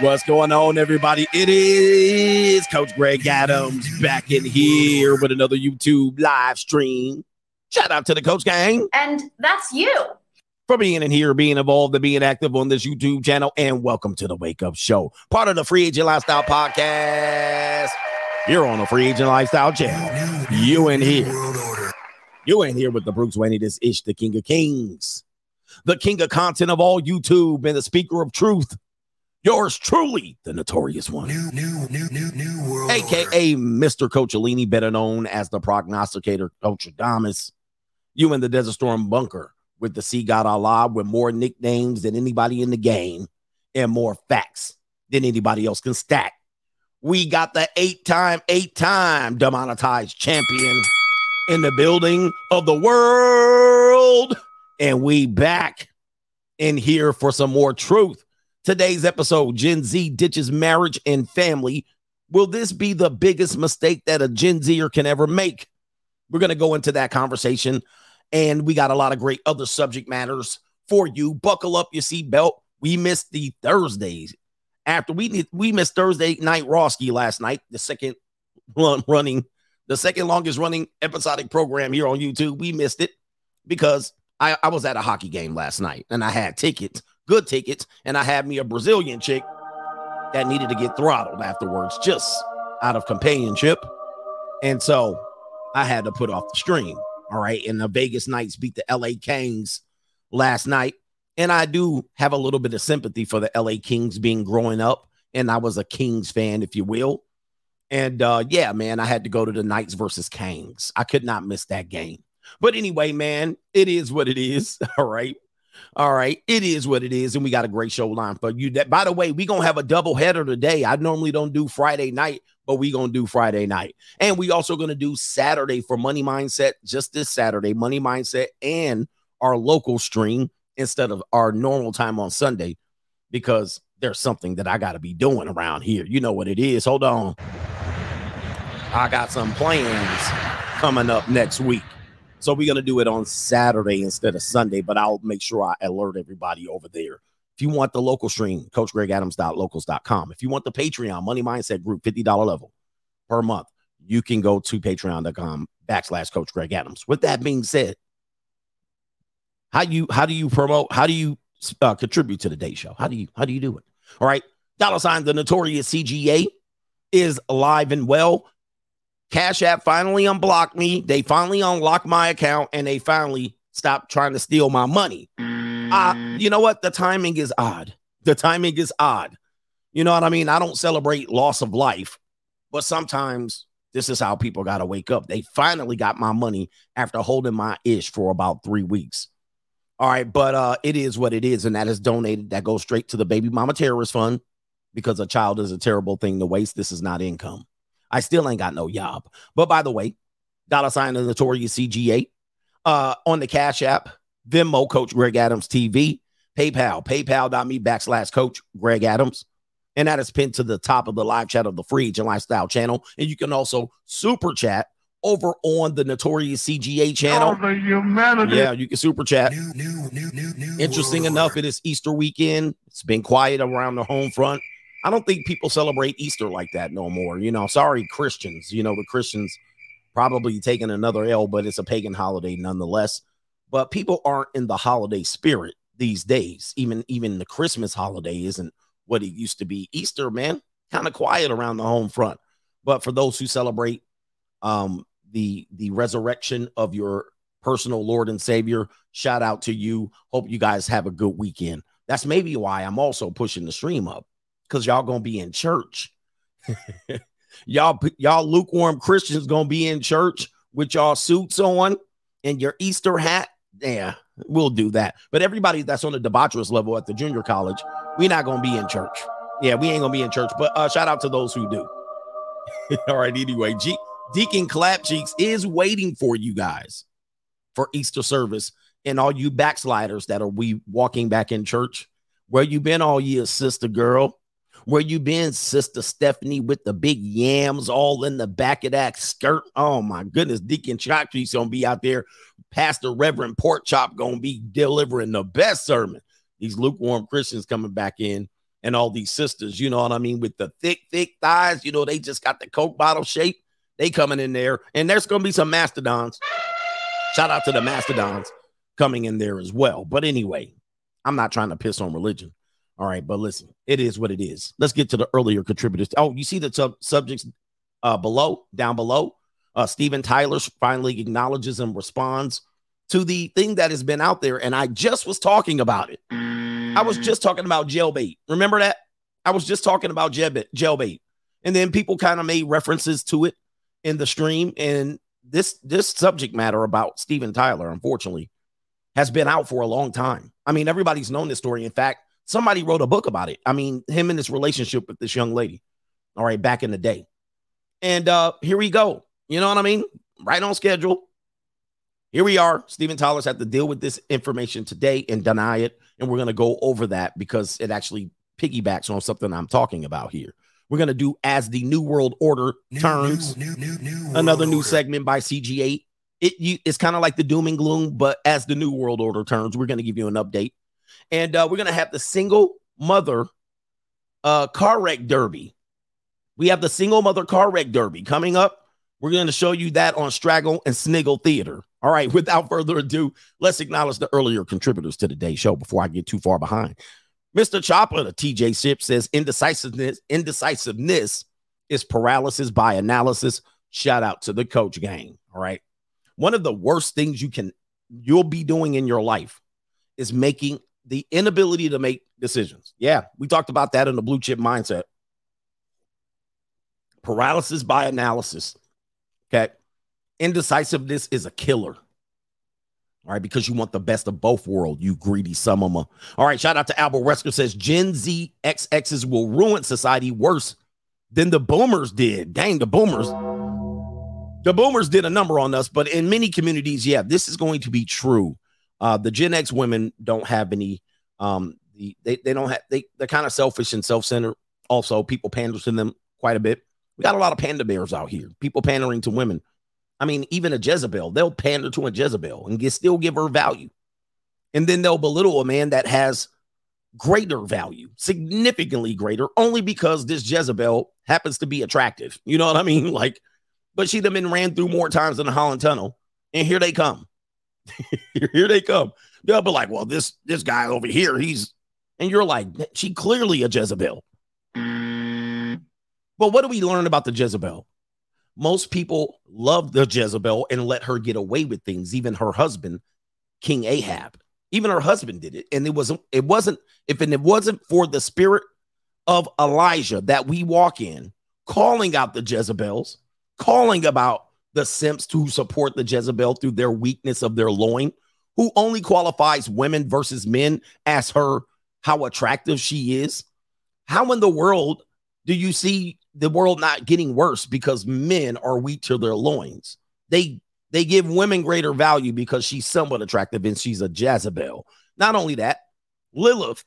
What's going on, everybody? It is Coach Greg Adams back in here with another YouTube live stream. Shout out to the Coach Gang. And that's you. For being in here, being involved, and being active on this YouTube channel. And welcome to the Wake Up Show, part of the Free Agent Lifestyle Podcast. You're on the Free Agent Lifestyle channel. You in here. You in here with the Bruce Wayne. This ish, the King of Kings, the King of content of all YouTube, and the Speaker of Truth. Yours truly, the notorious one. New, new, new, new, new world. AKA Mr. Coachellini, better known as the prognosticator Coachadamus. You in the Desert Storm bunker with the Sea God Allah with more nicknames than anybody in the game and more facts than anybody else can stack. We got the eight time, eight time demonetized champion in the building of the world. And we back in here for some more truth. Today's episode Gen Z ditches marriage and family. Will this be the biggest mistake that a Gen Zer can ever make? We're going to go into that conversation. And we got a lot of great other subject matters for you. Buckle up your seatbelt. We missed the Thursdays after we we missed Thursday night Roski last night, the second run, running, the second longest running episodic program here on YouTube. We missed it because I, I was at a hockey game last night and I had tickets good tickets, and I had me a Brazilian chick that needed to get throttled afterwards, just out of companionship. And so I had to put off the stream. All right. And the Vegas Knights beat the LA Kings last night. And I do have a little bit of sympathy for the LA Kings being growing up. And I was a Kings fan, if you will. And uh, yeah, man, I had to go to the Knights versus Kings. I could not miss that game. But anyway, man, it is what it is. All right. All right, it is what it is, and we got a great show line for you. That, by the way, we gonna have a double header today. I normally don't do Friday night, but we gonna do Friday night, and we also gonna do Saturday for Money Mindset. Just this Saturday, Money Mindset, and our local stream instead of our normal time on Sunday, because there's something that I got to be doing around here. You know what it is. Hold on, I got some plans coming up next week. So we're gonna do it on Saturday instead of Sunday, but I'll make sure I alert everybody over there. If you want the local stream, coachgregadams.locals.com. If you want the Patreon Money Mindset Group, $50 level per month, you can go to patreon.com backslash coach Greg Adams. With that being said, how you how do you promote? How do you uh, contribute to the day show? How do you how do you do it? All right, dollar sign the notorious CGA is alive and well. Cash App finally unblocked me. They finally unlocked my account and they finally stopped trying to steal my money. Mm. Uh, you know what? The timing is odd. The timing is odd. You know what I mean? I don't celebrate loss of life, but sometimes this is how people got to wake up. They finally got my money after holding my ish for about three weeks. All right, but uh, it is what it is, and that is donated. That goes straight to the baby mama terrorist fund because a child is a terrible thing to waste. This is not income. I still ain't got no job. But by the way, dollar sign the notorious CGA uh, on the Cash App, Venmo, Coach Greg Adams TV, PayPal, PayPal.me backslash Coach Greg Adams. And that is pinned to the top of the live chat of the Free Agent Lifestyle channel. And you can also super chat over on the Notorious CGA channel. Oh, the humanity. Yeah, you can super chat. New, new, new, Interesting enough, it is Easter weekend. It's been quiet around the home front. I don't think people celebrate Easter like that no more. You know, sorry, Christians. You know, the Christians probably taking another L, but it's a pagan holiday nonetheless. But people aren't in the holiday spirit these days. Even even the Christmas holiday isn't what it used to be. Easter, man, kind of quiet around the home front. But for those who celebrate um the the resurrection of your personal Lord and Savior, shout out to you. Hope you guys have a good weekend. That's maybe why I'm also pushing the stream up because y'all gonna be in church. y'all, y'all lukewarm Christians gonna be in church with y'all suits on and your Easter hat. Yeah, we'll do that. But everybody that's on the debaucherous level at the junior college, we're not gonna be in church. Yeah, we ain't gonna be in church. But uh, shout out to those who do. All right. Anyway, G- Deacon Clapcheeks is waiting for you guys for Easter service, and all you backsliders that are we walking back in church. Where you been all year, sister girl? Where you been, Sister Stephanie, with the big yams all in the back of that skirt? Oh my goodness, Deacon Chopche's gonna be out there. Pastor Reverend Pork Chop gonna be delivering the best sermon. These lukewarm Christians coming back in and all these sisters, you know what I mean, with the thick, thick thighs, you know, they just got the Coke bottle shape. They coming in there, and there's gonna be some mastodons. Shout out to the mastodons coming in there as well. But anyway, I'm not trying to piss on religion. All right, but listen, it is what it is. Let's get to the earlier contributors. Oh, you see the sub- subjects uh, below, down below. Uh, Steven Tyler finally acknowledges and responds to the thing that has been out there, and I just was talking about it. I was just talking about jailbait. Remember that? I was just talking about jailbait, and then people kind of made references to it in the stream. And this this subject matter about Steven Tyler, unfortunately, has been out for a long time. I mean, everybody's known this story. In fact, somebody wrote a book about it. I mean, him and his relationship with this young lady. All right, back in the day. And uh here we go. You know what I mean? Right on schedule. Here we are. Steven Tyler's had to deal with this information today and deny it. And we're going to go over that because it actually piggybacks on something I'm talking about here. We're going to do as the New World Order new, turns, new, new, another new order. segment by CGA. It you, it's kind of like the doom and gloom, but as the New World Order turns, we're going to give you an update, and uh, we're going to have the single mother uh, car wreck derby. We have the single mother car wreck derby coming up. We're going to show you that on Straggle and Sniggle Theater. All right, without further ado, let's acknowledge the earlier contributors to today's show before I get too far behind. Mr. Chopper, the TJ Ship says indecisiveness, indecisiveness is paralysis by analysis. Shout out to the coach gang. All right. One of the worst things you can you'll be doing in your life is making the inability to make decisions. Yeah, we talked about that in the blue chip mindset. Paralysis by analysis. Okay. Indecisiveness is a killer. All right, because you want the best of both worlds, you greedy some of them. All right, shout out to Albert Wesker says Gen Z XXs will ruin society worse than the boomers did. Dang, the boomers. The boomers did a number on us, but in many communities, yeah, this is going to be true. Uh, the Gen X women don't have any um the, they, they don't have they they're kind of selfish and self-centered. Also, people pander to them quite a bit. We got a lot of panda bears out here, people pandering to women. I mean, even a Jezebel, they'll pander to a Jezebel and get, still give her value. And then they'll belittle a man that has greater value, significantly greater, only because this Jezebel happens to be attractive. You know what I mean? Like, but she'd have been ran through more times than the Holland Tunnel. And here they come. here they come. They'll be like, well, this this guy over here, he's and you're like, she clearly a Jezebel. But what do we learn about the Jezebel? Most people love the Jezebel and let her get away with things. Even her husband, King Ahab, even her husband did it. And it wasn't, it wasn't, if it wasn't for the spirit of Elijah that we walk in, calling out the Jezebels, calling about the simps to support the Jezebel through their weakness of their loin, who only qualifies women versus men as her how attractive she is. How in the world do you see the world not getting worse because men are weak to their loins. They they give women greater value because she's somewhat attractive and she's a Jezebel. Not only that, Lilith,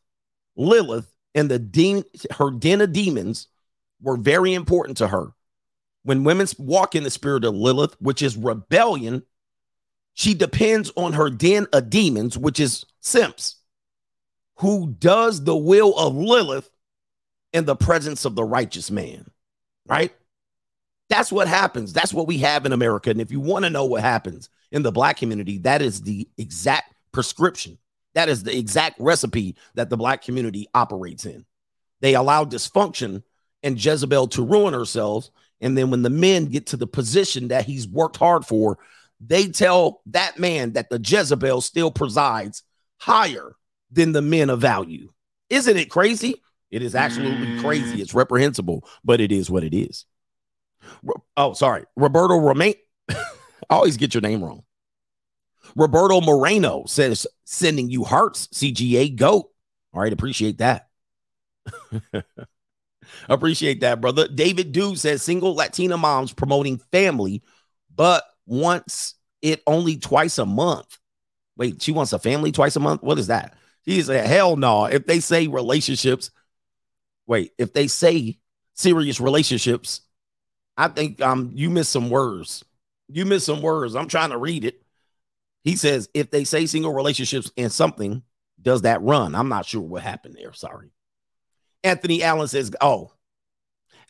Lilith and the demon, her den of demons were very important to her. When women walk in the spirit of Lilith, which is rebellion, she depends on her den of demons, which is simps, who does the will of Lilith in the presence of the righteous man right? That's what happens. That's what we have in America. And if you want to know what happens in the black community, that is the exact prescription. That is the exact recipe that the black community operates in. They allow dysfunction and Jezebel to ruin herself. And then when the men get to the position that he's worked hard for, they tell that man that the Jezebel still presides higher than the men of value. Isn't it crazy? It is absolutely crazy. Mm. It's reprehensible, but it is what it is. Oh, sorry. Roberto Romain. I always get your name wrong. Roberto Moreno says, sending you hearts, CGA GOAT. All right. Appreciate that. appreciate that, brother. David Dude says, single Latina moms promoting family, but wants it only twice a month. Wait, she wants a family twice a month? What is that? He said, hell no. If they say relationships, wait, if they say serious relationships, I think um you miss some words. You miss some words. I'm trying to read it. He says if they say single relationships and something, does that run? I'm not sure what happened there. Sorry. Anthony Allen says, oh,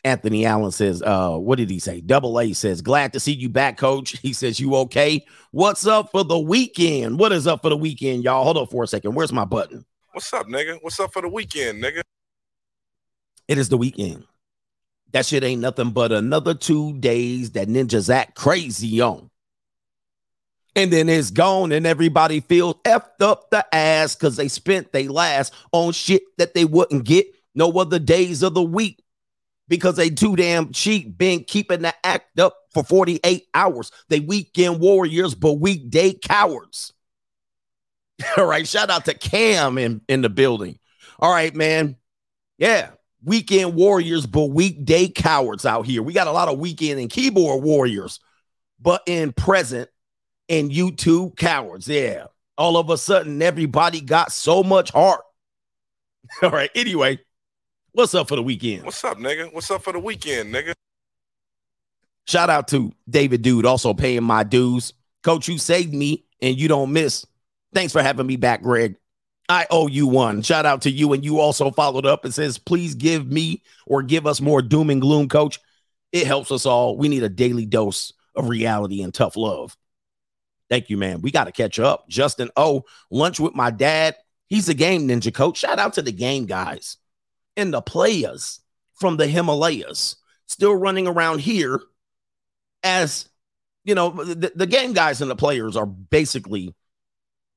Anthony Allen says, uh, what did he say? Double A says, glad to see you back, coach. He says, you okay? What's up for the weekend? What is up for the weekend, y'all? Hold on for a second. Where's my button? What's up, nigga? What's up for the weekend, nigga? It is the weekend. That shit ain't nothing but another two days that ninjas act crazy on. And then it's gone, and everybody feels effed up the ass because they spent they last on shit that they wouldn't get no other days of the week because they too damn cheap been keeping the act up for 48 hours. They weekend warriors, but weekday cowards. All right. Shout out to Cam in, in the building. All right, man. Yeah. Weekend warriors, but weekday cowards out here. We got a lot of weekend and keyboard warriors, but in present and YouTube cowards. Yeah. All of a sudden, everybody got so much heart. All right. Anyway, what's up for the weekend? What's up, nigga? What's up for the weekend, nigga? Shout out to David Dude, also paying my dues. Coach, you saved me and you don't miss. Thanks for having me back, Greg. I owe you one. Shout out to you. And you also followed up and says, please give me or give us more doom and gloom, coach. It helps us all. We need a daily dose of reality and tough love. Thank you, man. We got to catch up. Justin Oh, lunch with my dad. He's a game ninja coach. Shout out to the game guys and the players from the Himalayas still running around here as you know the, the game guys and the players are basically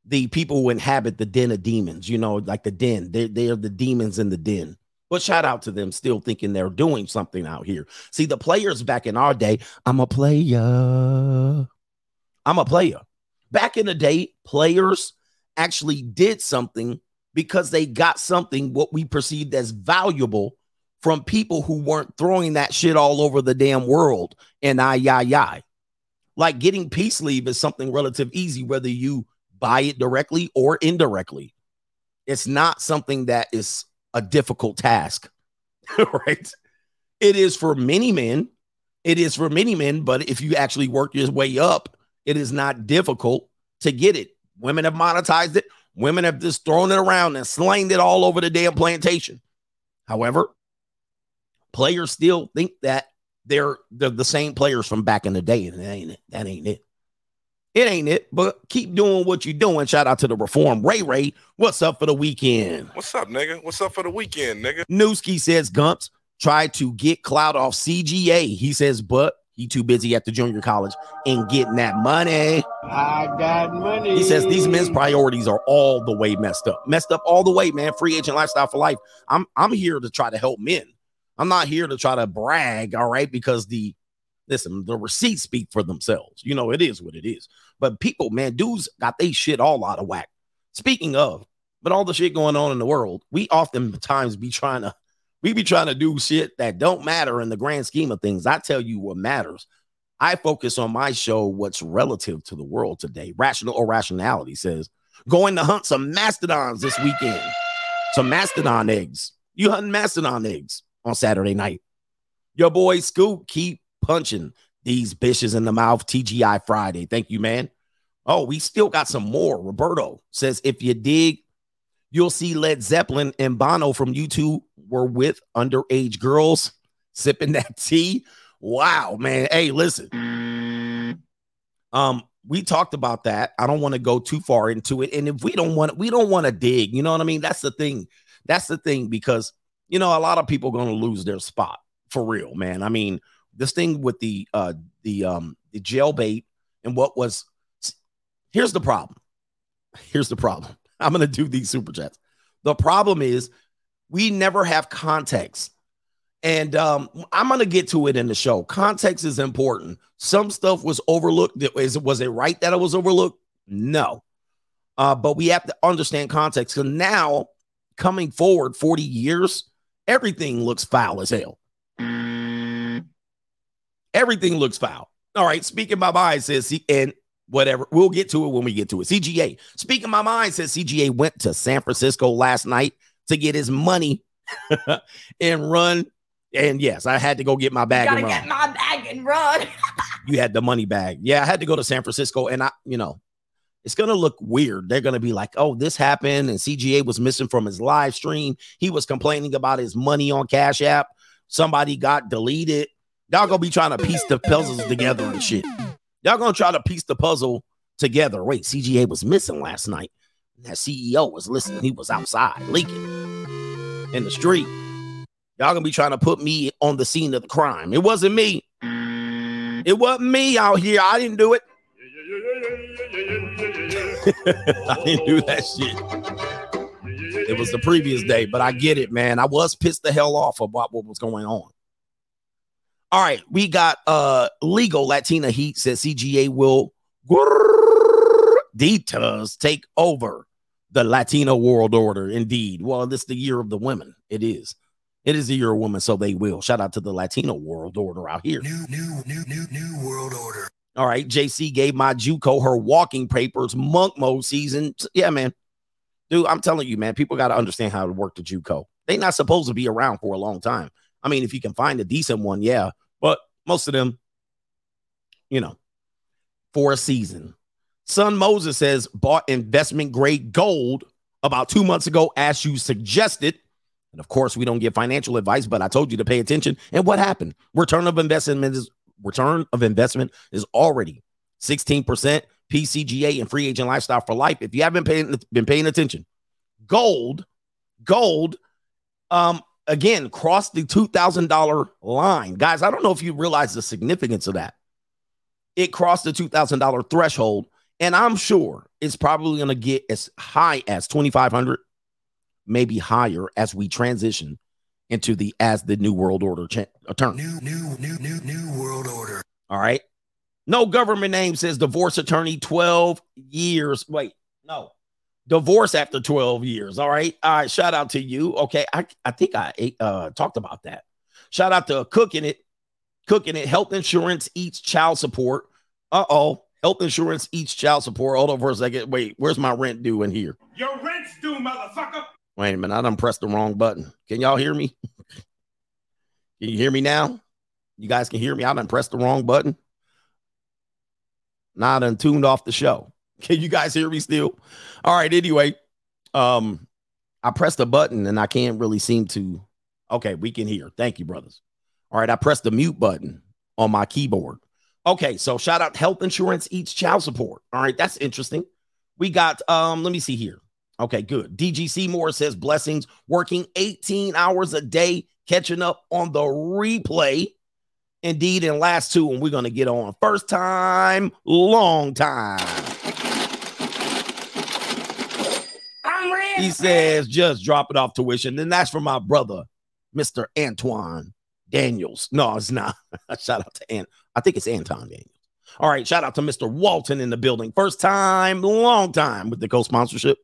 the people who inhabit the den of demons, you know, like the den. They're, they're the demons in the den. But shout out to them still thinking they're doing something out here. See, the players back in our day, I'm a player. I'm a player. Back in the day, players actually did something because they got something what we perceived as valuable from people who weren't throwing that shit all over the damn world and I, yi, yi. Like getting peace leave is something relative easy, whether you buy it directly or indirectly. It's not something that is a difficult task, right? It is for many men. It is for many men, but if you actually work your way up, it is not difficult to get it. Women have monetized it. Women have just thrown it around and slanged it all over the damn plantation. However, players still think that they're, they're the same players from back in the day, and that ain't it. That ain't it. It ain't it, but keep doing what you're doing. Shout out to the reform. Ray Ray, what's up for the weekend? What's up, nigga? What's up for the weekend, nigga? Newski says Gumps tried to get Cloud off CGA. He says, but he too busy at the junior college and getting that money. I got money. He says these men's priorities are all the way messed up. Messed up all the way, man. Free agent lifestyle for life. I'm I'm here to try to help men. I'm not here to try to brag, all right, because the listen, the receipts speak for themselves. You know, it is what it is. But people, man, dudes got they shit all out of whack. Speaking of, but all the shit going on in the world, we oftentimes be trying to we be trying to do shit that don't matter in the grand scheme of things. I tell you what matters. I focus on my show what's relative to the world today. Rational or rationality says going to hunt some mastodons this weekend. Some mastodon eggs. You hunting mastodon eggs on Saturday night. Your boy Scoop keep punching these bitches in the mouth. TGI Friday. Thank you, man. Oh, we still got some more. Roberto says, if you dig, you'll see Led Zeppelin and Bono from U2 were with underage girls sipping that tea. Wow, man. Hey, listen. Um, we talked about that. I don't want to go too far into it. And if we don't want we don't want to dig, you know what I mean? That's the thing. That's the thing because you know a lot of people going to lose their spot for real, man. I mean, this thing with the uh the um the jailbait and what was here's the problem. Here's the problem. I'm gonna do these super chats. The problem is we never have context. And um, I'm gonna get to it in the show. Context is important. Some stuff was overlooked. Is was it right that it was overlooked? No. Uh, but we have to understand context. Because now, coming forward 40 years, everything looks foul as hell. Everything looks foul. All right. Speaking my mind says, and whatever. We'll get to it when we get to it. CGA. Speaking my mind says CGA went to San Francisco last night to get his money and run. And yes, I had to go get my bag. You gotta get my bag and run. you had the money bag. Yeah, I had to go to San Francisco, and I, you know, it's going to look weird. They're going to be like, oh, this happened and CGA was missing from his live stream. He was complaining about his money on Cash App. Somebody got deleted. Y'all going to be trying to piece the puzzles together and shit. Y'all to try to piece the puzzle together. Wait, CGA was missing last night. That CEO was listening. He was outside leaking in the street. Y'all gonna be trying to put me on the scene of the crime. It wasn't me. It wasn't me out here. I didn't do it. I didn't do that shit. It was the previous day, but I get it, man. I was pissed the hell off about what was going on. All right, we got uh legal Latina Heat says CGA will details take over the Latino world order. Indeed. Well, this is the year of the women. It is. It is the year of women, so they will. Shout out to the Latino world order out here. New, new, new, new, new world order. All right. JC gave my Juco her walking papers monk mode season. Yeah, man. Dude, I'm telling you, man, people got to understand how to work the Juco. They not supposed to be around for a long time. I mean, if you can find a decent one, yeah. But most of them, you know, for a season. Son Moses says bought investment grade gold about two months ago, as you suggested. And of course, we don't give financial advice, but I told you to pay attention. And what happened? Return of investment is return of investment is already 16% PCGA and free agent lifestyle for life. If you haven't paying, been paying attention, gold, gold, um, again, crossed the $2,000 line. Guys, I don't know if you realize the significance of that. It crossed the $2,000 threshold, and I'm sure it's probably going to get as high as 2,500, maybe higher as we transition into the as the new world order cha- uh, term. New, new, new, new, new world order. All right. No government name says divorce attorney 12 years. Wait, no. Divorce after 12 years. All right. All right. Shout out to you. Okay. I, I think I uh, talked about that. Shout out to cooking it. Cooking it. Health insurance eats child support. Uh oh. Health insurance eats child support. Hold on for a second. Wait, where's my rent due in here? Your rent's due, motherfucker. Wait a minute. I done pressed the wrong button. Can y'all hear me? can you hear me now? You guys can hear me. I done pressed the wrong button. Now I done tuned off the show. Can you guys hear me still? All right. Anyway, um, I pressed the button and I can't really seem to. Okay, we can hear. Thank you, brothers. All right, I pressed the mute button on my keyboard. Okay, so shout out health insurance eats child support. All right, that's interesting. We got um, let me see here. Okay, good. DGC Moore says blessings, working 18 hours a day, catching up on the replay. Indeed, in last two, and we're gonna get on first time, long time. I'm ready. He says, just drop it off tuition. And that's for my brother, Mr. Antoine Daniels. No, it's not. shout out to Ant. I think it's Anton Daniels. All right. Shout out to Mr. Walton in the building. First time, long time with the co sponsorship.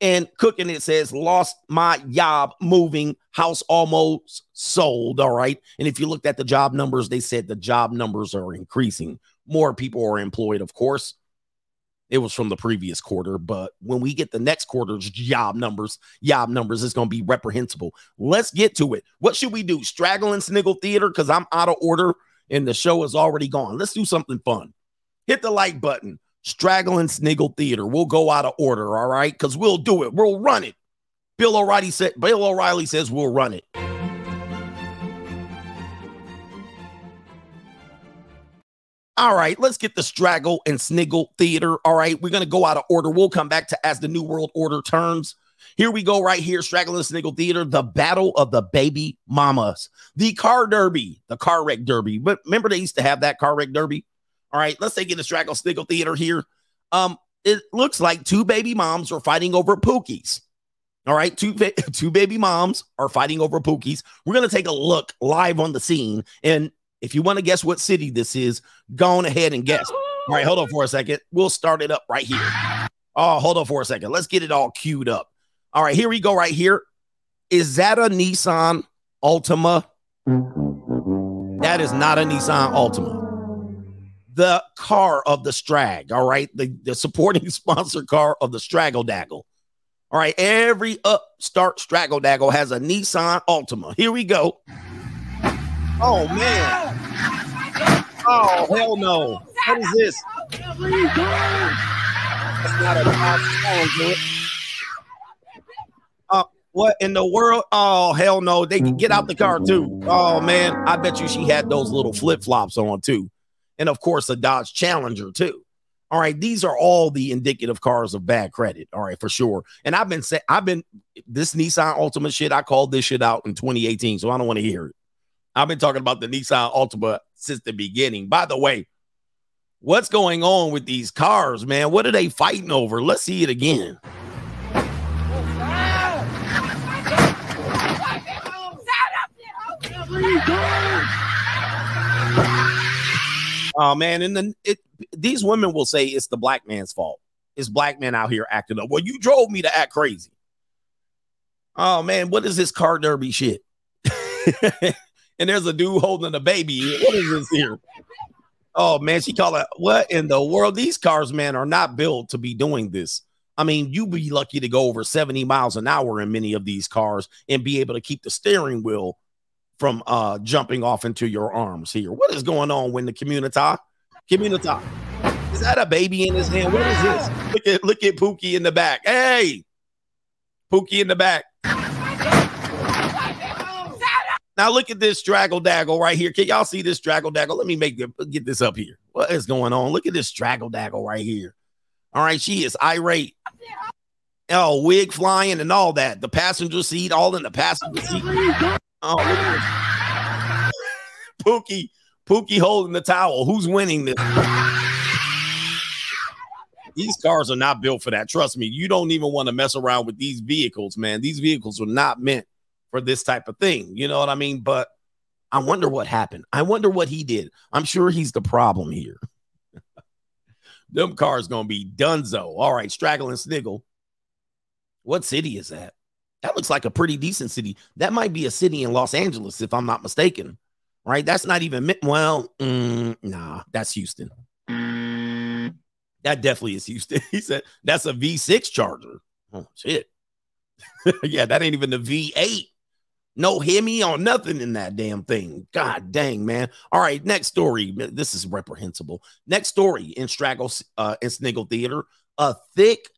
And cooking it says, lost my job moving, house almost sold. All right. And if you looked at the job numbers, they said the job numbers are increasing. More people are employed, of course. It was from the previous quarter, but when we get the next quarter's job numbers, job numbers, it's going to be reprehensible. Let's get to it. What should we do? Straggle and sniggle theater because I'm out of order and the show is already gone. Let's do something fun. Hit the like button. Straggle and sniggle theater. We'll go out of order, all right? Because we'll do it. We'll run it. Bill O'Reilly said. Bill O'Reilly says we'll run it. All right, let's get the straggle and sniggle theater. All right, we're gonna go out of order. We'll come back to as the new world order turns. Here we go, right here, straggle and sniggle theater, the battle of the baby mamas, the car derby, the car wreck derby. But remember, they used to have that car wreck derby. All right, let's take it to straggle sniggle theater here. Um, it looks like two baby moms are fighting over pookies. All right, two two baby moms are fighting over pookies. We're gonna take a look live on the scene, and if you want to guess what city this is, go on ahead and guess. All right, hold on for a second. We'll start it up right here. Oh, hold on for a second. Let's get it all queued up. All right, here we go. Right here. Is that a Nissan Altima? That is not a Nissan Altima. The car of the Strag. All right, the, the supporting sponsor car of the Straggle Daggle. All right, every upstart Straggle Daggle has a Nissan Altima. Here we go. Oh man. Oh hell no. What is this? That's not a Challenger. Uh, what in the world? Oh hell no! They can get out the car too. Oh man, I bet you she had those little flip flops on too, and of course a Dodge Challenger too. All right, these are all the indicative cars of bad credit. All right, for sure. And I've been saying, I've been this Nissan Altima shit. I called this shit out in 2018, so I don't want to hear it. I've been talking about the Nissan Altima since the beginning. By the way, what's going on with these cars, man? What are they fighting over? Let's see it again. Oh man, and then it these women will say it's the black man's fault. It's black men out here acting up. Well, you drove me to act crazy. Oh man, what is this car derby shit? and there's a dude holding a baby. What is this here? Oh man, she called it what in the world? These cars, man, are not built to be doing this. I mean, you'd be lucky to go over 70 miles an hour in many of these cars and be able to keep the steering wheel from uh jumping off into your arms here. What is going on when the community? Community. Is that a baby in his hand? What is this? Look at look at Pookie in the back. Hey, Pookie in the back. Now look at this straggle daggle right here. Can y'all see this straggle daggle? Let me make get this up here. What is going on? Look at this straggle daggle right here. All right, she is irate. Oh, wig flying and all that. The passenger seat, all in the passenger seat. Oh, look at this. Pookie, Pookie holding the towel. Who's winning this? These cars are not built for that. Trust me. You don't even want to mess around with these vehicles, man. These vehicles are not meant for this type of thing. You know what I mean? But I wonder what happened. I wonder what he did. I'm sure he's the problem here. Them cars gonna be dunzo. All right, straggle and sniggle. What city is that? That looks like a pretty decent city. That might be a city in Los Angeles, if I'm not mistaken. Right? That's not even well. Mm, nah, that's Houston. That definitely is Houston. He said that's a V6 Charger. Oh shit. yeah, that ain't even the V8. No Hemi or nothing in that damn thing. God dang, man. All right, next story. This is reprehensible. Next story in Straggle uh, and Sniggle Theater. A thick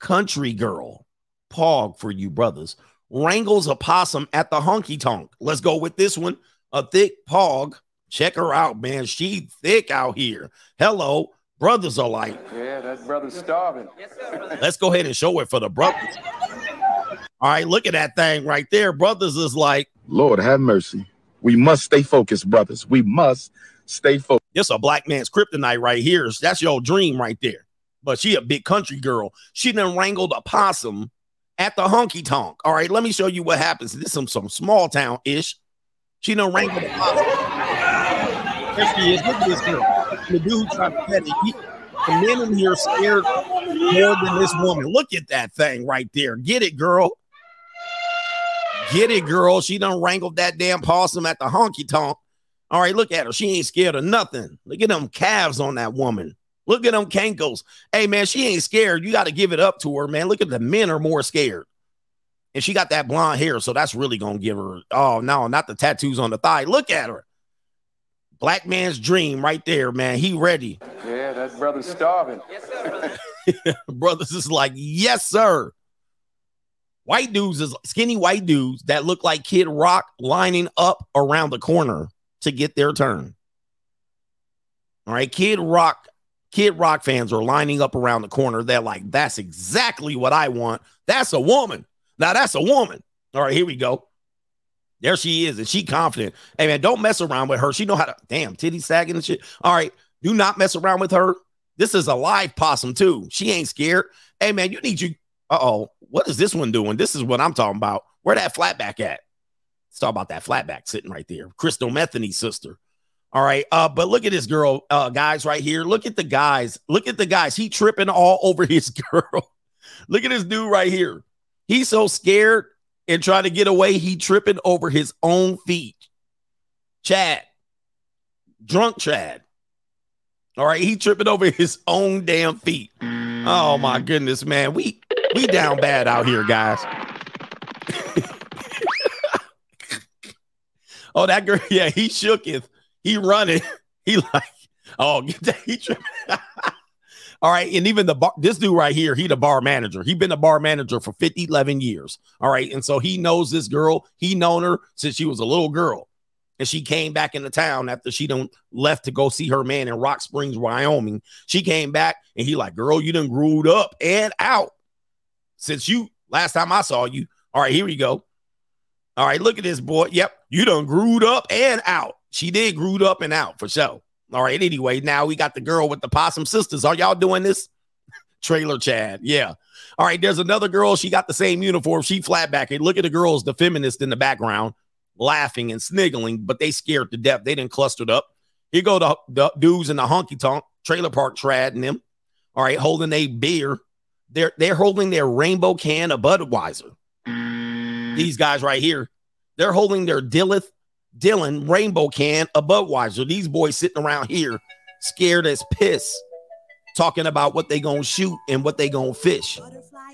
country girl, pog for you brothers, wrangles a possum at the honky tonk. Let's go with this one. A thick pog. Check her out, man. She thick out here. Hello. Brothers are like, Yeah, that brother's starving. Yes, sir. let's go ahead and show it for the brothers. All right, look at that thing right there. Brothers is like, Lord have mercy. We must stay focused, brothers. We must stay focused. this a black man's kryptonite right here. That's your dream right there. But she a big country girl. She done wrangled a possum at the honky tonk. All right, let me show you what happens. This is some, some small town ish. She done wrangled a possum. There she is. Look at this girl. The dude trying to pet it. He, the men in here scared more than this woman. Look at that thing right there. Get it, girl. Get it, girl. She done wrangled that damn possum at the honky tonk. All right, look at her. She ain't scared of nothing. Look at them calves on that woman. Look at them cankles. Hey, man, she ain't scared. You got to give it up to her, man. Look at the men are more scared. And she got that blonde hair, so that's really going to give her. Oh, no, not the tattoos on the thigh. Look at her. Black man's dream right there, man. He ready. Yeah, that brother's starving. Yes, sir. Brothers is like, yes, sir. White dudes is skinny white dudes that look like Kid Rock lining up around the corner to get their turn. All right, Kid Rock, Kid Rock fans are lining up around the corner. They're like, that's exactly what I want. That's a woman. Now that's a woman. All right, here we go. There she is, and she confident. Hey man, don't mess around with her. She know how to damn titty sagging and shit. All right, do not mess around with her. This is a live possum too. She ain't scared. Hey man, you need you. Uh oh, what is this one doing? This is what I'm talking about. Where that flatback at? Let's talk about that flatback sitting right there. Crystal Methany's sister. All right. Uh, but look at this girl, uh, guys, right here. Look at the guys. Look at the guys. He tripping all over his girl. look at this dude right here. He's so scared and trying to get away. He tripping over his own feet. Chad, drunk Chad. All right, he tripping over his own damn feet. Oh my goodness, man. We we down bad out here, guys. oh, that girl, yeah, he shook shooketh. He running. He like, oh, get that. He tripping. All right. And even the bar, this dude right here, he the bar manager. He been a bar manager for 50, 11 years. All right. And so he knows this girl. He known her since she was a little girl. And she came back into town after she done left to go see her man in Rock Springs, Wyoming. She came back and he like, girl, you done grewed up and out since you last time I saw you. All right, here we go. All right, look at this boy. Yep, you done grewed up and out. She did grewed up and out for sure. All right, anyway, now we got the girl with the possum sisters. Are y'all doing this? Trailer Chad. Yeah. All right, there's another girl. She got the same uniform. She flat back. Look at the girls, the feminist in the background, laughing and sniggling, but they scared to death. They didn't clustered up. Here go the, the dudes in the honky tonk trailer park trad and them. All right, holding a beer. They're they're holding their rainbow can of Budweiser. Mm. These guys right here, they're holding their Dillith Dylan rainbow can of Budweiser. These boys sitting around here scared as piss, talking about what they gonna shoot and what they gonna fish.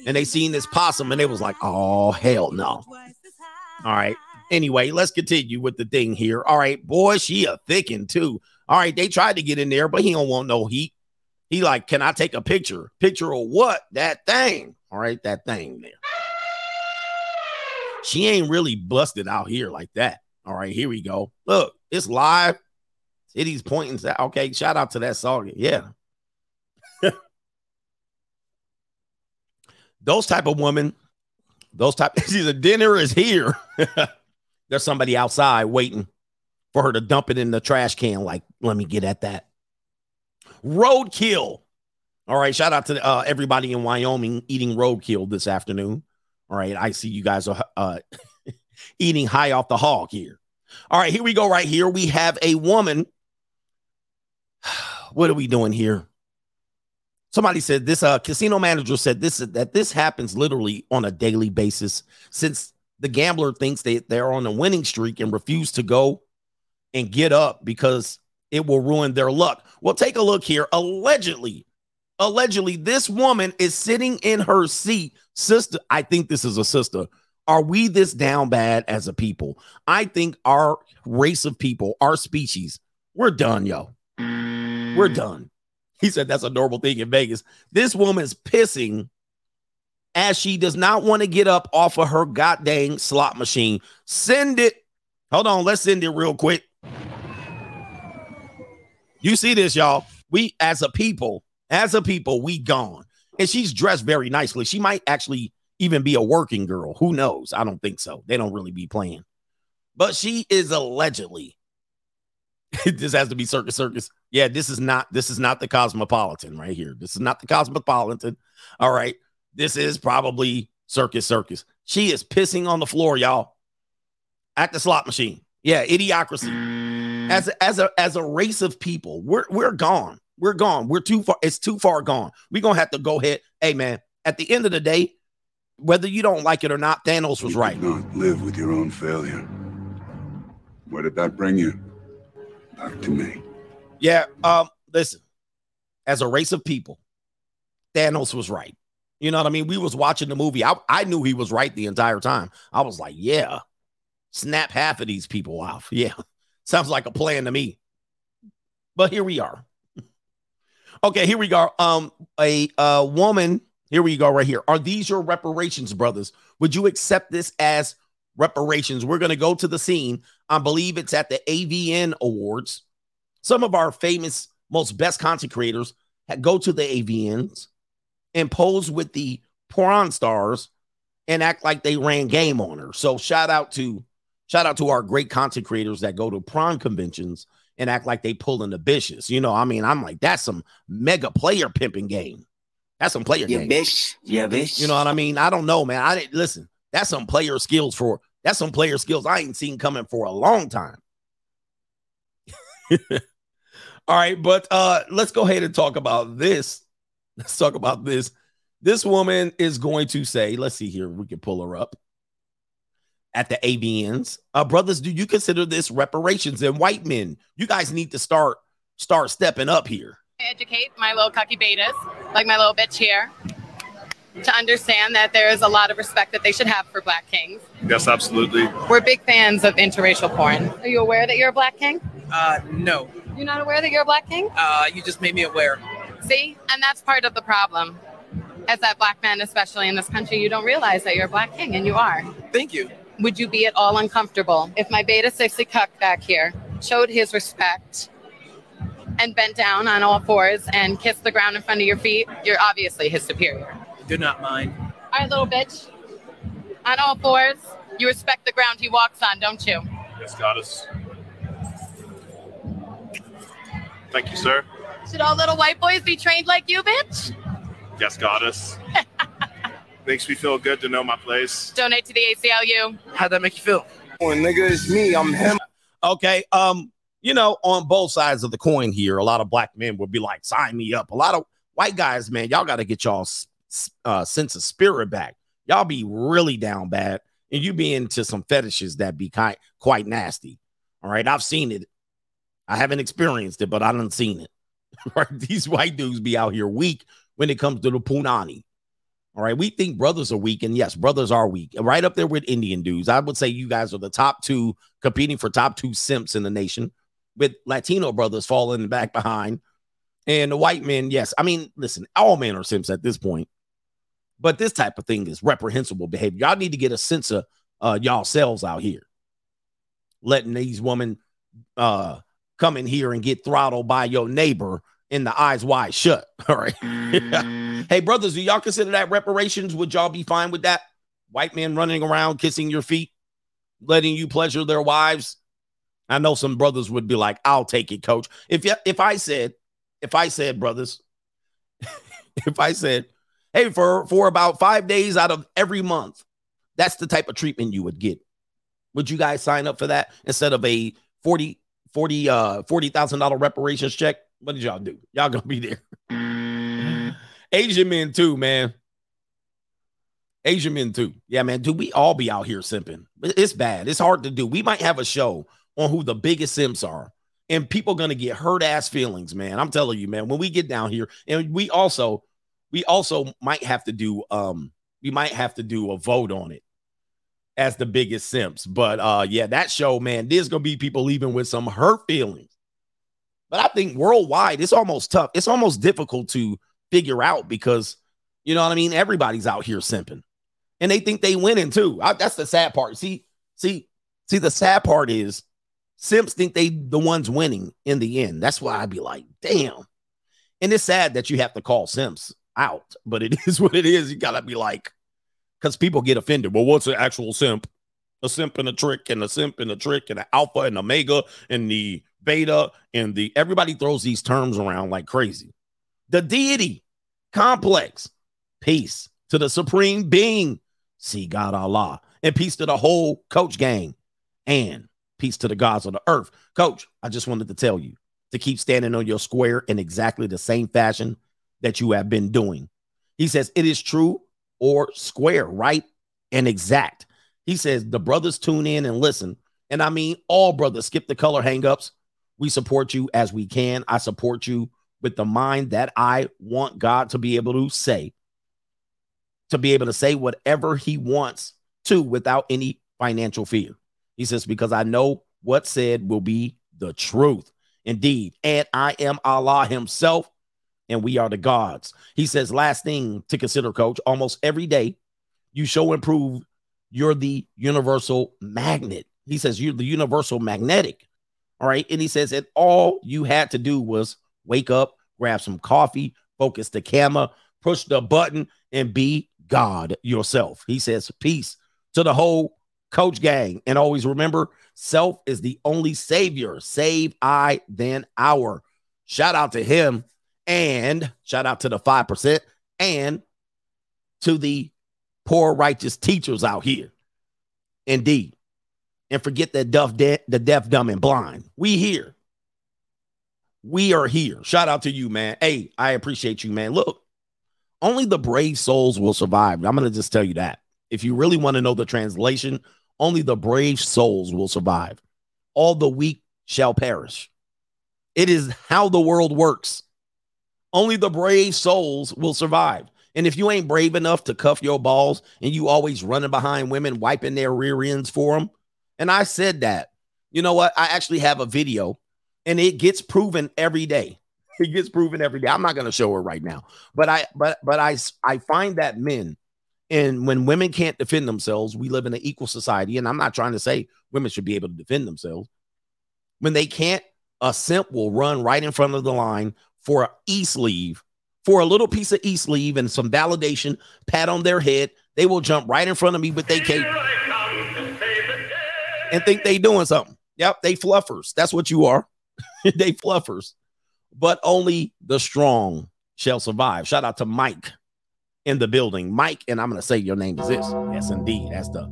And they seen this possum and they was like, oh hell no. All right. Anyway, let's continue with the thing here. All right, boy, she a thickin' too. All right, they tried to get in there, but he don't want no heat. He like, can I take a picture? Picture of what? That thing. All right, that thing there. She ain't really busted out here like that. All right, here we go. Look, it's live. Titties pointing. That okay. Shout out to that song. Yeah. those type of women, those type. The dinner is here. There's somebody outside waiting for her to dump it in the trash can. Like, let me get at that. Roadkill. All right. Shout out to uh, everybody in Wyoming eating roadkill this afternoon. All right. I see you guys are uh, eating high off the hog here. All right. Here we go. Right here. We have a woman. What are we doing here? Somebody said this uh casino manager said this that this happens literally on a daily basis since the gambler thinks they, they're on a winning streak and refuse to go and get up because it will ruin their luck. Well, take a look here. Allegedly, allegedly, this woman is sitting in her seat. Sister, I think this is a sister. Are we this down bad as a people? I think our race of people, our species, we're done, yo. We're done. He said that's a normal thing in Vegas. This woman's pissing as she does not want to get up off of her goddamn slot machine. Send it. Hold on, let's send it real quick. You see this, y'all? We as a people, as a people, we gone. And she's dressed very nicely. She might actually even be a working girl. Who knows? I don't think so. They don't really be playing. But she is allegedly. this has to be circus circus. Yeah, this is not this is not the cosmopolitan right here. This is not the cosmopolitan. All right. This is probably circus circus. She is pissing on the floor, y'all. At the slot machine. Yeah, idiocracy. As a, as a as a race of people, we're we're gone. We're gone. We're too far. It's too far gone. We're gonna have to go ahead. Hey man, at the end of the day, whether you don't like it or not, Thanos was You right. not live with your own failure. Where did that bring you? Back to me. Yeah. Um, listen, as a race of people, Thanos was right. You know what I mean? We was watching the movie. I, I knew he was right the entire time. I was like, yeah, snap half of these people off. Yeah. Sounds like a plan to me. But here we are. okay, here we go. Um, a uh woman, here we go, right here. Are these your reparations, brothers? Would you accept this as reparations? We're gonna go to the scene. I believe it's at the AVN Awards. Some of our famous, most best content creators go to the AVNs and pose with the porn stars and act like they ran game on her. So shout out to shout out to our great content creators that go to prawn conventions and act like they pulling the bitches. You know, I mean, I'm like, that's some mega player pimping game. That's some player Yeah, game. bitch. Yeah, bitch. You know what I mean? I don't know, man. I didn't listen. That's some player skills for that's some player skills I ain't seen coming for a long time. All right, but uh let's go ahead and talk about this. Let's talk about this. This woman is going to say, let's see here, we can pull her up at the AVNs. Uh brothers, do you consider this reparations and white men? You guys need to start start stepping up here. educate my little cucky betas, like my little bitch here, to understand that there is a lot of respect that they should have for black kings. Yes, absolutely. We're big fans of interracial porn. Are you aware that you're a black king? Uh, no. You're not aware that you're a black king? Uh, you just made me aware. See, and that's part of the problem. As that black man, especially in this country, you don't realize that you're a black king, and you are. Thank you. Would you be at all uncomfortable if my beta 60 cuck back here showed his respect and bent down on all fours and kissed the ground in front of your feet? You're obviously his superior. Do not mind. All right, little bitch. On all fours, you respect the ground he walks on, don't you? Yes, goddess. Thank you, sir. Should all little white boys be trained like you, bitch? Yes, goddess. Makes me feel good to know my place. Donate to the ACLU. How'd that make you feel? When nigga, it's me. I'm him. Okay. Um, you know, on both sides of the coin here, a lot of black men would be like, sign me up. A lot of white guys, man, y'all got to get y'all uh, sense of spirit back. Y'all be really down bad, and you be into some fetishes that be kind quite nasty. All right. I've seen it. I haven't experienced it, but I done seen it. right. These white dudes be out here weak when it comes to the punani. All right. We think brothers are weak, and yes, brothers are weak. Right up there with Indian dudes. I would say you guys are the top two competing for top two simps in the nation, with Latino brothers falling back behind. And the white men, yes. I mean, listen, all men are simps at this point. But this type of thing is reprehensible behavior. Y'all need to get a sense of uh y'all selves out here. Letting these women uh come in here and get throttled by your neighbor in the eyes wide shut. All right. hey, brothers, do y'all consider that reparations? Would y'all be fine with that? White men running around kissing your feet, letting you pleasure their wives. I know some brothers would be like, "I'll take it, coach." If you, if I said, if I said, brothers, if I said, "Hey, for for about five days out of every month," that's the type of treatment you would get. Would you guys sign up for that instead of a 40 40 uh $40,000 reparations check? What did y'all do? Y'all gonna be there. Asian men too, man. Asian men too. Yeah, man. Do we all be out here simping? It's bad. It's hard to do. We might have a show on who the biggest simps are, and people gonna get hurt ass feelings, man. I'm telling you, man. When we get down here, and we also, we also might have to do, um, we might have to do a vote on it as the biggest simps. But uh, yeah, that show, man, there's gonna be people leaving with some hurt feelings. But I think worldwide, it's almost tough. It's almost difficult to figure out because you know what I mean. Everybody's out here simping, and they think they winning too. I, that's the sad part. See, see, see. The sad part is simps think they the ones winning in the end. That's why I'd be like, damn. And it's sad that you have to call simps out, but it is what it is. You gotta be like, because people get offended. Well, what's an actual simp? A simp and a trick, and a simp and a trick, and an alpha and omega, and the beta, and the everybody throws these terms around like crazy. The deity complex, peace to the supreme being, see God Allah, and peace to the whole coach gang, and peace to the gods of the earth. Coach, I just wanted to tell you to keep standing on your square in exactly the same fashion that you have been doing. He says it is true or square, right? And exact. He says the brothers tune in and listen. And I mean, all brothers skip the color hangups. We support you as we can. I support you with the mind that I want God to be able to say, to be able to say whatever he wants to without any financial fear. He says, because I know what said will be the truth. Indeed. And I am Allah himself and we are the gods. He says, last thing to consider, coach, almost every day you show and prove you're the universal magnet. He says, you're the universal magnetic. All right. And he says, and all you had to do was wake up, grab some coffee, focus the camera, push the button, and be God yourself. He says, peace to the whole coach gang. And always remember, self is the only savior. Save I, then our. Shout out to him and shout out to the 5% and to the poor righteous teachers out here. Indeed. And forget that deaf, de- the deaf, dumb, and blind. We here. We are here. Shout out to you, man. Hey, I appreciate you, man. Look, only the brave souls will survive. I'm going to just tell you that. If you really want to know the translation, only the brave souls will survive. All the weak shall perish. It is how the world works. Only the brave souls will survive. And if you ain't brave enough to cuff your balls and you always running behind women, wiping their rear ends for them, and I said that, you know what? I actually have a video and it gets proven every day. it gets proven every day. I'm not going to show her right now, but I but but I I find that men and when women can't defend themselves, we live in an equal society, and I'm not trying to say women should be able to defend themselves. When they can't, a simp will run right in front of the line for a e sleeve, for a little piece of e sleeve and some validation, pat on their head. They will jump right in front of me with their cape and think they doing something. Yep, they fluffers. That's what you are. they fluffers. But only the strong shall survive. Shout out to Mike in the building. Mike, and I'm going to say your name is this. Yes, indeed. That's the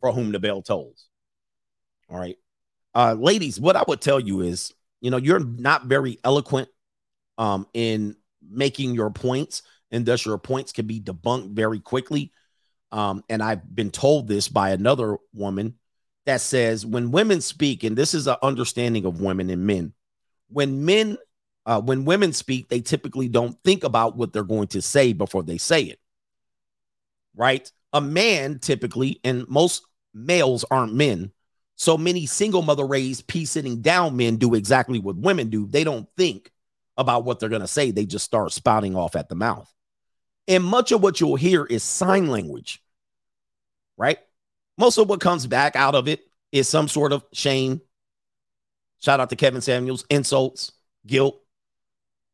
for whom the bell tolls. All right. Uh, ladies, what I would tell you is, you know, you're not very eloquent um, in making your points, and thus your points can be debunked very quickly. Um, and I've been told this by another woman that says when women speak, and this is an understanding of women and men, when men, uh, when women speak, they typically don't think about what they're going to say before they say it. Right? A man typically, and most males aren't men. So many single mother raised, pee sitting down men do exactly what women do. They don't think about what they're going to say, they just start spouting off at the mouth. And much of what you'll hear is sign language, right? Most of what comes back out of it is some sort of shame. Shout out to Kevin Samuels, insults, guilt,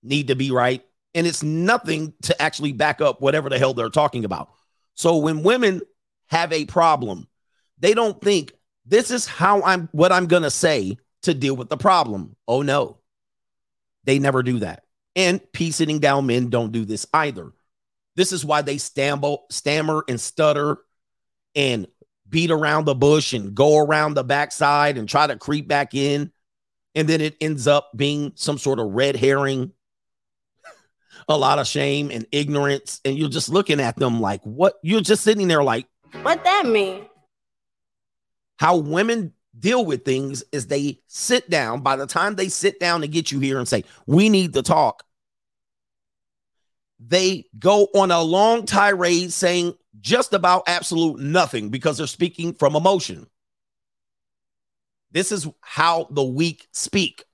need to be right. And it's nothing to actually back up whatever the hell they're talking about. So when women have a problem, they don't think this is how I'm what I'm going to say to deal with the problem. Oh no. They never do that. And pee sitting down men don't do this either. This is why they stamble, stammer and stutter and beat around the bush and go around the backside and try to creep back in. And then it ends up being some sort of red herring, a lot of shame and ignorance. And you're just looking at them like, what? You're just sitting there like, What that mean? how women deal with things is they sit down. By the time they sit down to get you here and say, we need to talk, they go on a long tirade saying just about absolute nothing because they're speaking from emotion. This is how the weak speak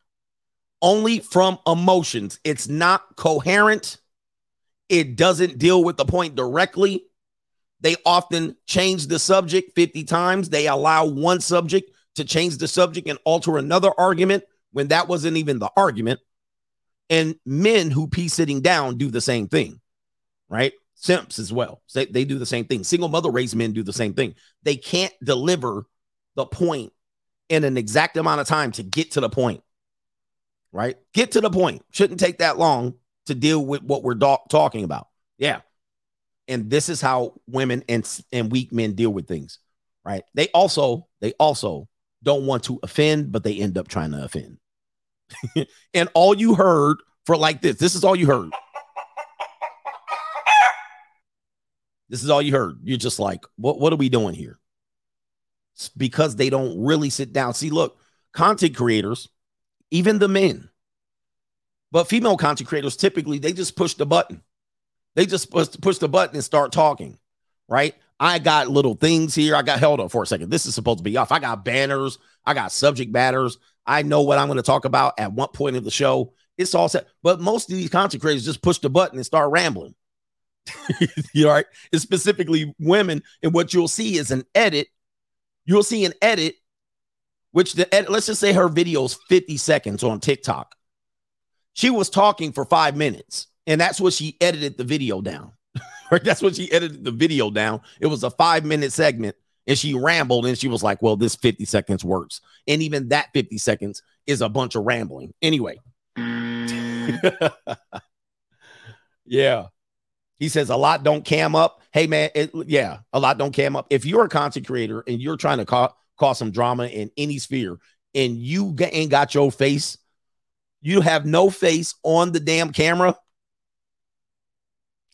only from emotions. It's not coherent, it doesn't deal with the point directly. They often change the subject 50 times. They allow one subject to change the subject and alter another argument when that wasn't even the argument. And men who pee sitting down do the same thing, right? Simps as well. They, they do the same thing. Single mother raised men do the same thing. They can't deliver the point in an exact amount of time to get to the point, right? Get to the point. Shouldn't take that long to deal with what we're do- talking about. Yeah. And this is how women and, and weak men deal with things, right? They also, they also don't want to offend, but they end up trying to offend. and all you heard for like this, this is all you heard. This is all you heard. You're just like, what, what are we doing here? It's because they don't really sit down. See, look, content creators, even the men, but female content creators typically they just push the button. They just push, push the button and start talking, right? I got little things here. I got held up for a second. This is supposed to be off. I got banners. I got subject matters. I know what I'm going to talk about at one point of the show. It's all set. But most of these content creators just push the button and start rambling. you know, right? It's specifically women. And what you'll see is an edit. You'll see an edit, which the edit, let's just say her video is 50 seconds on TikTok. She was talking for five minutes, and that's what she edited the video down. right? That's what she edited the video down. It was a five minute segment, and she rambled, and she was like, Well, this 50 seconds works. And even that 50 seconds is a bunch of rambling. Anyway. Mm. yeah. He says a lot don't cam up. Hey man, it, yeah, a lot don't cam up. If you're a content creator and you're trying to ca- cause some drama in any sphere, and you ga- ain't got your face, you have no face on the damn camera.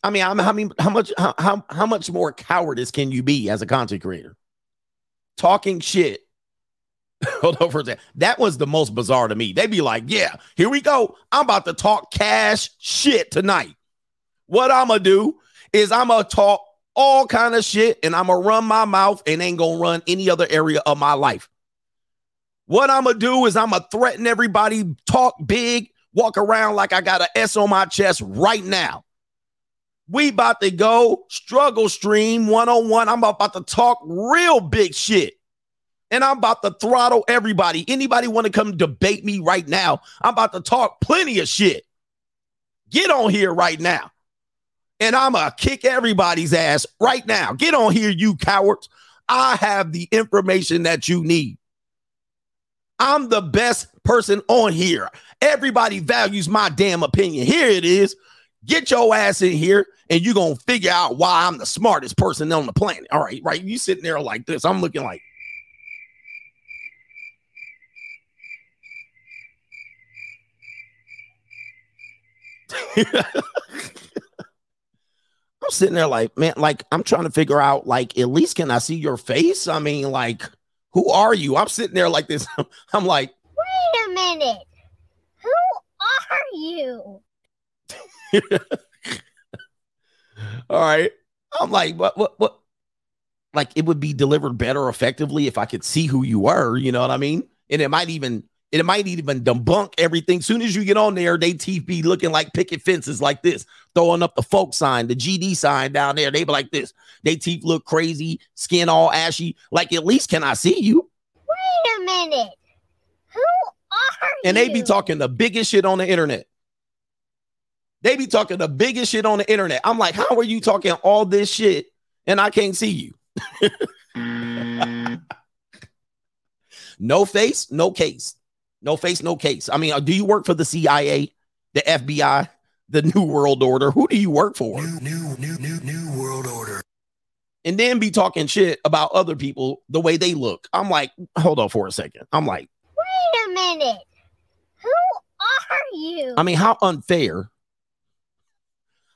I mean, I'm, I mean, how much, how, how, how much more cowardice can you be as a content creator? Talking shit. Hold on for a second. That was the most bizarre to me. They'd be like, "Yeah, here we go. I'm about to talk cash shit tonight." What I'm gonna do is I'm gonna talk all kind of shit and I'm gonna run my mouth and ain't gonna run any other area of my life. What I'm gonna do is I'm gonna threaten everybody, talk big, walk around like I got an S on my chest right now. We about to go struggle stream one on one. I'm about to talk real big shit. And I'm about to throttle everybody. Anybody want to come debate me right now? I'm about to talk plenty of shit. Get on here right now. And I'm going to kick everybody's ass right now. Get on here, you cowards. I have the information that you need. I'm the best person on here. Everybody values my damn opinion. Here it is. Get your ass in here and you're going to figure out why I'm the smartest person on the planet. All right, right? You sitting there like this. I'm looking like, I'm sitting there like, man, like I'm trying to figure out, like, at least can I see your face? I mean, like, who are you? I'm sitting there like this. I'm like, wait a minute. Who are you? All right. I'm like, what, what, what? Like, it would be delivered better effectively if I could see who you were. You know what I mean? And it might even it might even debunk everything. Soon as you get on there, they teeth be looking like picket fences like this, throwing up the folk sign, the GD sign down there. They be like this. They teeth look crazy, skin all ashy. Like, at least can I see you? Wait a minute. Who are and you? they be talking the biggest shit on the internet. They be talking the biggest shit on the internet. I'm like, how are you talking all this shit and I can't see you? Mm. no face, no case. No face, no case. I mean, uh, do you work for the CIA, the FBI, the New World Order? Who do you work for? New, new, new, new, new world order. And then be talking shit about other people the way they look. I'm like, hold on for a second. I'm like, wait a minute. Who are you? I mean, how unfair?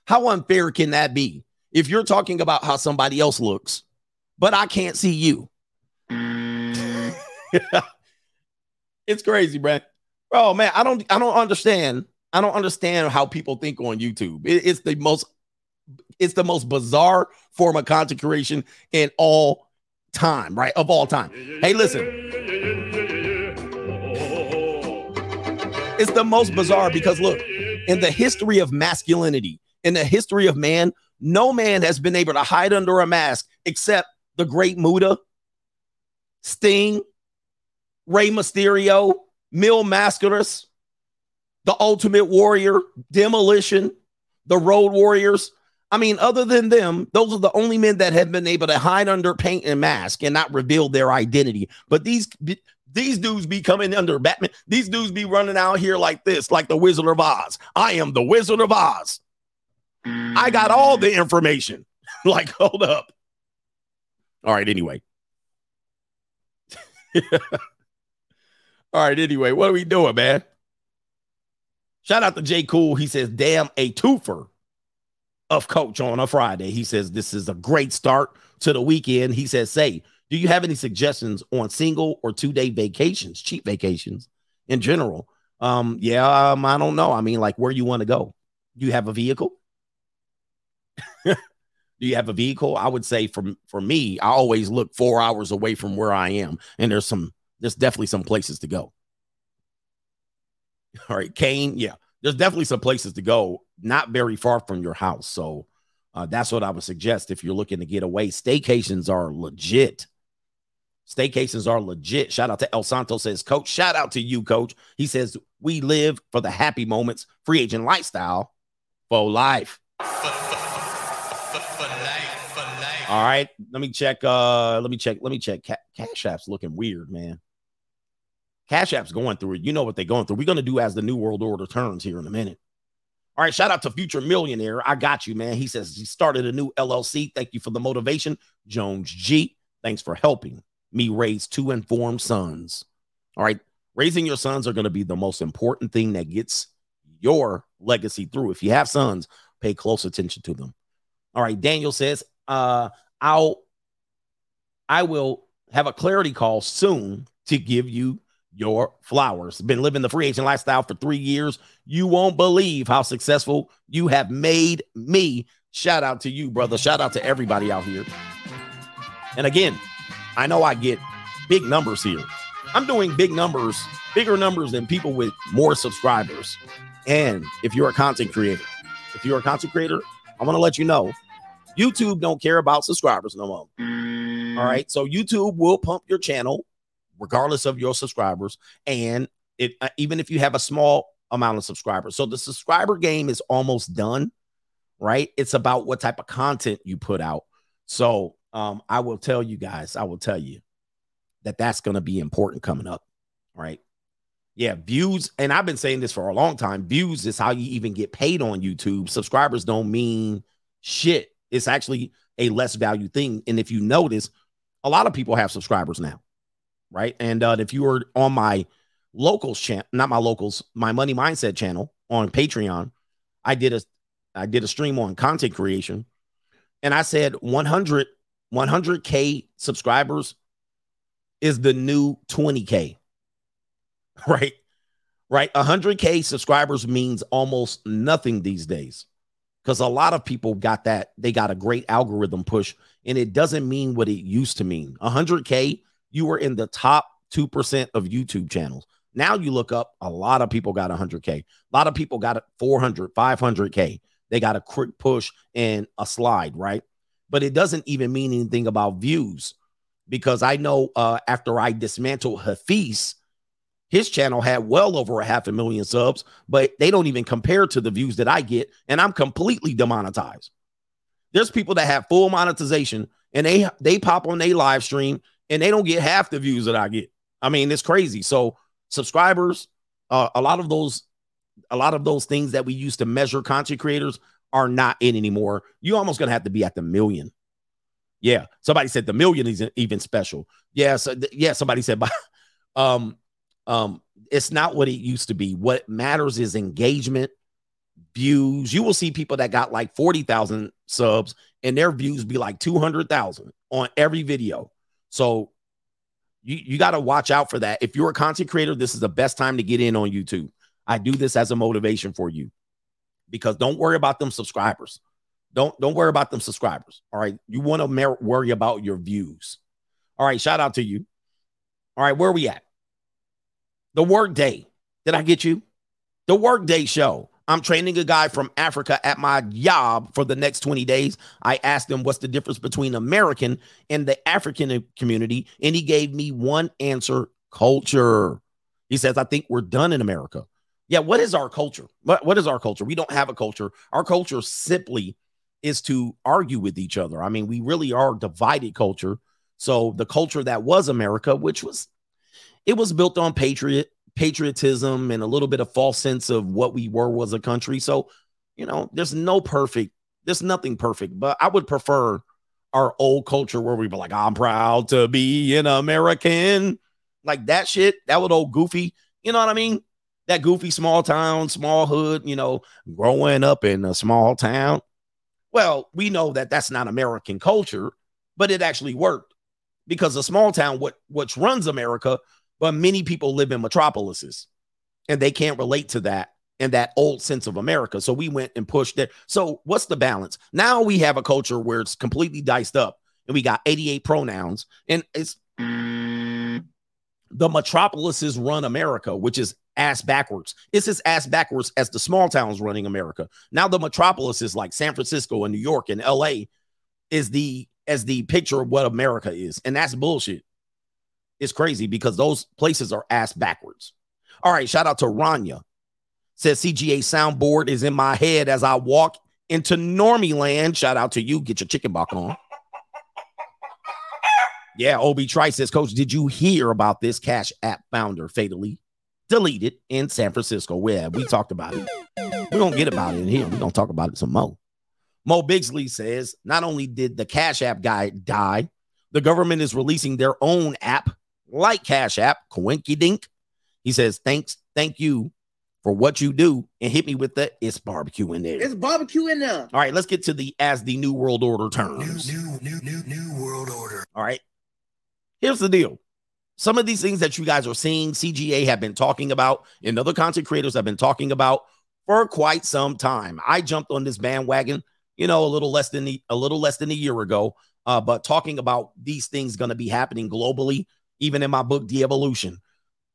How unfair can that be? If you're talking about how somebody else looks, but I can't see you. It's crazy, bro. Bro, man, I don't I don't understand. I don't understand how people think on YouTube. It, it's the most it's the most bizarre form of content creation in all time, right? Of all time. Hey, listen. It's the most bizarre because look, in the history of masculinity, in the history of man, no man has been able to hide under a mask except the great Muta, Sting, Rey Mysterio, Mil Mascaras, the Ultimate Warrior, Demolition, the Road Warriors. I mean, other than them, those are the only men that have been able to hide under paint and mask and not reveal their identity. But these these dudes be coming under Batman. These dudes be running out here like this, like the Wizard of Oz. I am the Wizard of Oz. I got all the information. like, hold up. All right, anyway. All right, anyway, what are we doing, man? Shout out to Jay Cool. He says, damn, a twofer of coach on a Friday. He says, this is a great start to the weekend. He says, say, do you have any suggestions on single or two day vacations, cheap vacations in general? Um, yeah, um, I don't know. I mean, like where you want to go. Do you have a vehicle? do you have a vehicle? I would say for for me, I always look four hours away from where I am, and there's some there's definitely some places to go. All right, Kane, yeah, there's definitely some places to go, not very far from your house. So uh, that's what I would suggest if you're looking to get away. Staycations are legit. Staycations are legit. Shout out to El Santo says, Coach. Shout out to you, Coach. He says, We live for the happy moments, free agent lifestyle for life. All right, let me check. Uh, let me check. Let me check. Cash App's looking weird, man. Cash App's going through it. You know what they're going through. We're gonna do as the new world order turns here in a minute. All right, shout out to Future Millionaire. I got you, man. He says he started a new LLC. Thank you for the motivation, Jones G. Thanks for helping me raise two informed sons. All right, raising your sons are going to be the most important thing that gets your legacy through. If you have sons, pay close attention to them. All right, Daniel says, uh, I'll I will have a clarity call soon to give you your flowers. Been living the free agent lifestyle for three years. You won't believe how successful you have made me. Shout out to you, brother. Shout out to everybody out here. And again, I know I get big numbers here. I'm doing big numbers, bigger numbers than people with more subscribers. And if you're a content creator, if you're a content creator, I want to let you know YouTube don't care about subscribers no more. All right. So YouTube will pump your channel regardless of your subscribers. And it uh, even if you have a small amount of subscribers. So the subscriber game is almost done, right? It's about what type of content you put out. So um, I will tell you guys, I will tell you that that's going to be important coming up, right? Yeah, views, and I've been saying this for a long time. Views is how you even get paid on YouTube. Subscribers don't mean shit. It's actually a less value thing. And if you notice, a lot of people have subscribers now, right? And uh, if you were on my locals channel, not my locals, my money mindset channel on Patreon, I did a I did a stream on content creation, and I said 100 100k subscribers is the new 20k, right? Right, 100k subscribers means almost nothing these days because a lot of people got that they got a great algorithm push and it doesn't mean what it used to mean 100k you were in the top 2% of youtube channels. Now you look up a lot of people got 100k a lot of people got 400 500k they got a quick push and a slide right? But it doesn't even mean anything about views because i know uh, after i dismantled hafiz his channel had well over a half a million subs, but they don't even compare to the views that I get, and I'm completely demonetized. There's people that have full monetization and they they pop on their live stream and they don't get half the views that I get. I mean, it's crazy. So subscribers, uh, a lot of those, a lot of those things that we used to measure content creators are not in anymore. You almost gonna have to be at the million. Yeah, somebody said the million isn't even special. Yeah, so th- yeah, somebody said, um, um, it's not what it used to be. What matters is engagement, views. You will see people that got like 40,000 subs and their views be like 200,000 on every video. So you, you got to watch out for that. If you're a content creator, this is the best time to get in on YouTube. I do this as a motivation for you because don't worry about them subscribers. Don't don't worry about them subscribers. All right. You want to mer- worry about your views. All right. Shout out to you. All right. Where are we at? The work day. Did I get you? The work day show. I'm training a guy from Africa at my job for the next 20 days. I asked him what's the difference between American and the African community, and he gave me one answer culture. He says, I think we're done in America. Yeah, what is our culture? What, what is our culture? We don't have a culture. Our culture simply is to argue with each other. I mean, we really are divided culture. So the culture that was America, which was it was built on patriot patriotism and a little bit of false sense of what we were was a country. So, you know, there's no perfect, there's nothing perfect, but I would prefer our old culture where we be like, I'm proud to be an American. Like that shit, that would old goofy, you know what I mean? That goofy small town, small hood, you know, growing up in a small town. Well, we know that that's not American culture, but it actually worked because a small town, what which runs America, but many people live in metropolises and they can't relate to that and that old sense of America. So we went and pushed it. So what's the balance? Now we have a culture where it's completely diced up and we got 88 pronouns and it's the metropolises run America, which is ass backwards. It's as ass backwards as the small towns running America. Now the metropolis is like San Francisco and New York and LA is the as the picture of what America is. And that's bullshit is crazy because those places are ass backwards. All right, shout out to Rania. Says CGA soundboard is in my head as I walk into Normie land. Shout out to you. Get your chicken buck on. Yeah, Obi Trice says, Coach, did you hear about this Cash App founder fatally deleted in San Francisco? Yeah, we talked about it. We're going to get about it in here. We're going to talk about it some more. Mo Bigsley says, not only did the Cash App guy die, the government is releasing their own app like Cash App, Coinky Dink. He says, thanks, thank you for what you do and hit me with the it's barbecue in there. It's barbecue in there. All right, let's get to the as the new world order terms. New, new, new, new world order. All right. Here's the deal. Some of these things that you guys are seeing, CGA have been talking about, and other content creators have been talking about for quite some time. I jumped on this bandwagon, you know, a little less than a little less than a year ago. Uh, but talking about these things going to be happening globally even in my book, The Evolution.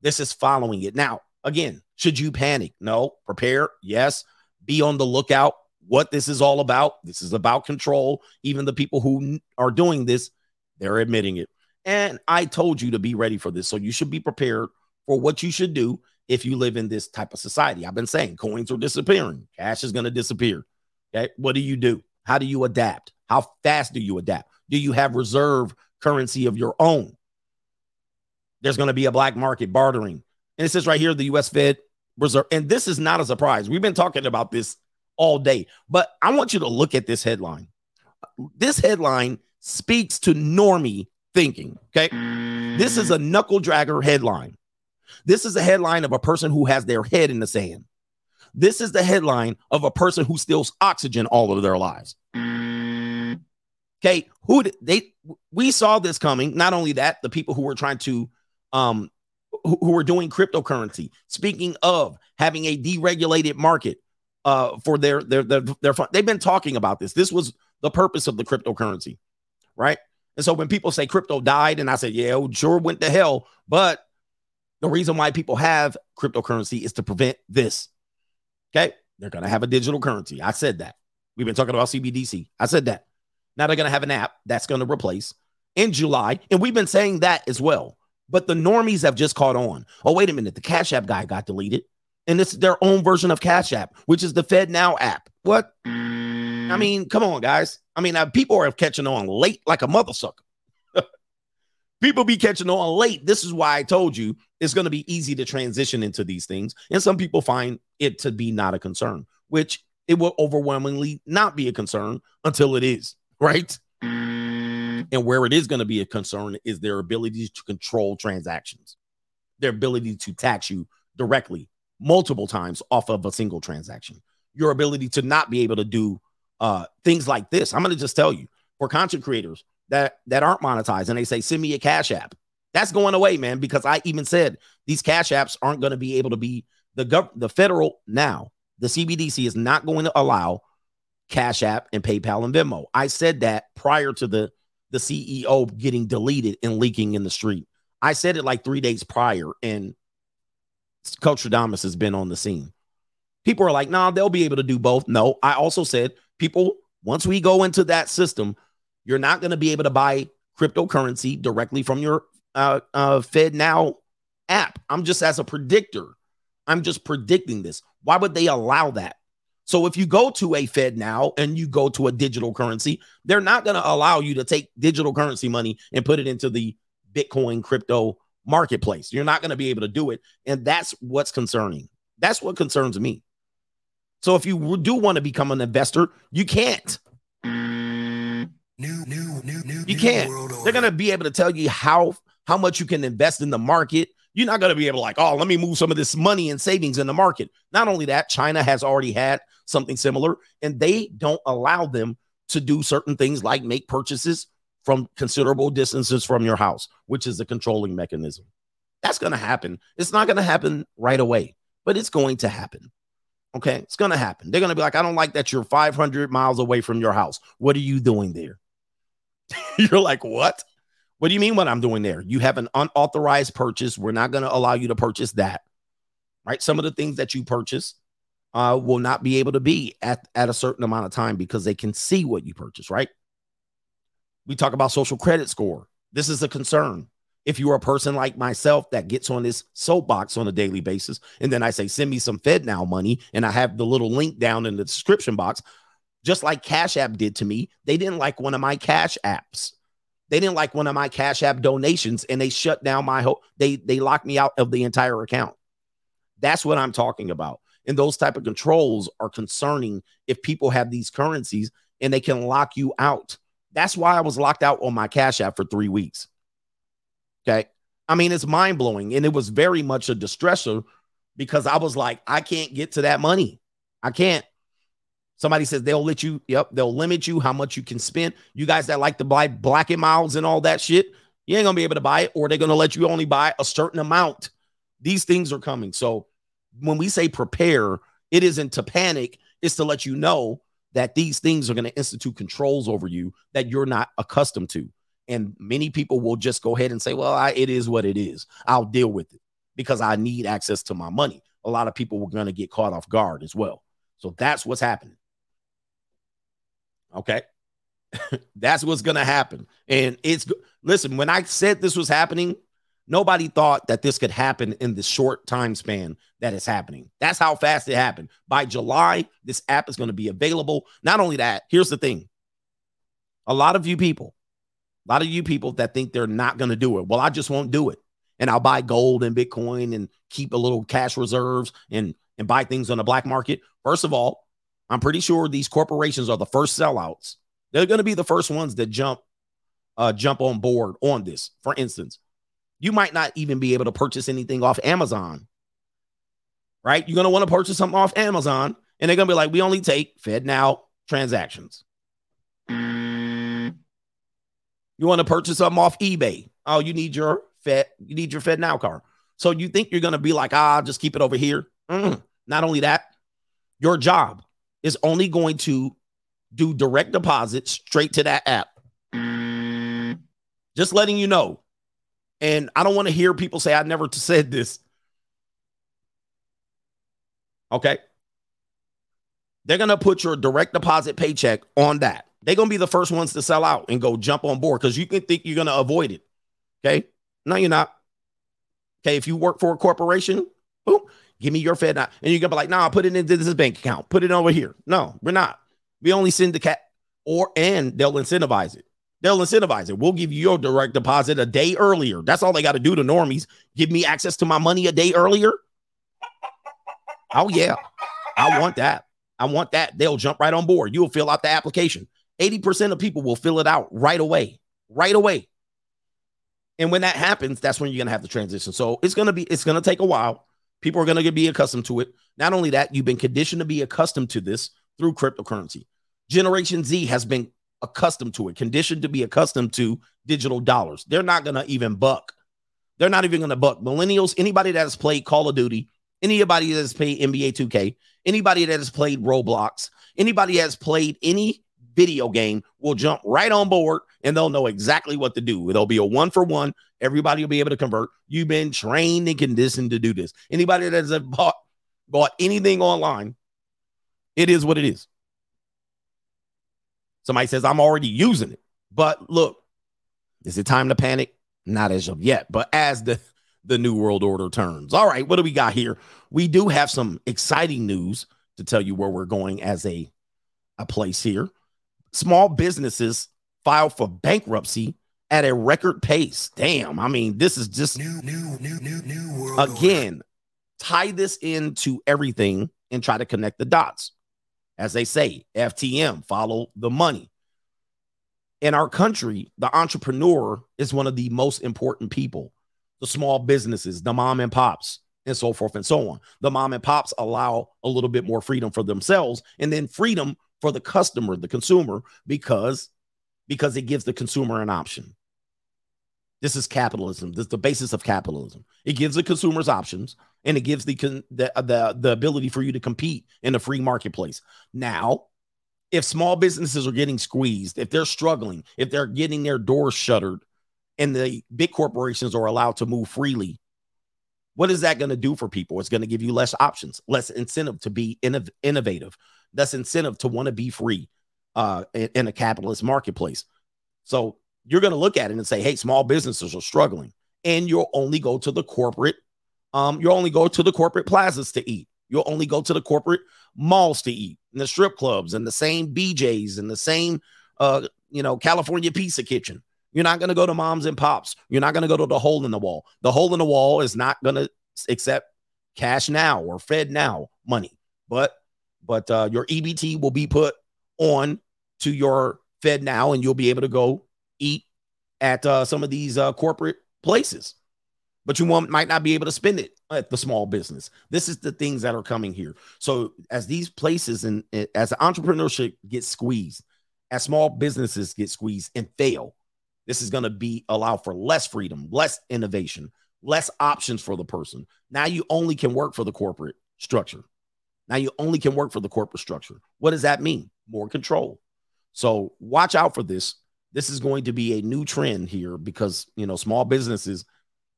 This is following it. Now, Again, should you panic? No. Prepare? Yes. Be on the lookout. What this is all about. This is about control. Even the people who are doing this, they're admitting it. And I told you to be ready for this. So you should be prepared for what you should do if you live in this type of society. I've been saying coins are disappearing, cash is going to disappear. Okay. What do you do? How do you adapt? How fast do you adapt? Do you have reserve currency of your own? There's going to be a black market bartering. And it says right here the US Fed Reserve. And this is not a surprise. We've been talking about this all day, but I want you to look at this headline. This headline speaks to normie thinking. Okay. This is a knuckle dragger headline. This is a headline of a person who has their head in the sand. This is the headline of a person who steals oxygen all of their lives. Okay, who they we saw this coming. Not only that, the people who were trying to um who, who were doing cryptocurrency. Speaking of having a deregulated market uh for their their their, their fund, they've been talking about this. This was the purpose of the cryptocurrency, right? And so when people say crypto died, and I said, yeah, it sure went to hell, but the reason why people have cryptocurrency is to prevent this. Okay. They're going to have a digital currency. I said that. We've been talking about CBDC. I said that. Now they're going to have an app that's going to replace in July. And we've been saying that as well. But the normies have just caught on. Oh, wait a minute. The Cash App guy got deleted. And it's their own version of Cash App, which is the Fed Now app. What? I mean, come on, guys. I mean, people are catching on late like a mother sucker. people be catching on late. This is why I told you it's going to be easy to transition into these things. And some people find it to be not a concern, which it will overwhelmingly not be a concern until it is, right? And where it is going to be a concern is their ability to control transactions, their ability to tax you directly multiple times off of a single transaction, your ability to not be able to do uh, things like this. I'm going to just tell you for content creators that that aren't monetized and they say send me a cash app. That's going away man because i even said these cash apps aren't going to be able to be the gov the federal now the cbdc is not going to allow cash app and paypal and venmo. I said that prior to the the ceo getting deleted and leaking in the street i said it like three days prior and coach has been on the scene people are like nah they'll be able to do both no i also said people once we go into that system you're not going to be able to buy cryptocurrency directly from your uh, uh, Fed Now app. I'm just as a predictor. I'm just predicting this. Why would they allow that? So if you go to a Fed Now and you go to a digital currency, they're not going to allow you to take digital currency money and put it into the Bitcoin crypto marketplace. You're not going to be able to do it. And that's what's concerning. That's what concerns me. So if you do want to become an investor, you can't. New, new, new, new. You can't. They're gonna be able to tell you how how much you can invest in the market. You're not gonna be able to like, oh, let me move some of this money and savings in the market. Not only that, China has already had something similar, and they don't allow them to do certain things like make purchases from considerable distances from your house, which is a controlling mechanism. That's gonna happen. It's not gonna happen right away, but it's going to happen. Okay, it's gonna happen. They're gonna be like, I don't like that you're 500 miles away from your house. What are you doing there? You're like, what? What do you mean what I'm doing there? You have an unauthorized purchase. We're not going to allow you to purchase that. Right? Some of the things that you purchase uh, will not be able to be at, at a certain amount of time because they can see what you purchase, right? We talk about social credit score. This is a concern. If you are a person like myself that gets on this soapbox on a daily basis, and then I say, send me some Fed Now money, and I have the little link down in the description box, just like Cash App did to me. They didn't like one of my Cash Apps. They didn't like one of my Cash App donations, and they shut down my whole. They they locked me out of the entire account. That's what I'm talking about. And those type of controls are concerning if people have these currencies and they can lock you out. That's why I was locked out on my Cash App for three weeks. Okay. I mean, it's mind blowing. And it was very much a distressor because I was like, I can't get to that money. I can't. Somebody says they'll let you, yep, they'll limit you how much you can spend. You guys that like to buy Black and Milds and all that shit, you ain't gonna be able to buy it, or they're gonna let you only buy a certain amount. These things are coming. So when we say prepare, it isn't to panic, it's to let you know that these things are going to institute controls over you that you're not accustomed to. And many people will just go ahead and say, well, I, it is what it is. I'll deal with it. because I need access to my money. A lot of people were going to get caught off guard as well. So that's what's happening. Okay. that's what's going to happen. And it's listen, when I said this was happening, nobody thought that this could happen in the short time span that is happening. That's how fast it happened. By July, this app is going to be available. Not only that, here's the thing a lot of you people, a lot of you people that think they're not going to do it. Well, I just won't do it. And I'll buy gold and Bitcoin and keep a little cash reserves and and buy things on the black market. First of all, I'm pretty sure these corporations are the first sellouts. They're going to be the first ones that jump uh jump on board on this. For instance, you might not even be able to purchase anything off Amazon. Right? You're going to want to purchase something off Amazon and they're going to be like, "We only take FedNow transactions." You want to purchase something off eBay. Oh, you need your Fed, you need your FedNow card. So you think you're going to be like, ah, just keep it over here. Mm. Not only that, your job is only going to do direct deposits straight to that app. Just letting you know. And I don't want to hear people say, I never said this. Okay. They're going to put your direct deposit paycheck on that. They're going to be the first ones to sell out and go jump on board because you can think you're going to avoid it. Okay. No, you're not. Okay. If you work for a corporation, boom, give me your Fed. And you're going to be like, nah, put it into this bank account. Put it over here. No, we're not. We only send the cat or, and they'll incentivize it. They'll incentivize it. We'll give you your direct deposit a day earlier. That's all they got to do to normies. Give me access to my money a day earlier. Oh, yeah. I want that. I want that. They'll jump right on board. You'll fill out the application. 80% of people will fill it out right away. Right away. And when that happens, that's when you're going to have the transition. So it's going to be, it's going to take a while. People are going to be accustomed to it. Not only that, you've been conditioned to be accustomed to this through cryptocurrency. Generation Z has been accustomed to it, conditioned to be accustomed to digital dollars. They're not going to even buck. They're not even going to buck. Millennials, anybody that has played Call of Duty, anybody that has played NBA 2K, anybody that has played Roblox, anybody that has played any video game will jump right on board and they'll know exactly what to do. It'll be a one for one. Everybody will be able to convert. You've been trained and conditioned to do this. Anybody that has bought bought anything online, it is what it is. Somebody says, I'm already using it. But look, is it time to panic? Not as of yet, but as the the new world order turns. All right, what do we got here? We do have some exciting news to tell you where we're going as a a place here small businesses file for bankruptcy at a record pace. Damn, I mean, this is just New, new, new, new, new world again tie this into everything and try to connect the dots. As they say, FTM, follow the money. In our country, the entrepreneur is one of the most important people. The small businesses, the mom and pops, and so forth and so on. The mom and pops allow a little bit more freedom for themselves and then freedom for the customer, the consumer, because because it gives the consumer an option. This is capitalism. This is the basis of capitalism. It gives the consumers options and it gives the, the the the ability for you to compete in a free marketplace. Now, if small businesses are getting squeezed, if they're struggling, if they're getting their doors shuttered and the big corporations are allowed to move freely, what is that going to do for people? It's going to give you less options, less incentive to be innov- innovative, less incentive to want to be free uh, in, in a capitalist marketplace. So you're going to look at it and say, hey, small businesses are struggling. And you'll only go to the corporate, um, you'll only go to the corporate plazas to eat. You'll only go to the corporate malls to eat, and the strip clubs, and the same BJs, and the same, uh, you know, California Pizza Kitchen. You're not going to go to moms and pops. You're not going to go to the hole in the wall. The hole in the wall is not going to accept cash now or Fed now money, but but uh, your EBT will be put on to your Fed now, and you'll be able to go eat at uh, some of these uh, corporate places. But you won't, might not be able to spend it at the small business. This is the things that are coming here. So as these places and as entrepreneurship gets squeezed, as small businesses get squeezed and fail, this is going to be allow for less freedom, less innovation, less options for the person. Now you only can work for the corporate structure. Now you only can work for the corporate structure. What does that mean? More control. So watch out for this. This is going to be a new trend here because, you know, small businesses,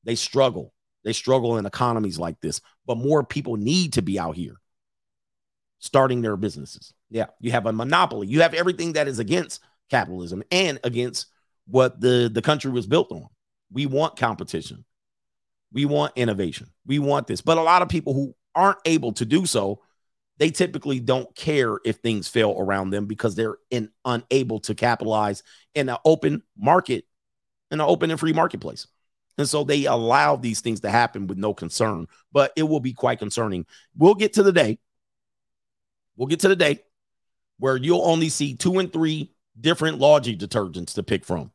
they struggle. They struggle in economies like this, but more people need to be out here starting their businesses. Yeah, you have a monopoly. You have everything that is against capitalism and against what the the country was built on. We want competition. We want innovation. We want this. But a lot of people who aren't able to do so, they typically don't care if things fail around them because they're in, unable to capitalize in an open market, in an open and free marketplace. And so they allow these things to happen with no concern, but it will be quite concerning. We'll get to the day. We'll get to the day where you'll only see two and three different laundry detergents to pick from.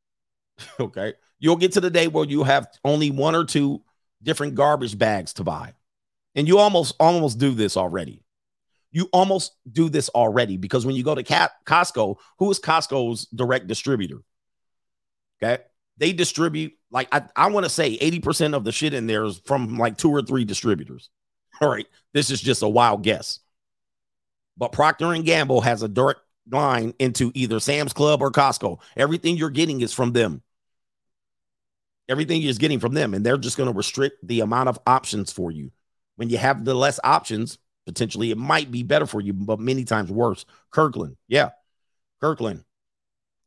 okay. You'll get to the day where you have only one or two different garbage bags to buy. And you almost almost do this already. You almost do this already because when you go to Cat- Costco, who is Costco's direct distributor? Okay. They distribute like I, I want to say 80% of the shit in there is from like two or three distributors. All right. This is just a wild guess. But Procter and Gamble has a direct line into either Sam's Club or Costco. Everything you're getting is from them. Everything you're getting from them, and they're just going to restrict the amount of options for you. When you have the less options, potentially it might be better for you, but many times worse. Kirkland, yeah, Kirkland,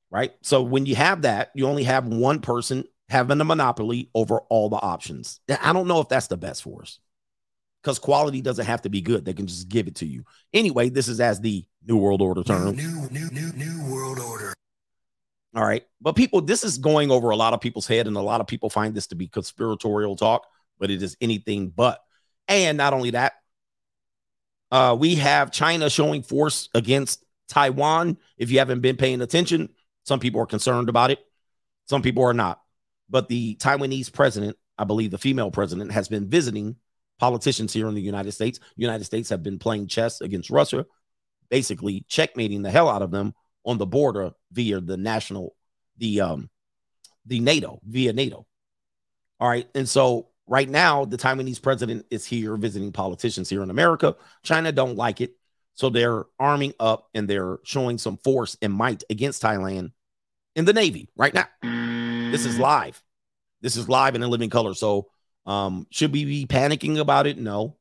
right? So when you have that, you only have one person having a monopoly over all the options. I don't know if that's the best for us because quality doesn't have to be good. They can just give it to you. Anyway, this is as the New World Order term. New, new, new, new world order. All right. But people, this is going over a lot of people's head, and a lot of people find this to be conspiratorial talk, but it is anything but. And not only that, uh, we have China showing force against Taiwan. If you haven't been paying attention, some people are concerned about it, some people are not. But the Taiwanese president, I believe the female president, has been visiting politicians here in the United States. United States have been playing chess against Russia, basically checkmating the hell out of them on the border via the national, the um, the NATO via NATO. All right, and so right now the Taiwanese president is here visiting politicians here in America. China don't like it, so they're arming up and they're showing some force and might against Thailand in the Navy right now. This is live. This is live and in living color. So um, should we be panicking about it? No.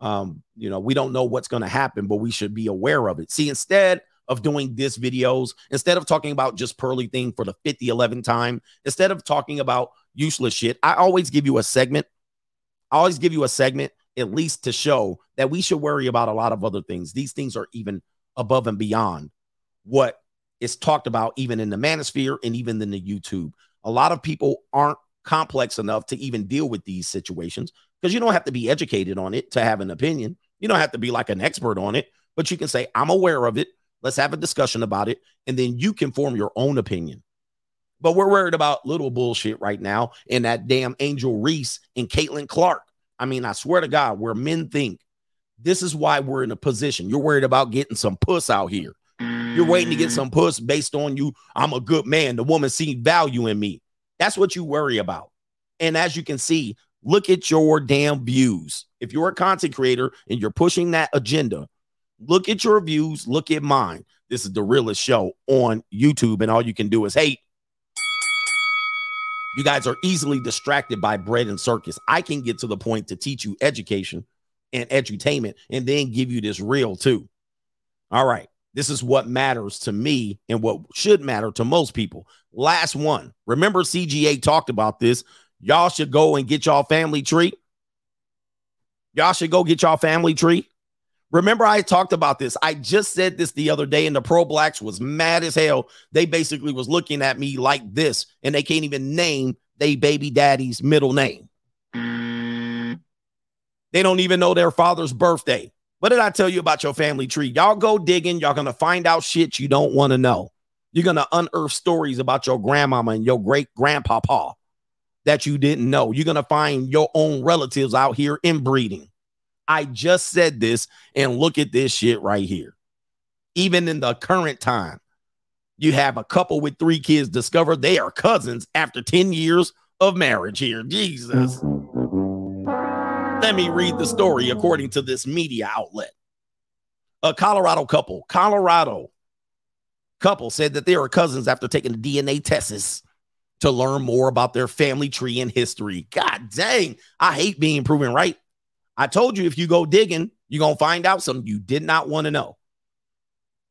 Um, you know, we don't know what's going to happen, but we should be aware of it. See, instead of doing this videos, instead of talking about just Pearly thing for the 50, 11 time, instead of talking about useless shit, I always give you a segment. I always give you a segment at least to show that we should worry about a lot of other things. These things are even above and beyond what is talked about, even in the manosphere and even in the YouTube. A lot of people aren't complex enough to even deal with these situations because you don't have to be educated on it to have an opinion. You don't have to be like an expert on it, but you can say, I'm aware of it. Let's have a discussion about it. And then you can form your own opinion. But we're worried about little bullshit right now and that damn Angel Reese and Caitlin Clark. I mean, I swear to God, where men think this is why we're in a position. You're worried about getting some puss out here. You're waiting to get mm. some puss based on you. I'm a good man. The woman see value in me. That's what you worry about. And as you can see, look at your damn views. If you're a content creator and you're pushing that agenda, look at your views, look at mine. This is the realest show on YouTube, and all you can do is hate. You guys are easily distracted by bread and circus. I can get to the point to teach you education and edutainment and then give you this real too. All right. This is what matters to me and what should matter to most people. Last one. Remember, CGA talked about this. Y'all should go and get y'all family tree. Y'all should go get y'all family tree. Remember, I talked about this. I just said this the other day, and the pro blacks was mad as hell. They basically was looking at me like this, and they can't even name they baby daddy's middle name. They don't even know their father's birthday. What did I tell you about your family tree? Y'all go digging. Y'all gonna find out shit you don't want to know. You're gonna unearth stories about your grandmama and your great grandpapa that you didn't know. You're gonna find your own relatives out here inbreeding. I just said this, and look at this shit right here. Even in the current time, you have a couple with three kids discover they are cousins after 10 years of marriage here. Jesus. Let me read the story according to this media outlet. A Colorado couple, Colorado couple said that they are cousins after taking the DNA tests to learn more about their family tree and history. God dang, I hate being proven right. I told you if you go digging, you're going to find out something you did not want to know.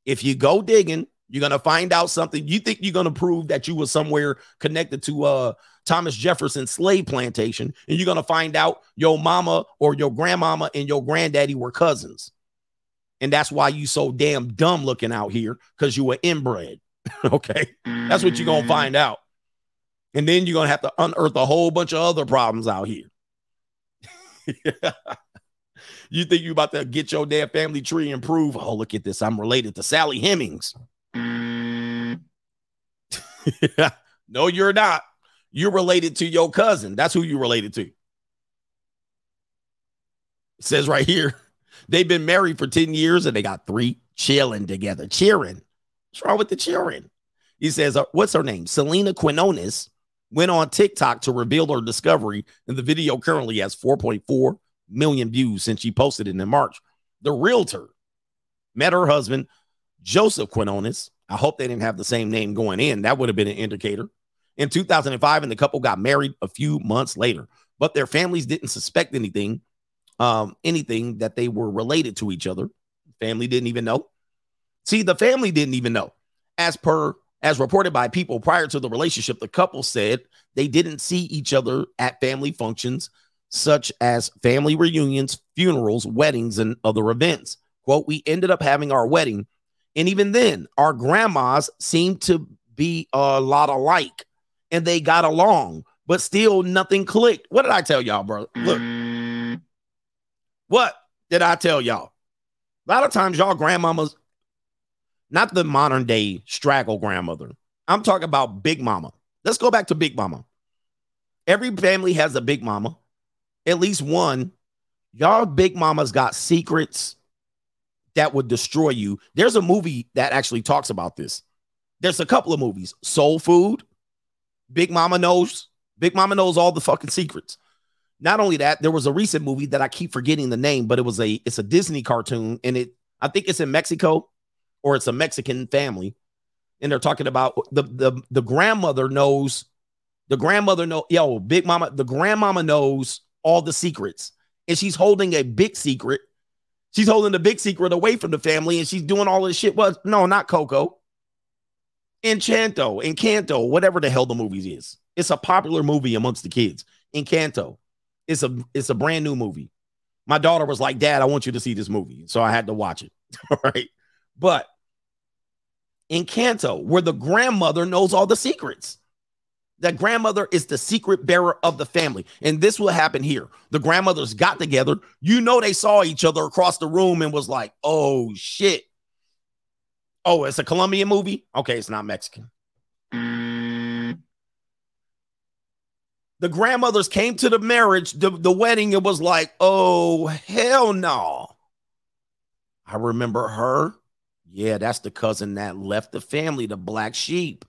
If you go digging, you're going to find out something you think you're going to prove that you were somewhere connected to uh Thomas Jefferson slave plantation and you're going to find out your mama or your grandmama and your granddaddy were cousins. And that's why you so damn dumb looking out here cuz you were inbred. okay? That's what you're going to find out. And then you're going to have to unearth a whole bunch of other problems out here. you think you about to get your damn family tree and prove, oh, look at this. I'm related to Sally Hemings. no, you're not. You're related to your cousin. That's who you're related to. It says right here, they've been married for 10 years and they got three chilling together. Cheering. What's wrong with the cheering? He says, uh, what's her name? Selena Quinones went on TikTok to reveal her discovery, and the video currently has 4.4 million views since she posted it in March. The realtor met her husband, Joseph Quinones. I hope they didn't have the same name going in. That would have been an indicator. In 2005, and the couple got married a few months later, but their families didn't suspect anything, um, anything that they were related to each other. Family didn't even know. See, the family didn't even know. As per as reported by people prior to the relationship, the couple said they didn't see each other at family functions such as family reunions, funerals, weddings, and other events. Quote, we ended up having our wedding. And even then, our grandmas seemed to be a lot alike and they got along, but still nothing clicked. What did I tell y'all, bro? Look, mm. what did I tell y'all? A lot of times, y'all grandmamas, not the modern day straggle grandmother. I'm talking about Big Mama. Let's go back to Big Mama. Every family has a Big Mama, at least one. Y'all Big Mamas got secrets that would destroy you. There's a movie that actually talks about this. There's a couple of movies Soul Food, Big Mama knows. Big Mama knows all the fucking secrets. Not only that, there was a recent movie that I keep forgetting the name, but it was a it's a Disney cartoon, and it I think it's in Mexico or it's a Mexican family, and they're talking about the the the grandmother knows the grandmother know yo Big Mama the grandmama knows all the secrets, and she's holding a big secret. She's holding the big secret away from the family, and she's doing all this shit. Was no, not Coco. Enchanto, Encanto, whatever the hell the movie is. It's a popular movie amongst the kids. Encanto. It's a it's a brand new movie. My daughter was like, "Dad, I want you to see this movie." So I had to watch it. All right. But Encanto, where the grandmother knows all the secrets. That grandmother is the secret bearer of the family. And this will happen here. The grandmothers got together. You know, they saw each other across the room and was like, oh shit. Oh, it's a Colombian movie? Okay, it's not Mexican. The grandmothers came to the marriage, the, the wedding, it was like, oh, hell no. I remember her. Yeah, that's the cousin that left the family, the black sheep.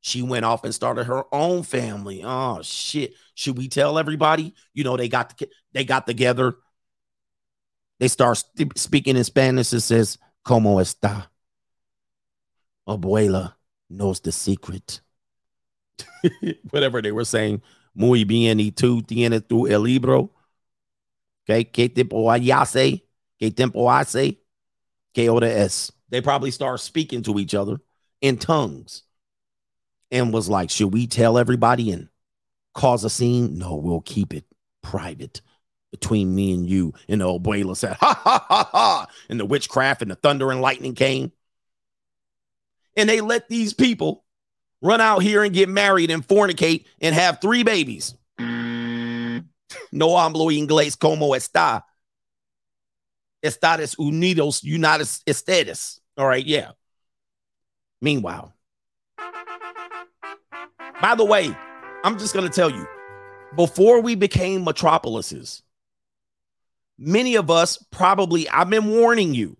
She went off and started her own family. Oh shit. Should we tell everybody? You know, they got the, they got together. They start st- speaking in Spanish. It says, Como está? Abuela knows the secret. Whatever they were saying. Muy bien, y tú tienes tu el libro. Okay, ¿qué tiempo hace? ¿Qué tiempo hace? ¿Qué hora es? They probably start speaking to each other in tongues and was like, Should we tell everybody and cause a scene? No, we'll keep it private between me and you. And the abuela said, Ha ha ha ha. And the witchcraft and the thunder and lightning came. And they let these people run out here and get married and fornicate and have three babies. No hablo inglés como está. Estados Unidos, United States. All right, yeah. Meanwhile, by the way, I'm just going to tell you before we became metropolises, many of us probably, I've been warning you,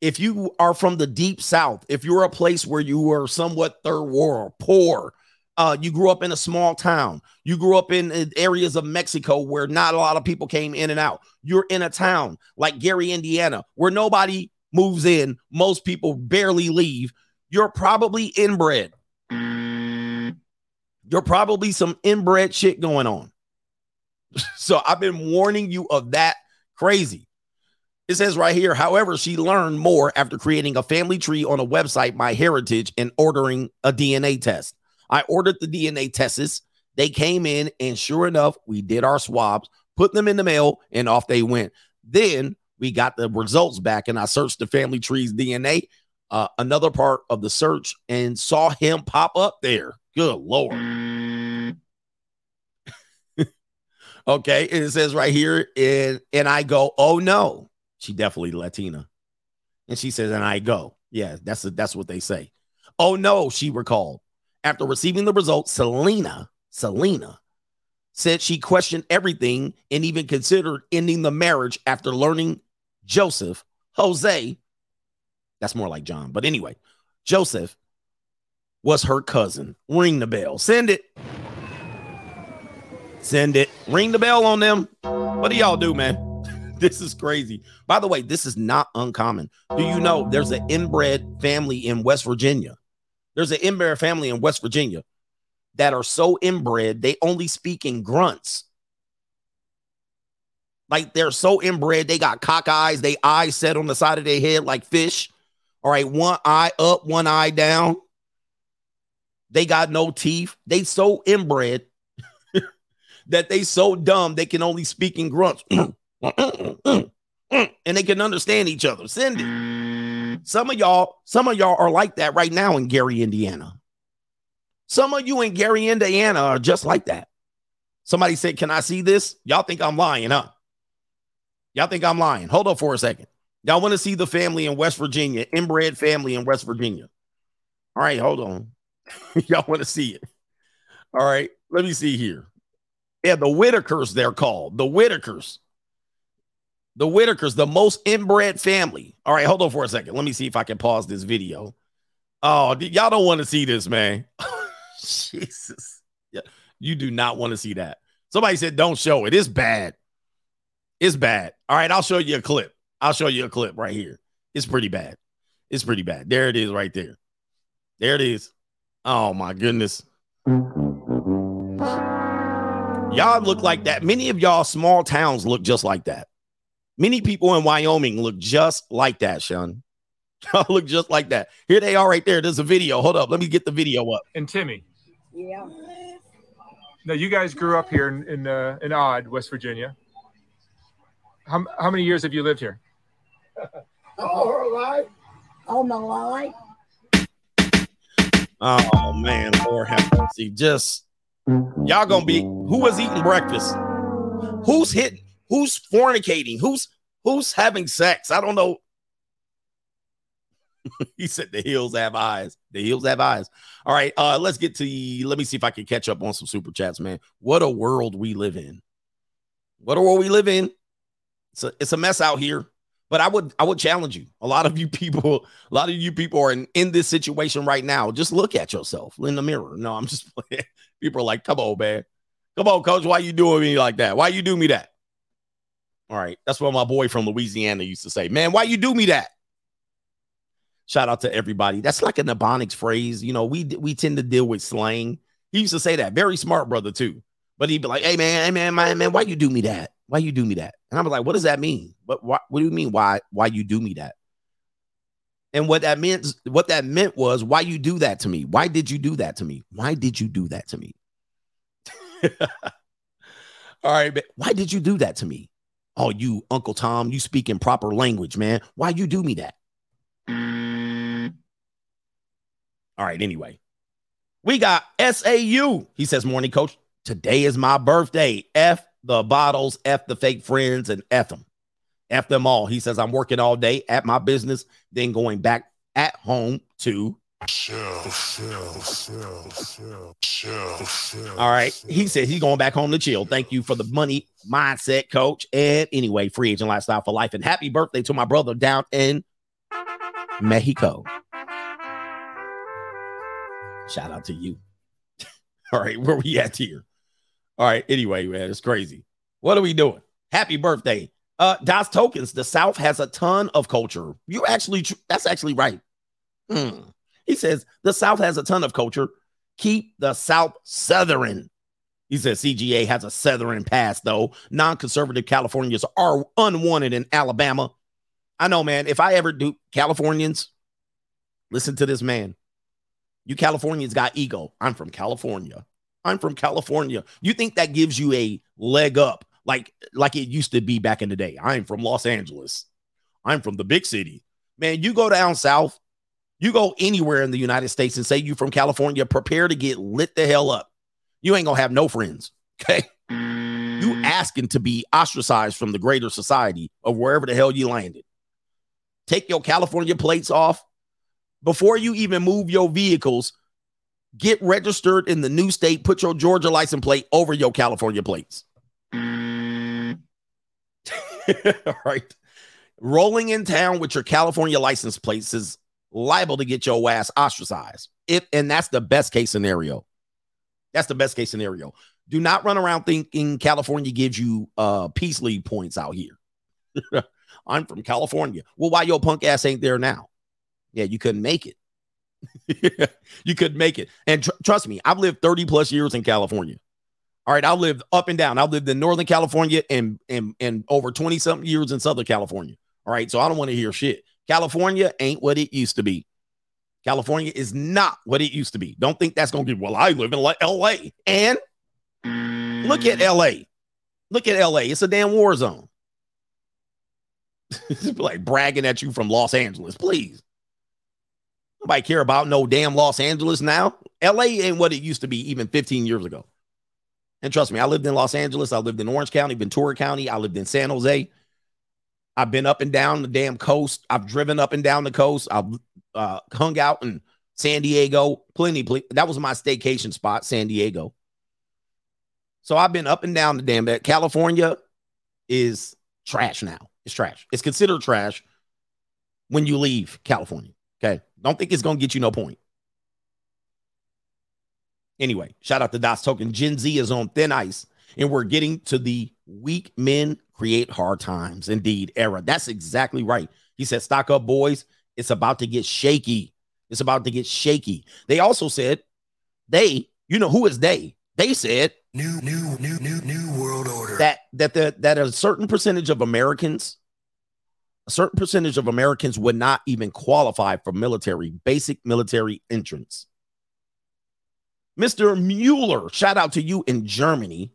if you are from the deep south, if you're a place where you were somewhat third world, poor, uh, you grew up in a small town, you grew up in areas of Mexico where not a lot of people came in and out. You're in a town like Gary, Indiana, where nobody moves in, most people barely leave. You're probably inbred. You're probably some inbred shit going on. so I've been warning you of that crazy. It says right here, however, she learned more after creating a family tree on a website, MyHeritage, and ordering a DNA test. I ordered the DNA tests. They came in, and sure enough, we did our swabs, put them in the mail, and off they went. Then we got the results back, and I searched the family tree's DNA, uh, another part of the search, and saw him pop up there. Good Lord. okay. And it says right here, and, and I go, oh no, she definitely Latina. And she says, and I go, yeah, that's that's what they say. Oh no, she recalled. After receiving the results, Selena, Selena said she questioned everything and even considered ending the marriage after learning Joseph, Jose, that's more like John, but anyway, Joseph was her cousin. Ring the bell. Send it. Send it. Ring the bell on them. What do y'all do, man? this is crazy. By the way, this is not uncommon. Do you know there's an inbred family in West Virginia? There's an inbred family in West Virginia that are so inbred, they only speak in grunts. Like they're so inbred, they got cock eyes, they eyes set on the side of their head like fish. All right, one eye up, one eye down. They got no teeth. They so inbred that they so dumb they can only speak in grunts. and they can understand each other. It. Some of y'all, some of y'all are like that right now in Gary, Indiana. Some of you in Gary, Indiana are just like that. Somebody said, Can I see this? Y'all think I'm lying, huh? Y'all think I'm lying. Hold up for a second. Y'all want to see the family in West Virginia, inbred family in West Virginia. All right, hold on. Y'all want to see it. All right, let me see here. Yeah, the Whitakers, they're called. The Whitakers. The Whitakers, the most inbred family. All right, hold on for a second. Let me see if I can pause this video. Oh, y'all don't want to see this, man. Jesus. Yeah, you do not want to see that. Somebody said, don't show it. It's bad. It's bad. All right, I'll show you a clip. I'll show you a clip right here. It's pretty bad. It's pretty bad. There it is right there. There it is. Oh my goodness. Y'all look like that. Many of y'all small towns look just like that. Many people in Wyoming look just like that, Sean. Y'all look just like that. Here they are right there. There's a video. Hold up. Let me get the video up. And Timmy. Yeah. Now you guys grew up here in in, uh, in Odd, West Virginia. How, how many years have you lived here? All her life. All my life. Oh man, Lord have mercy. Just y'all gonna be who was eating breakfast? Who's hitting? Who's fornicating? Who's who's having sex? I don't know. he said the hills have eyes. The hills have eyes. All right, uh, let's get to let me see if I can catch up on some super chats, man. What a world we live in. What a world we live in. It's a, it's a mess out here. But I would I would challenge you. A lot of you people, a lot of you people are in, in this situation right now. Just look at yourself in the mirror. No, I'm just playing. People are like, come on, man. Come on, coach. Why you doing me like that? Why you do me that? All right. That's what my boy from Louisiana used to say. Man, why you do me that? Shout out to everybody. That's like an Ebonics phrase. You know, we we tend to deal with slang. He used to say that. Very smart brother, too. But he'd be like, hey man, hey man, man, man, why you do me that? Why you do me that? And I was like, what does that mean? What, what do you mean? Why why you do me that? And what that meant, what that meant was, why you do that to me? Why did you do that to me? Why did you do that to me? All right, why did you do that to me? Oh, you Uncle Tom, you speak in proper language, man. Why you do me that? All right, anyway. We got SAU. He says, Morning coach, today is my birthday. F the bottles, F the fake friends, and F them. F them all. He says, I'm working all day at my business, then going back at home to. Chill, chill, chill, chill, chill, chill. All right. He said he's going back home to chill. Thank you for the money mindset, coach. And anyway, free agent lifestyle for life. And happy birthday to my brother down in Mexico. Shout out to you. All right, where we at here? All right, anyway, man, it's crazy. What are we doing? Happy birthday. Uh Das Tokens, the South has a ton of culture. You actually that's actually right. Hmm. He says the South has a ton of culture. Keep the South Southern. He says CGA has a Southern past, though. Non conservative Californians are unwanted in Alabama. I know, man. If I ever do Californians, listen to this man. You Californians got ego. I'm from California. I'm from California. You think that gives you a leg up like like it used to be back in the day. I'm from Los Angeles. I'm from the big city. Man, you go down south, you go anywhere in the United States and say you from California, prepare to get lit the hell up. You ain't gonna have no friends. Okay. You mm. asking to be ostracized from the greater society of wherever the hell you landed. Take your California plates off before you even move your vehicles. Get registered in the new state. Put your Georgia license plate over your California plates. All right. Rolling in town with your California license plates is liable to get your ass ostracized. If and that's the best case scenario. That's the best case scenario. Do not run around thinking California gives you uh peace league points out here. I'm from California. Well, why your punk ass ain't there now? Yeah, you couldn't make it. you couldn't make it. And tr- trust me, I've lived 30 plus years in California. All right, I lived up and down. I lived in Northern California and and and over 20 something years in Southern California. All right, so I don't want to hear shit. California ain't what it used to be. California is not what it used to be. Don't think that's going to be, well, I live in LA. And look at LA. Look at LA. It's a damn war zone. like bragging at you from Los Angeles, please. Nobody care about no damn Los Angeles now. LA ain't what it used to be even 15 years ago. And trust me, I lived in Los Angeles. I lived in Orange County, Ventura County. I lived in San Jose. I've been up and down the damn coast. I've driven up and down the coast. I've uh, hung out in San Diego. Plenty. That was my staycation spot, San Diego. So I've been up and down the damn bit. California is trash now. It's trash. It's considered trash when you leave California. Okay. Don't think it's going to get you no point. Anyway, shout out to DOS Token. Gen Z is on thin ice, and we're getting to the weak men create hard times. Indeed, era. That's exactly right. He said, Stock up, boys. It's about to get shaky. It's about to get shaky. They also said, they, you know, who is they? They said, New, new, new, new, new world order. that that the, that a certain percentage of Americans, a certain percentage of Americans would not even qualify for military, basic military entrance. Mr. Mueller, shout out to you in Germany.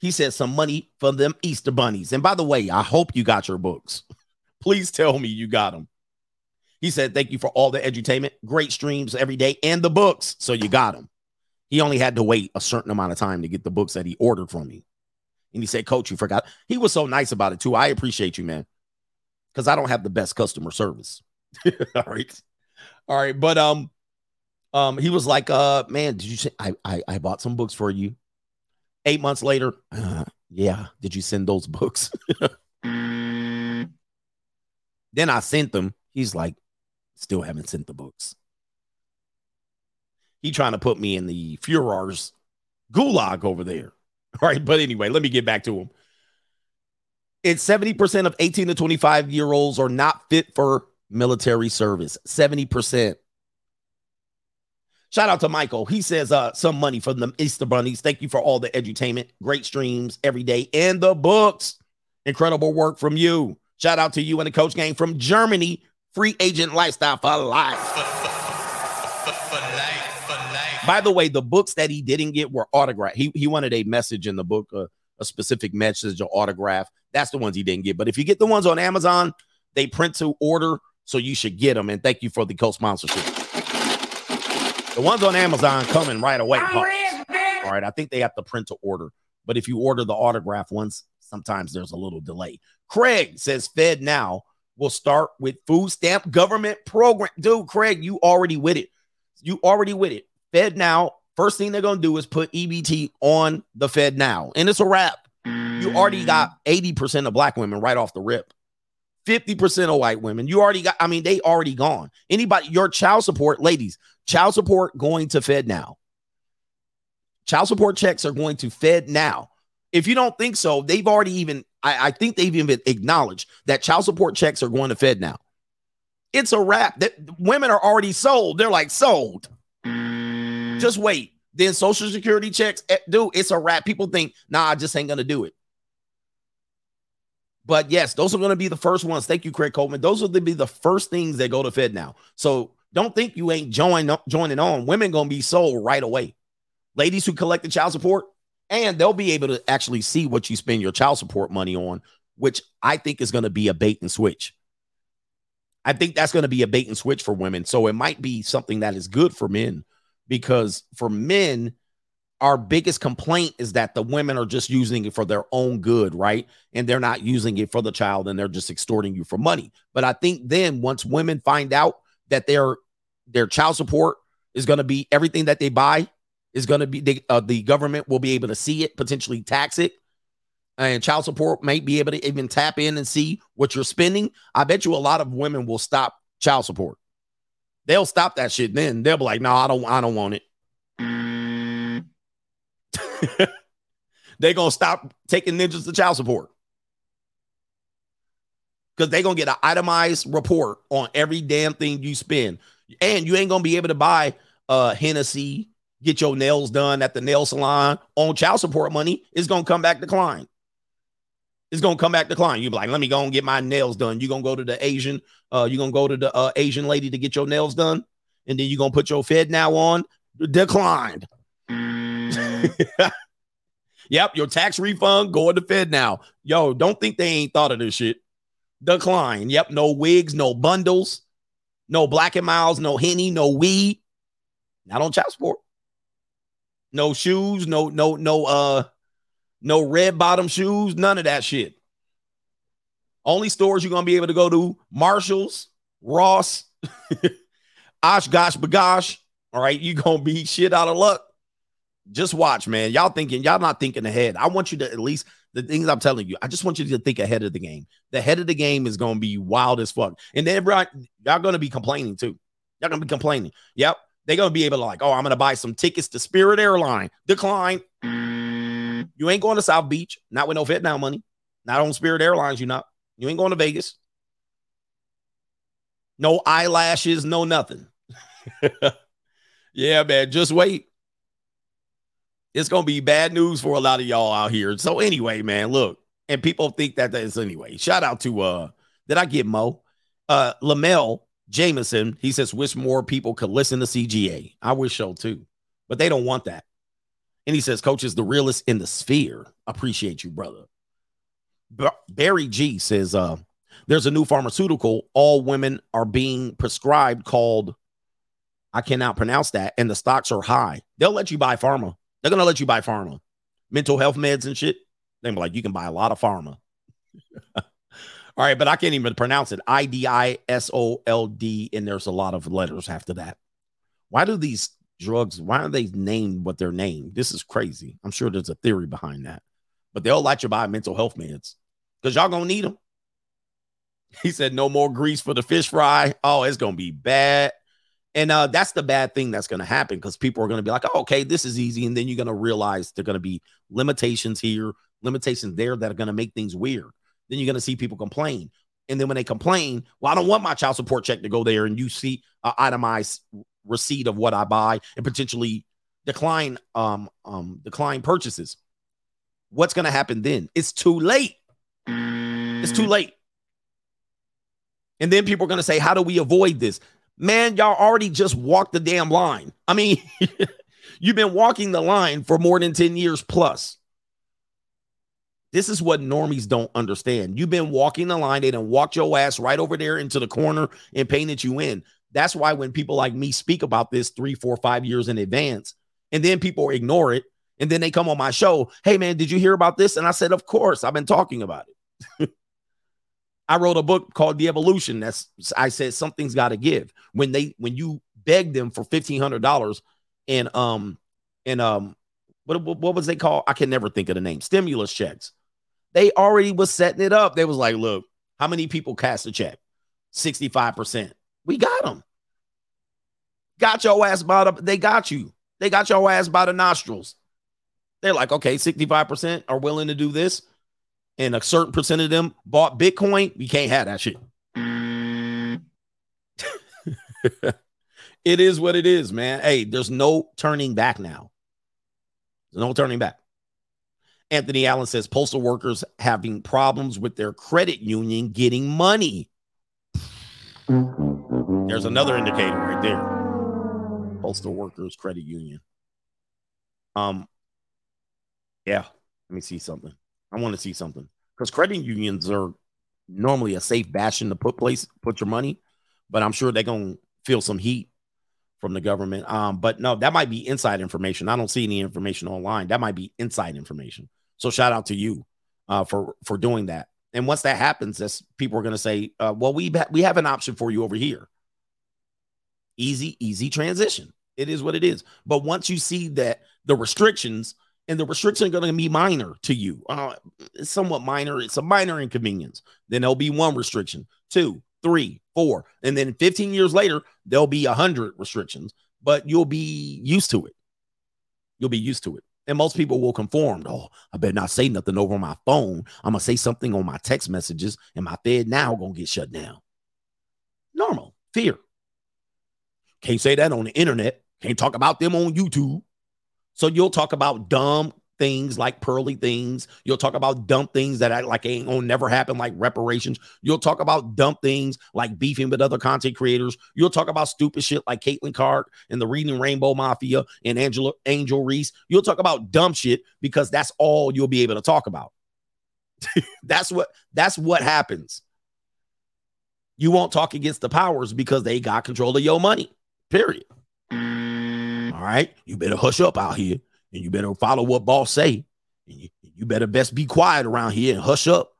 He said some money for them Easter bunnies. And by the way, I hope you got your books. Please tell me you got them. He said, Thank you for all the edutainment, great streams every day, and the books. So you got them. He only had to wait a certain amount of time to get the books that he ordered from me. And he said, Coach, you forgot. He was so nice about it too. I appreciate you, man. Because I don't have the best customer service. all right. All right. But um, um, he was like, uh, man, did you say I, I I bought some books for you? Eight months later, uh, yeah. Did you send those books? then I sent them. He's like, still haven't sent the books. He trying to put me in the Führer's gulag over there. All right, but anyway, let me get back to him. It's 70% of 18 to 25 year olds are not fit for military service. 70%. Shout out to Michael. He says uh some money for the Easter bunnies. Thank you for all the edutainment, great streams every day, and the books. Incredible work from you. Shout out to you and the coach gang from Germany. Free agent lifestyle for life. By the way, the books that he didn't get were autographed. He he wanted a message in the book, uh, a specific message or autograph. That's the ones he didn't get. But if you get the ones on Amazon, they print to order, so you should get them. And thank you for the co-sponsorship. The ones on Amazon coming right away. huh? All right, I think they have to print to order. But if you order the autograph ones, sometimes there's a little delay. Craig says Fed now will start with food stamp government program. Dude, Craig, you already with it. You already with it. Fed now, first thing they're gonna do is put EBT on the Fed now, and it's a wrap. You already got mm. 80% of black women right off the rip. 50% of white women. You already got, I mean, they already gone. Anybody, your child support, ladies, child support going to Fed now. Child support checks are going to Fed now. If you don't think so, they've already even, I, I think they've even acknowledged that child support checks are going to Fed now. It's a wrap. That women are already sold. They're like sold. Just wait. Then social security checks, eh, dude, it's a wrap. People think, nah, I just ain't gonna do it. But yes, those are gonna be the first ones. Thank you, Craig Coleman. Those will be the first things that go to Fed now. So don't think you ain't join joining on. Women gonna be sold right away. Ladies who collect the child support, and they'll be able to actually see what you spend your child support money on, which I think is gonna be a bait and switch. I think that's going to be a bait and switch for women. So it might be something that is good for men because for men, our biggest complaint is that the women are just using it for their own good, right? And they're not using it for the child and they're just extorting you for money. But I think then once women find out that their their child support is going to be everything that they buy is going to be they, uh, the government will be able to see it, potentially tax it, and child support may be able to even tap in and see what you're spending, I bet you a lot of women will stop child support. They'll stop that shit then. They'll be like, no, I don't, I don't want it. they're gonna stop taking ninjas to child support. Because they're gonna get an itemized report on every damn thing you spend. And you ain't gonna be able to buy uh Hennessy, get your nails done at the nail salon on child support money, it's gonna come back decline it's gonna come back decline. You be like, let me go and get my nails done. You're gonna go to the Asian, uh, you're gonna go to the uh, Asian lady to get your nails done, and then you're gonna put your Fed now on declined. yep, your tax refund going to Fed now. Yo, don't think they ain't thought of this shit. Decline. Yep, no wigs, no bundles, no Black and Milds, no henny, no weed. Not on child support. No shoes, no, no, no, uh, no red bottom shoes, none of that shit. Only stores you're gonna be able to go to: Marshalls, Ross, OshKosh B'gosh. All right, you gonna be shit out of luck. Just watch, man. Y'all thinking, y'all not thinking ahead. I want you to at least the things I'm telling you. I just want you to think ahead of the game. The head of the game is gonna be wild as fuck. And then y'all gonna be complaining too. Y'all gonna be complaining. Yep. They're gonna be able to like, oh, I'm gonna buy some tickets to Spirit Airline. Decline. You ain't going to South Beach, not with no Vietnam money, not on Spirit Airlines. You not. You ain't going to Vegas. No eyelashes, no nothing. yeah, man, just wait. It's gonna be bad news for a lot of y'all out here. So anyway, man, look, and people think that that is anyway. Shout out to uh, did I get Mo? Uh, Lamel Jameson. He says, wish more people could listen to CGA. I wish so too, but they don't want that. And he says, Coach is the realest in the sphere. Appreciate you, brother. Barry G says, uh, there's a new pharmaceutical all women are being prescribed called, I cannot pronounce that, and the stocks are high. They'll let you buy pharma. They're going to let you buy pharma, mental health meds and shit. They're like, you can buy a lot of pharma. all right, but I can't even pronounce it. I D I S O L D, and there's a lot of letters after that. Why do these drugs, why are they named what they're named? This is crazy. I'm sure there's a theory behind that. But they'll let you buy mental health meds because y'all gonna need them. He said, no more grease for the fish fry. Oh, it's gonna be bad. And uh, that's the bad thing that's going to happen because people are going to be like, oh, okay, this is easy. And then you're going to realize there are going to be limitations here, limitations there that are going to make things weird. Then you're going to see people complain. And then when they complain, well, I don't want my child support check to go there. And you see uh, itemized receipt of what I buy and potentially decline um um decline purchases. What's going to happen then? It's too late. It's too late. And then people are going to say, "How do we avoid this?" Man, y'all already just walked the damn line. I mean, you've been walking the line for more than 10 years plus. This is what normies don't understand. You've been walking the line. They done walked your ass right over there into the corner and painted you in. That's why when people like me speak about this three, four, five years in advance, and then people ignore it, and then they come on my show, hey man, did you hear about this? And I said, of course, I've been talking about it. I wrote a book called The Evolution. That's I said something's got to give. When they when you beg them for fifteen hundred dollars and um and um what, what was they called? I can never think of the name. Stimulus checks. They already was setting it up. They was like, look, how many people cast a check? 65%. We got them. Got your ass by the, they got you. They got your ass by the nostrils. They're like, okay, 65% are willing to do this. And a certain percent of them bought Bitcoin. We can't have that shit. It is what it is, man. Hey, there's no turning back now. There's no turning back. Anthony Allen says postal workers having problems with their credit union getting money. Mm-hmm. There's another indicator right there. Postal workers credit union. Um, yeah. Let me see something. I want to see something because credit unions are normally a safe bastion to put place put your money, but I'm sure they're gonna feel some heat from the government. Um, but no, that might be inside information. I don't see any information online. That might be inside information. So shout out to you uh, for for doing that. And once that happens, that's people are to say, uh, "Well, we ha- we have an option for you over here." Easy, easy transition. It is what it is. But once you see that the restrictions and the restrictions are going to be minor to you, uh, somewhat minor. It's a minor inconvenience. Then there'll be one restriction, two, three, four, and then 15 years later there'll be a hundred restrictions. But you'll be used to it. You'll be used to it. And most people will conform. Oh, I better not say nothing over my phone. I'm gonna say something on my text messages, and my Fed now gonna get shut down. Normal fear. Can't say that on the internet. Can't talk about them on YouTube. So you'll talk about dumb things like pearly things. You'll talk about dumb things that I like ain't gonna never happen, like reparations. You'll talk about dumb things like beefing with other content creators. You'll talk about stupid shit like Caitlin Clark and the Reading Rainbow Mafia and Angela Angel Reese. You'll talk about dumb shit because that's all you'll be able to talk about. that's what that's what happens. You won't talk against the powers because they got control of your money. Period. Mm. All right. You better hush up out here and you better follow what boss say. And you, you better best be quiet around here and hush up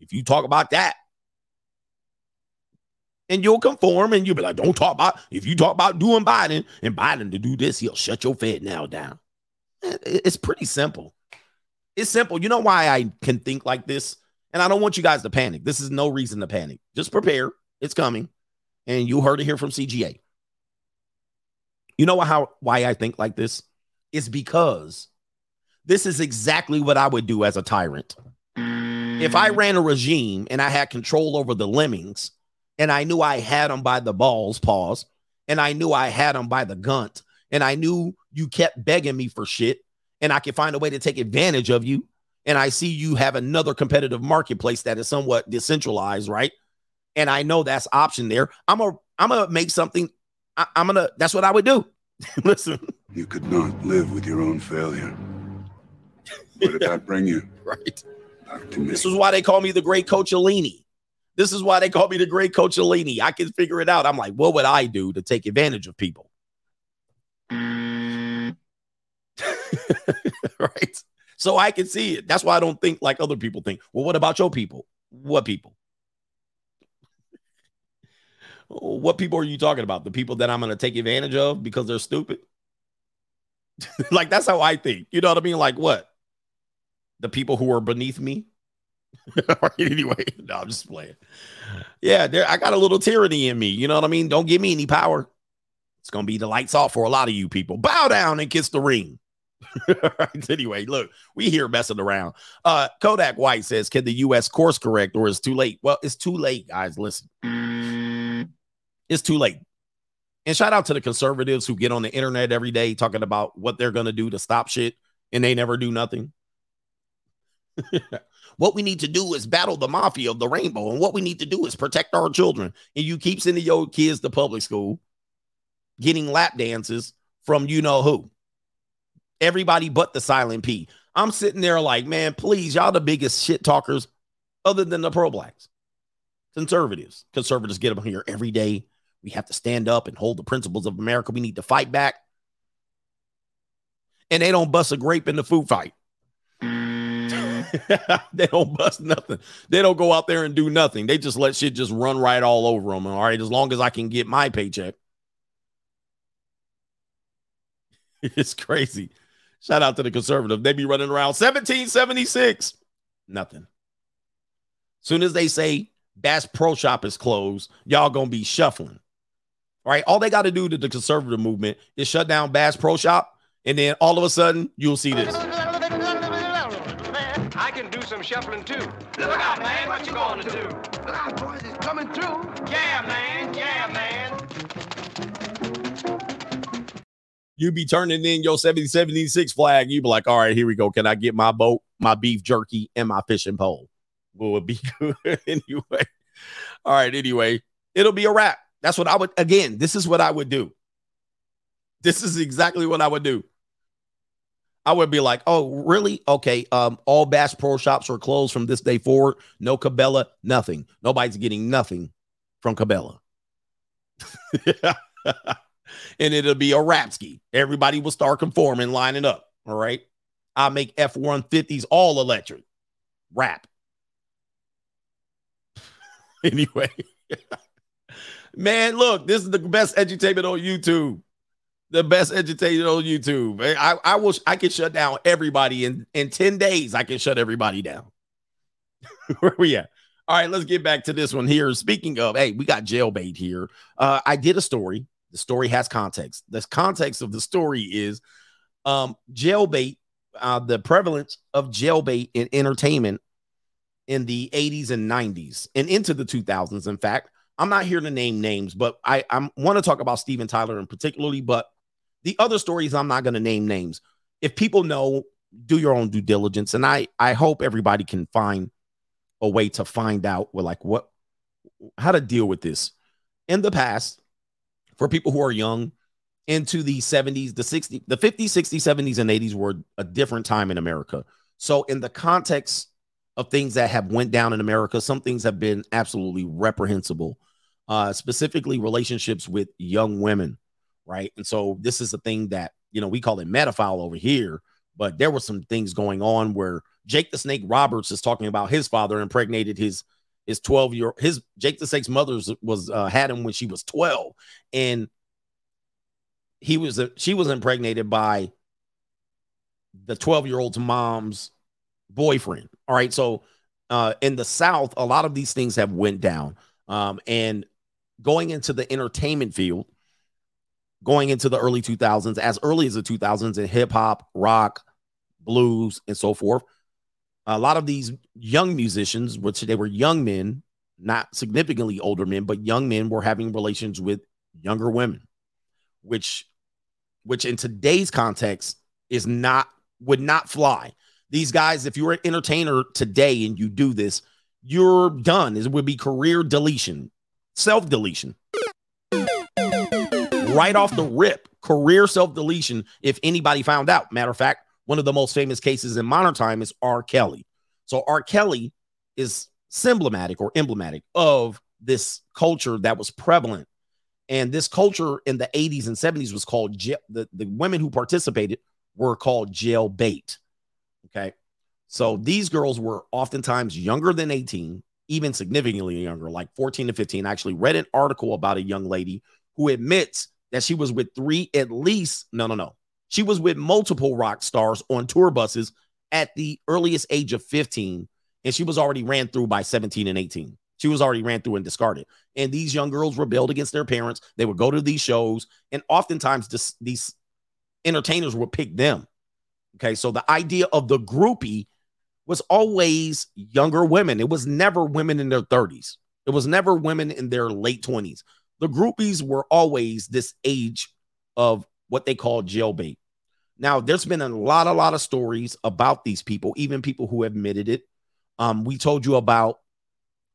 if you talk about that. And you'll conform and you'll be like, don't talk about if you talk about doing Biden and Biden to do this, he'll shut your Fed now down. Eh, it's pretty simple. It's simple. You know why I can think like this? And I don't want you guys to panic. This is no reason to panic. Just prepare. It's coming. And you heard it here from CGA. You know how why I think like this? Is because this is exactly what I would do as a tyrant. If I mm. ran a regime and I had control over the lemmings and I knew I had them by the balls, pause, and I knew I had them by the gunt, and I knew you kept begging me for shit and I could find a way to take advantage of you, and I see you have another competitive marketplace that is somewhat decentralized, right? And I know that's option there. I'm a I'm gonna make something. I, I'm gonna. That's what I would do. Listen. You could not live with your own failure. Where did that bring you? Right. Back to me. This is why they call me the great Coachellini. This is why they call me the great Coachellini. I can figure it out. I'm like, what would I do to take advantage of people? right. So I can see it. That's why I don't think like other people think. Well, what about your people? What people? What people are you talking about? The people that I'm going to take advantage of because they're stupid? like that's how I think. You know what I mean? Like what? The people who are beneath me? anyway, no, I'm just playing. Yeah, there I got a little tyranny in me. You know what I mean? Don't give me any power. It's gonna be the lights off for a lot of you people. Bow down and kiss the ring. Anyway, look, we here messing around. Uh Kodak White says, Can the US course correct or is too late? Well, it's too late, guys. Listen. It's too late. And shout out to the conservatives who get on the internet every day talking about what they're gonna do to stop shit and they never do nothing. what we need to do is battle the mafia of the rainbow, and what we need to do is protect our children. And you keep sending your kids to public school, getting lap dances from you know who. Everybody but the silent P. I'm sitting there like, man, please, y'all the biggest shit talkers other than the pro blacks. Conservatives. Conservatives get up here every day. We have to stand up and hold the principles of America. We need to fight back. And they don't bust a grape in the food fight. they don't bust nothing. They don't go out there and do nothing. They just let shit just run right all over them. All right, as long as I can get my paycheck. It's crazy. Shout out to the conservative. They be running around 1776. Nothing. Soon as they say Bass Pro Shop is closed, y'all gonna be shuffling. All right. All they got to do to the conservative movement is shut down Bass Pro Shop, and then all of a sudden you'll see this. I can do some shuffling too. Look out, man. What you going to do? Look out, boys. It's coming through. Yeah, man. Yeah, man. you be turning in your 70 76 flag. You be like, all right, here we go. Can I get my boat, my beef jerky, and my fishing pole? Will it be good anyway? All right, anyway, it'll be a wrap. That's what I would again, this is what I would do. This is exactly what I would do. I would be like, oh, really? Okay. Um, all Bass Pro shops are closed from this day forward. No Cabela, nothing. Nobody's getting nothing from Cabela. and it'll be a Rapski. Everybody will start conforming, lining up. All right. I make F 150s all electric. Rap. anyway. Man, look, this is the best edutainment on YouTube. The best edutainment on YouTube. I, I wish I could shut down everybody in, in 10 days. I can shut everybody down. Where we at? All right, let's get back to this one here. Speaking of, hey, we got jailbait here. Uh, I did a story. The story has context. The context of the story is um, jailbait, uh, the prevalence of jailbait in entertainment in the 80s and 90s and into the 2000s. In fact, I'm not here to name names, but I I want to talk about Steven Tyler in particularly. But the other stories, I'm not going to name names. If people know, do your own due diligence, and I I hope everybody can find a way to find out well, like what how to deal with this. In the past, for people who are young, into the 70s, the 60s, the 50s, 60s, 70s, and 80s were a different time in America. So, in the context of things that have went down in America, some things have been absolutely reprehensible, uh, specifically relationships with young women, right? And so this is a thing that you know we call it metaphile over here, but there were some things going on where Jake the Snake Roberts is talking about his father impregnated his his 12 year his Jake the Snake's mother was uh, had him when she was 12 and he was uh, she was impregnated by the 12 year old's mom's boyfriend. All right. So uh, in the South, a lot of these things have went down. Um, and going into the entertainment field, going into the early 2000s, as early as the 2000s in hip hop, rock, blues, and so forth, a lot of these young musicians, which they were young men, not significantly older men, but young men were having relations with younger women, which, which in today's context is not would not fly. These guys, if you're an entertainer today and you do this, you're done. It would be career deletion, self deletion. Right off the rip, career self deletion. If anybody found out, matter of fact, one of the most famous cases in modern time is R. Kelly. So R. Kelly is symbolic or emblematic of this culture that was prevalent. And this culture in the 80s and 70s was called the, the women who participated were called jail bait. Okay. So these girls were oftentimes younger than 18, even significantly younger, like 14 to 15. I actually read an article about a young lady who admits that she was with three, at least, no, no, no. She was with multiple rock stars on tour buses at the earliest age of 15, and she was already ran through by 17 and 18. She was already ran through and discarded. And these young girls rebelled against their parents. They would go to these shows, and oftentimes this, these entertainers would pick them Okay. So the idea of the groupie was always younger women. It was never women in their 30s. It was never women in their late 20s. The groupies were always this age of what they call jailbait. Now, there's been a lot, a lot of stories about these people, even people who admitted it. Um, we told you about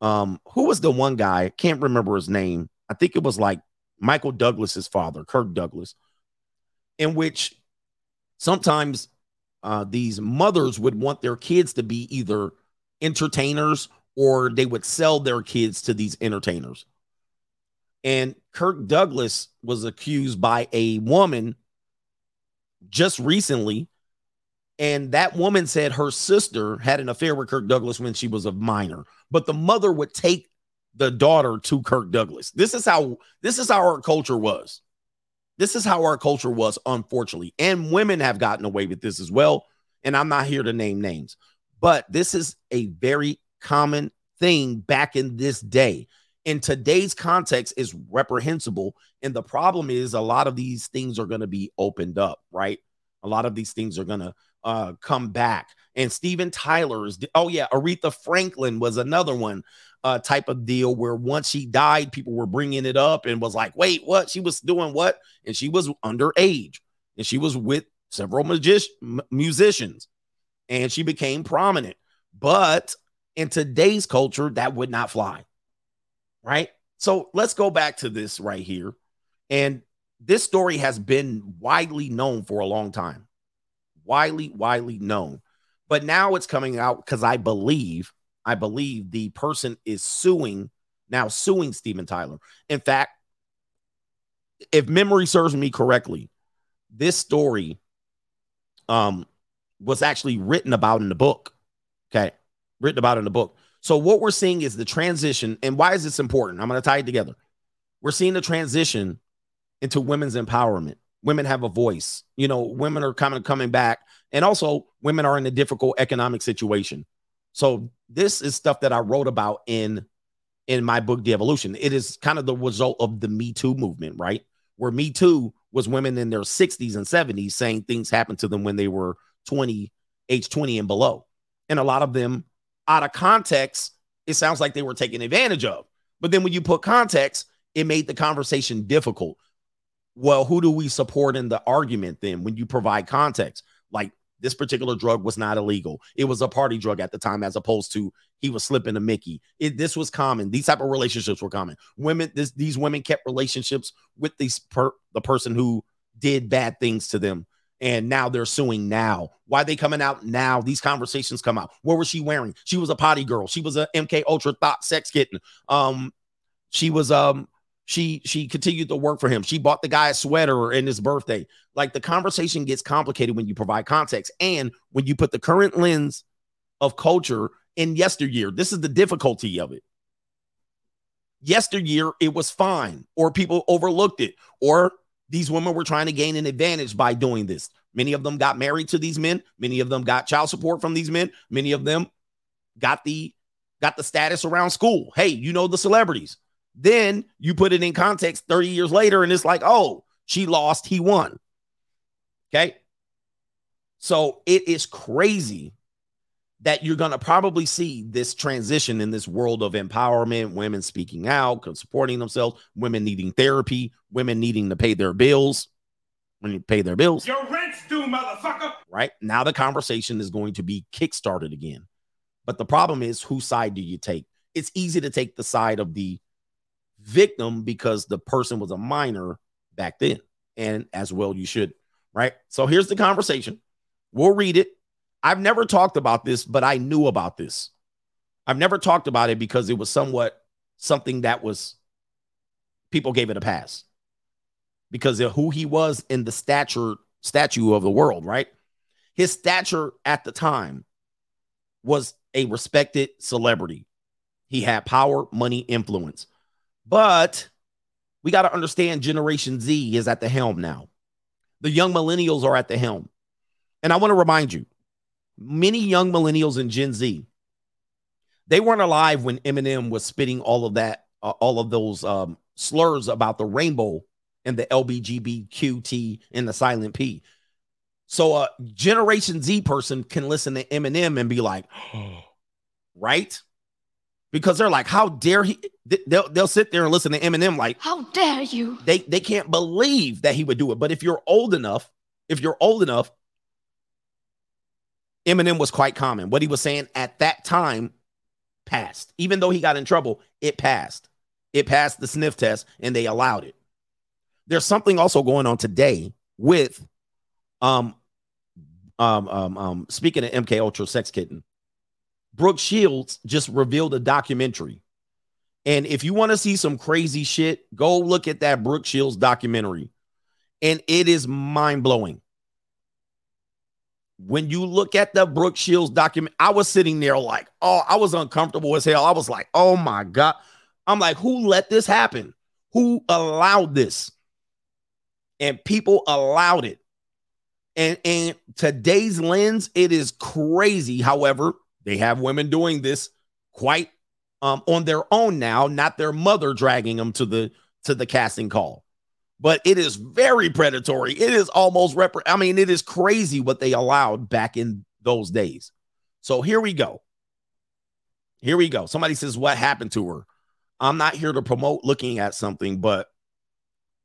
um, who was the one guy? Can't remember his name. I think it was like Michael Douglas's father, Kirk Douglas, in which sometimes uh, these mothers would want their kids to be either entertainers or they would sell their kids to these entertainers. And Kirk Douglas was accused by a woman just recently. And that woman said her sister had an affair with Kirk Douglas when she was a minor, but the mother would take the daughter to Kirk Douglas. This is how this is how our culture was. This is how our culture was, unfortunately. And women have gotten away with this as well. And I'm not here to name names, but this is a very common thing back in this day. In today's context, is reprehensible. And the problem is, a lot of these things are going to be opened up, right? A lot of these things are going to uh, come back. And Steven Tyler's. oh, yeah, Aretha Franklin was another one uh, type of deal where once she died, people were bringing it up and was like, wait, what? She was doing what? And she was underage. and she was with several musicians and she became prominent. But in today's culture, that would not fly. Right. So let's go back to this right here. And this story has been widely known for a long time. Widely, widely known. But now it's coming out because I believe, I believe the person is suing, now suing Steven Tyler. In fact, if memory serves me correctly, this story um was actually written about in the book. Okay. Written about in the book. So what we're seeing is the transition. And why is this important? I'm going to tie it together. We're seeing the transition into women's empowerment. Women have a voice. You know, women are coming coming back. And also women are in a difficult economic situation. So this is stuff that I wrote about in in my book, The Evolution. It is kind of the result of the Me Too movement, right? Where Me Too was women in their 60s and 70s saying things happened to them when they were 20, age 20 and below. And a lot of them out of context, it sounds like they were taken advantage of. But then when you put context, it made the conversation difficult. Well, who do we support in the argument then when you provide context? Like this particular drug was not illegal. It was a party drug at the time, as opposed to he was slipping a Mickey. It, this was common. These type of relationships were common. Women, this, these women kept relationships with these per, the person who did bad things to them, and now they're suing. Now, why they coming out now? These conversations come out. What was she wearing? She was a potty girl. She was a MK Ultra thought sex kitten. Um, she was um she she continued to work for him. She bought the guy a sweater in his birthday. Like the conversation gets complicated when you provide context and when you put the current lens of culture in yesteryear. This is the difficulty of it. Yesteryear, it was fine, or people overlooked it, or these women were trying to gain an advantage by doing this. Many of them got married to these men. Many of them got child support from these men. Many of them got the got the status around school. Hey, you know the celebrities. Then you put it in context 30 years later, and it's like, oh, she lost, he won. Okay. So it is crazy that you're going to probably see this transition in this world of empowerment, women speaking out, supporting themselves, women needing therapy, women needing to pay their bills, when you pay their bills. Your rent's due, motherfucker. Right now, the conversation is going to be kickstarted again. But the problem is, whose side do you take? It's easy to take the side of the victim because the person was a minor back then. And as well, you should, right? So here's the conversation. We'll read it. I've never talked about this, but I knew about this. I've never talked about it because it was somewhat something that was people gave it a pass because of who he was in the stature statue of the world, right? His stature at the time was a respected celebrity. He had power, money, influence. But we got to understand Generation Z is at the helm now. The young millennials are at the helm. And I want to remind you many young millennials and Gen Z, they weren't alive when Eminem was spitting all of that, uh, all of those um, slurs about the rainbow and the LBGBQT and the silent P. So a Generation Z person can listen to Eminem and be like, right? Because they're like, how dare he? They'll, they'll sit there and listen to Eminem like, how dare you? They they can't believe that he would do it. But if you're old enough, if you're old enough, Eminem was quite common. What he was saying at that time passed. Even though he got in trouble, it passed. It passed the sniff test and they allowed it. There's something also going on today with um um um, um speaking of MK Ultra Sex Kitten. Brooke Shields just revealed a documentary. And if you want to see some crazy shit, go look at that Brooke Shields documentary. And it is mind blowing when you look at the Brooke Shields document, I was sitting there like, oh, I was uncomfortable as hell. I was like, oh my God. I'm like, who let this happen? Who allowed this? And people allowed it. And in today's lens, it is crazy. However, they have women doing this quite um, on their own now, not their mother dragging them to the to the casting call but it is very predatory. It is almost rep. I mean, it is crazy what they allowed back in those days. So here we go. Here we go. Somebody says, What happened to her? I'm not here to promote looking at something, but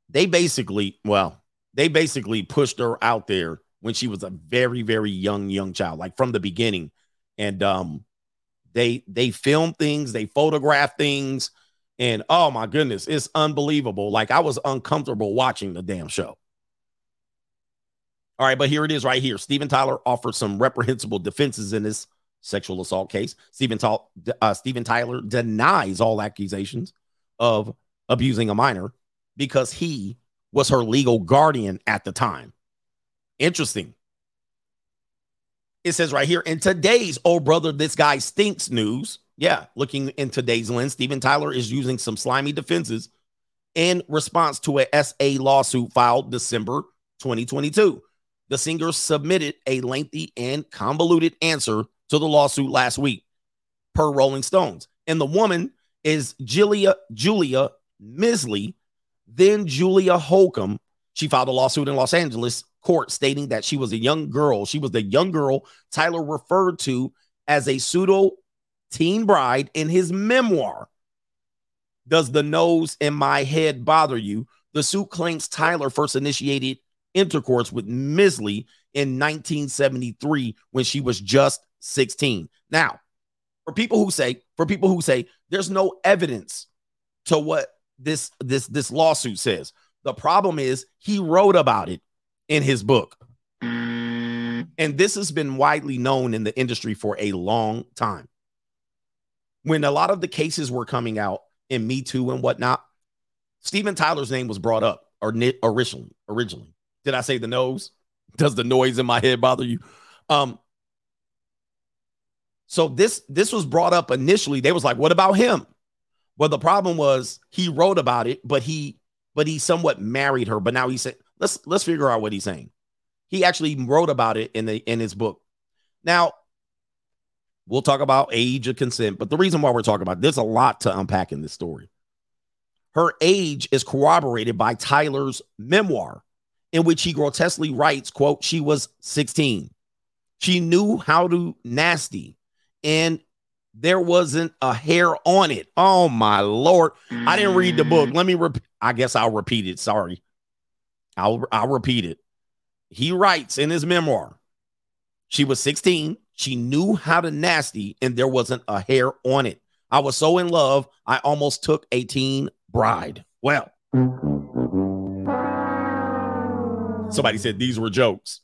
they basically, well, they basically pushed her out there when she was a very, very young, young child, like from the beginning. And um, they they film things, they photograph things, and oh my goodness, it's unbelievable. Like I was uncomfortable watching the damn show. All right, but here it is right here. Steven Tyler offered some reprehensible defenses in this sexual assault case. Steven, uh, Steven Tyler denies all accusations of abusing a minor because he was her legal guardian at the time. Interesting. It says right here in today's Oh Brother, This Guy Stinks news. Yeah, looking in today's lens, Steven Tyler is using some slimy defenses in response to a SA lawsuit filed December 2022. The singer submitted a lengthy and convoluted answer to the lawsuit last week, per Rolling Stones. And the woman is Julia Julia Misley, then Julia Holcomb. She filed a lawsuit in Los Angeles court stating that she was a young girl. She was the young girl Tyler referred to as a pseudo teen bride in his memoir. Does the nose in my head bother you? The suit claims Tyler first initiated intercourse with Misley in 1973 when she was just 16. Now, for people who say, for people who say there's no evidence to what this this this lawsuit says, the problem is he wrote about it in his book. And this has been widely known in the industry for a long time. When a lot of the cases were coming out in Me Too and whatnot, Steven Tyler's name was brought up or originally. Originally, did I say the nose? Does the noise in my head bother you? Um. So this this was brought up initially. They was like, "What about him?" Well, the problem was he wrote about it, but he but he somewhat married her. But now he said, let's let's figure out what he's saying. He actually wrote about it in the in his book. Now, we'll talk about age of consent, but the reason why we're talking about there's a lot to unpack in this story. Her age is corroborated by Tyler's memoir, in which he grotesquely writes, quote, she was 16. She knew how to nasty, and there wasn't a hair on it. Oh my lord. I didn't read the book. Mm. Let me repeat. I guess I'll repeat it. Sorry. I'll I'll repeat it. He writes in his memoir, she was 16. She knew how to nasty, and there wasn't a hair on it. I was so in love, I almost took a teen bride. Well, somebody said these were jokes.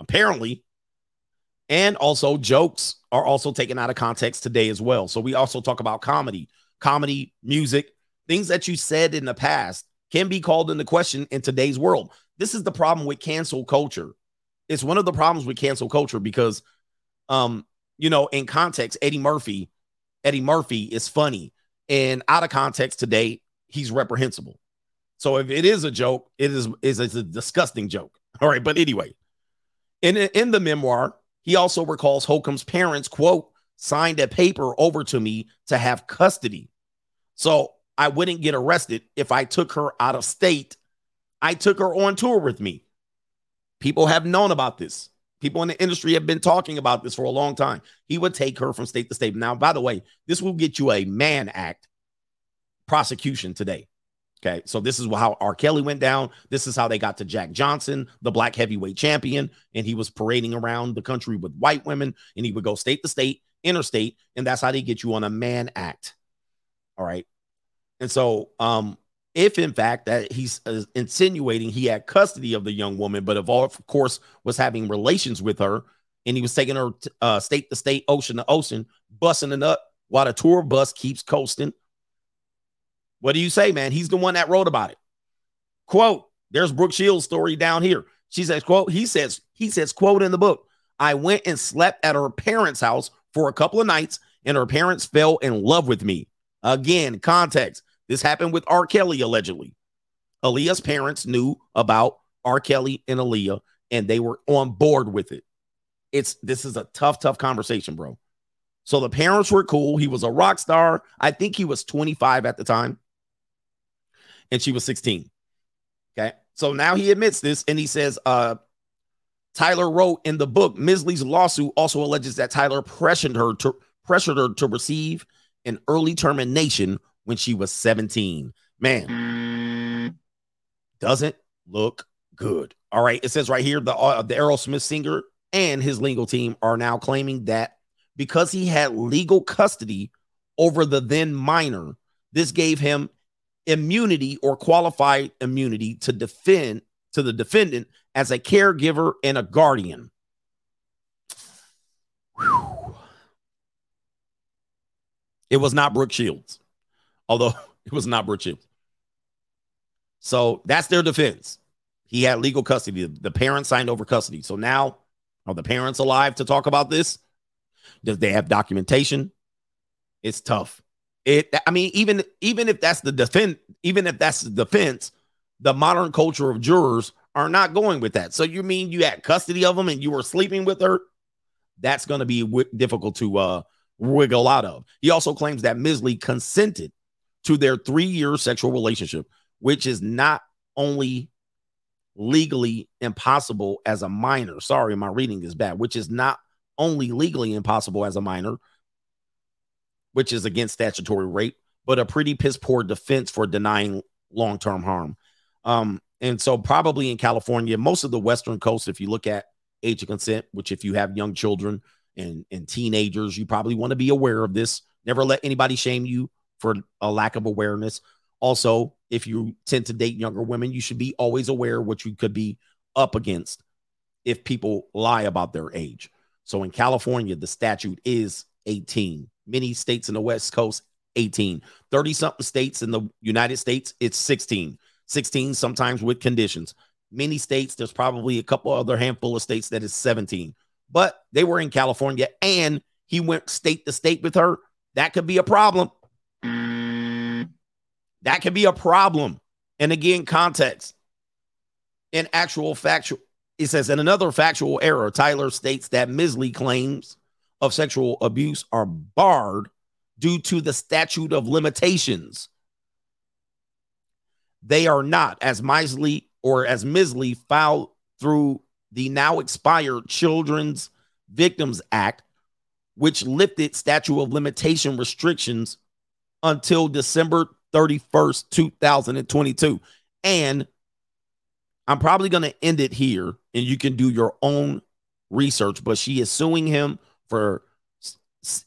Apparently, and also jokes are also taken out of context today as well. So we also talk about comedy, comedy, music, things that you said in the past can be called into question in today's world. This is the problem with cancel culture. It's one of the problems with cancel culture because, um, you know, in context, Eddie Murphy, Eddie Murphy is funny, and out of context today, he's reprehensible. So if it is a joke, it is is a disgusting joke. All right, but anyway, in in the memoir, he also recalls Holcomb's parents quote signed a paper over to me to have custody. So I wouldn't get arrested if I took her out of state. I took her on tour with me. People have known about this. People in the industry have been talking about this for a long time. He would take her from state to state. Now, by the way, this will get you a Mann Act prosecution today. Okay. So this is how R. Kelly went down. This is how they got to Jack Johnson, the black heavyweight champion. And he was parading around the country with white women and he would go state to state, interstate. And that's how they get you on a Mann Act. All right. And so, um, if in fact that he's uh, insinuating he had custody of the young woman, but of all, of course, was having relations with her, and he was taking her t- uh, state to state, ocean to ocean, busting it up while the tour bus keeps coasting. What do you say, man? He's the one that wrote about it. Quote: There's Brooke Shields' story down here. She says, "Quote." He says, he says, "Quote in the book." I went and slept at her parents' house for a couple of nights, and her parents fell in love with me. Again, context. This happened with R. Kelly allegedly. Aaliyah's parents knew about R. Kelly and Aaliyah, and they were on board with it. It's this is a tough, tough conversation, bro. So the parents were cool. He was a rock star. I think he was 25 at the time, and she was 16. Okay. So now he admits this and he says, uh, Tyler wrote in the book, Misley's lawsuit also alleges that Tyler pressured her to pressured her to receive an early termination when she was 17. Man, doesn't look Good. All right. It says right here the uh, the Aerosmith singer and his legal team are now claiming that because he had legal custody over the then minor, this gave him immunity or qualified immunity to defend to the defendant as a caregiver and a guardian. Whew. It was not Brooke Shields, although it was not Brooke Shields. So that's their defense. He had legal custody. The parents signed over custody. So now, are the parents alive to talk about this? Does they have documentation? It's tough. It. I mean, even even if that's the defense, even if that's the defense, the modern culture of jurors are not going with that. So you mean you had custody of them and you were sleeping with her? That's going to be w- difficult to uh, wiggle out of. He also claims that Misley consented to their three-year sexual relationship, which is not only legally impossible as a minor. Sorry, my reading is bad, which is not only legally impossible as a minor, which is against statutory rape, but a pretty piss poor defense for denying long term harm. Um, and so, probably in California, most of the Western coast, if you look at age of consent, which if you have young children and, and teenagers, you probably want to be aware of this. Never let anybody shame you for a lack of awareness. Also, if you tend to date younger women, you should be always aware what you could be up against if people lie about their age. So in California, the statute is 18. Many states in the West Coast, 18. 30 something states in the United States, it's 16. 16 sometimes with conditions. Many states, there's probably a couple other handful of states that is 17. But they were in California and he went state to state with her. That could be a problem. That could be a problem. And again, context. and actual factual, it says in another factual error, Tyler states that Misley claims of sexual abuse are barred due to the statute of limitations. They are not, as Misley or as Misley filed through the now expired Children's Victims Act, which lifted statute of limitation restrictions until December 31st, 2022. And I'm probably going to end it here and you can do your own research, but she is suing him for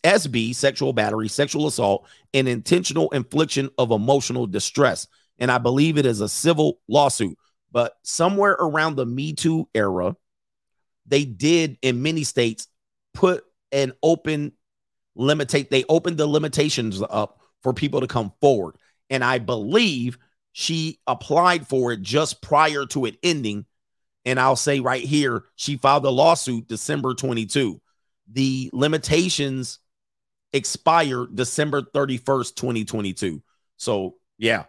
SB, sexual battery, sexual assault, and intentional infliction of emotional distress. And I believe it is a civil lawsuit. But somewhere around the Me Too era, they did in many states put an open limitate, they opened the limitations up for people to come forward. And I believe she applied for it just prior to it ending. And I'll say right here, she filed a lawsuit December 22. The limitations expired December 31st, 2022. So, yeah.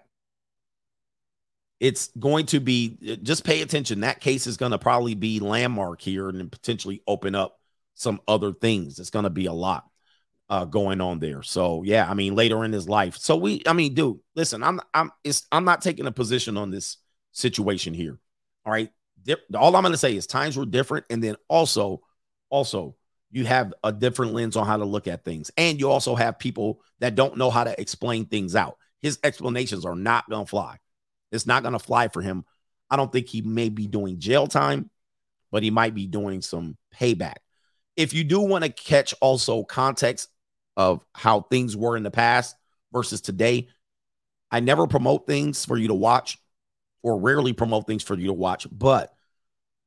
It's going to be just pay attention. That case is going to probably be landmark here and potentially open up some other things. It's going to be a lot uh, going on there. So yeah, I mean, later in his life. So we, I mean, dude, listen, I'm, I'm, it's, I'm not taking a position on this situation here. All right, all I'm going to say is times were different, and then also, also, you have a different lens on how to look at things, and you also have people that don't know how to explain things out. His explanations are not going to fly. It's not going to fly for him. I don't think he may be doing jail time, but he might be doing some payback. If you do want to catch also context of how things were in the past versus today. I never promote things for you to watch or rarely promote things for you to watch, but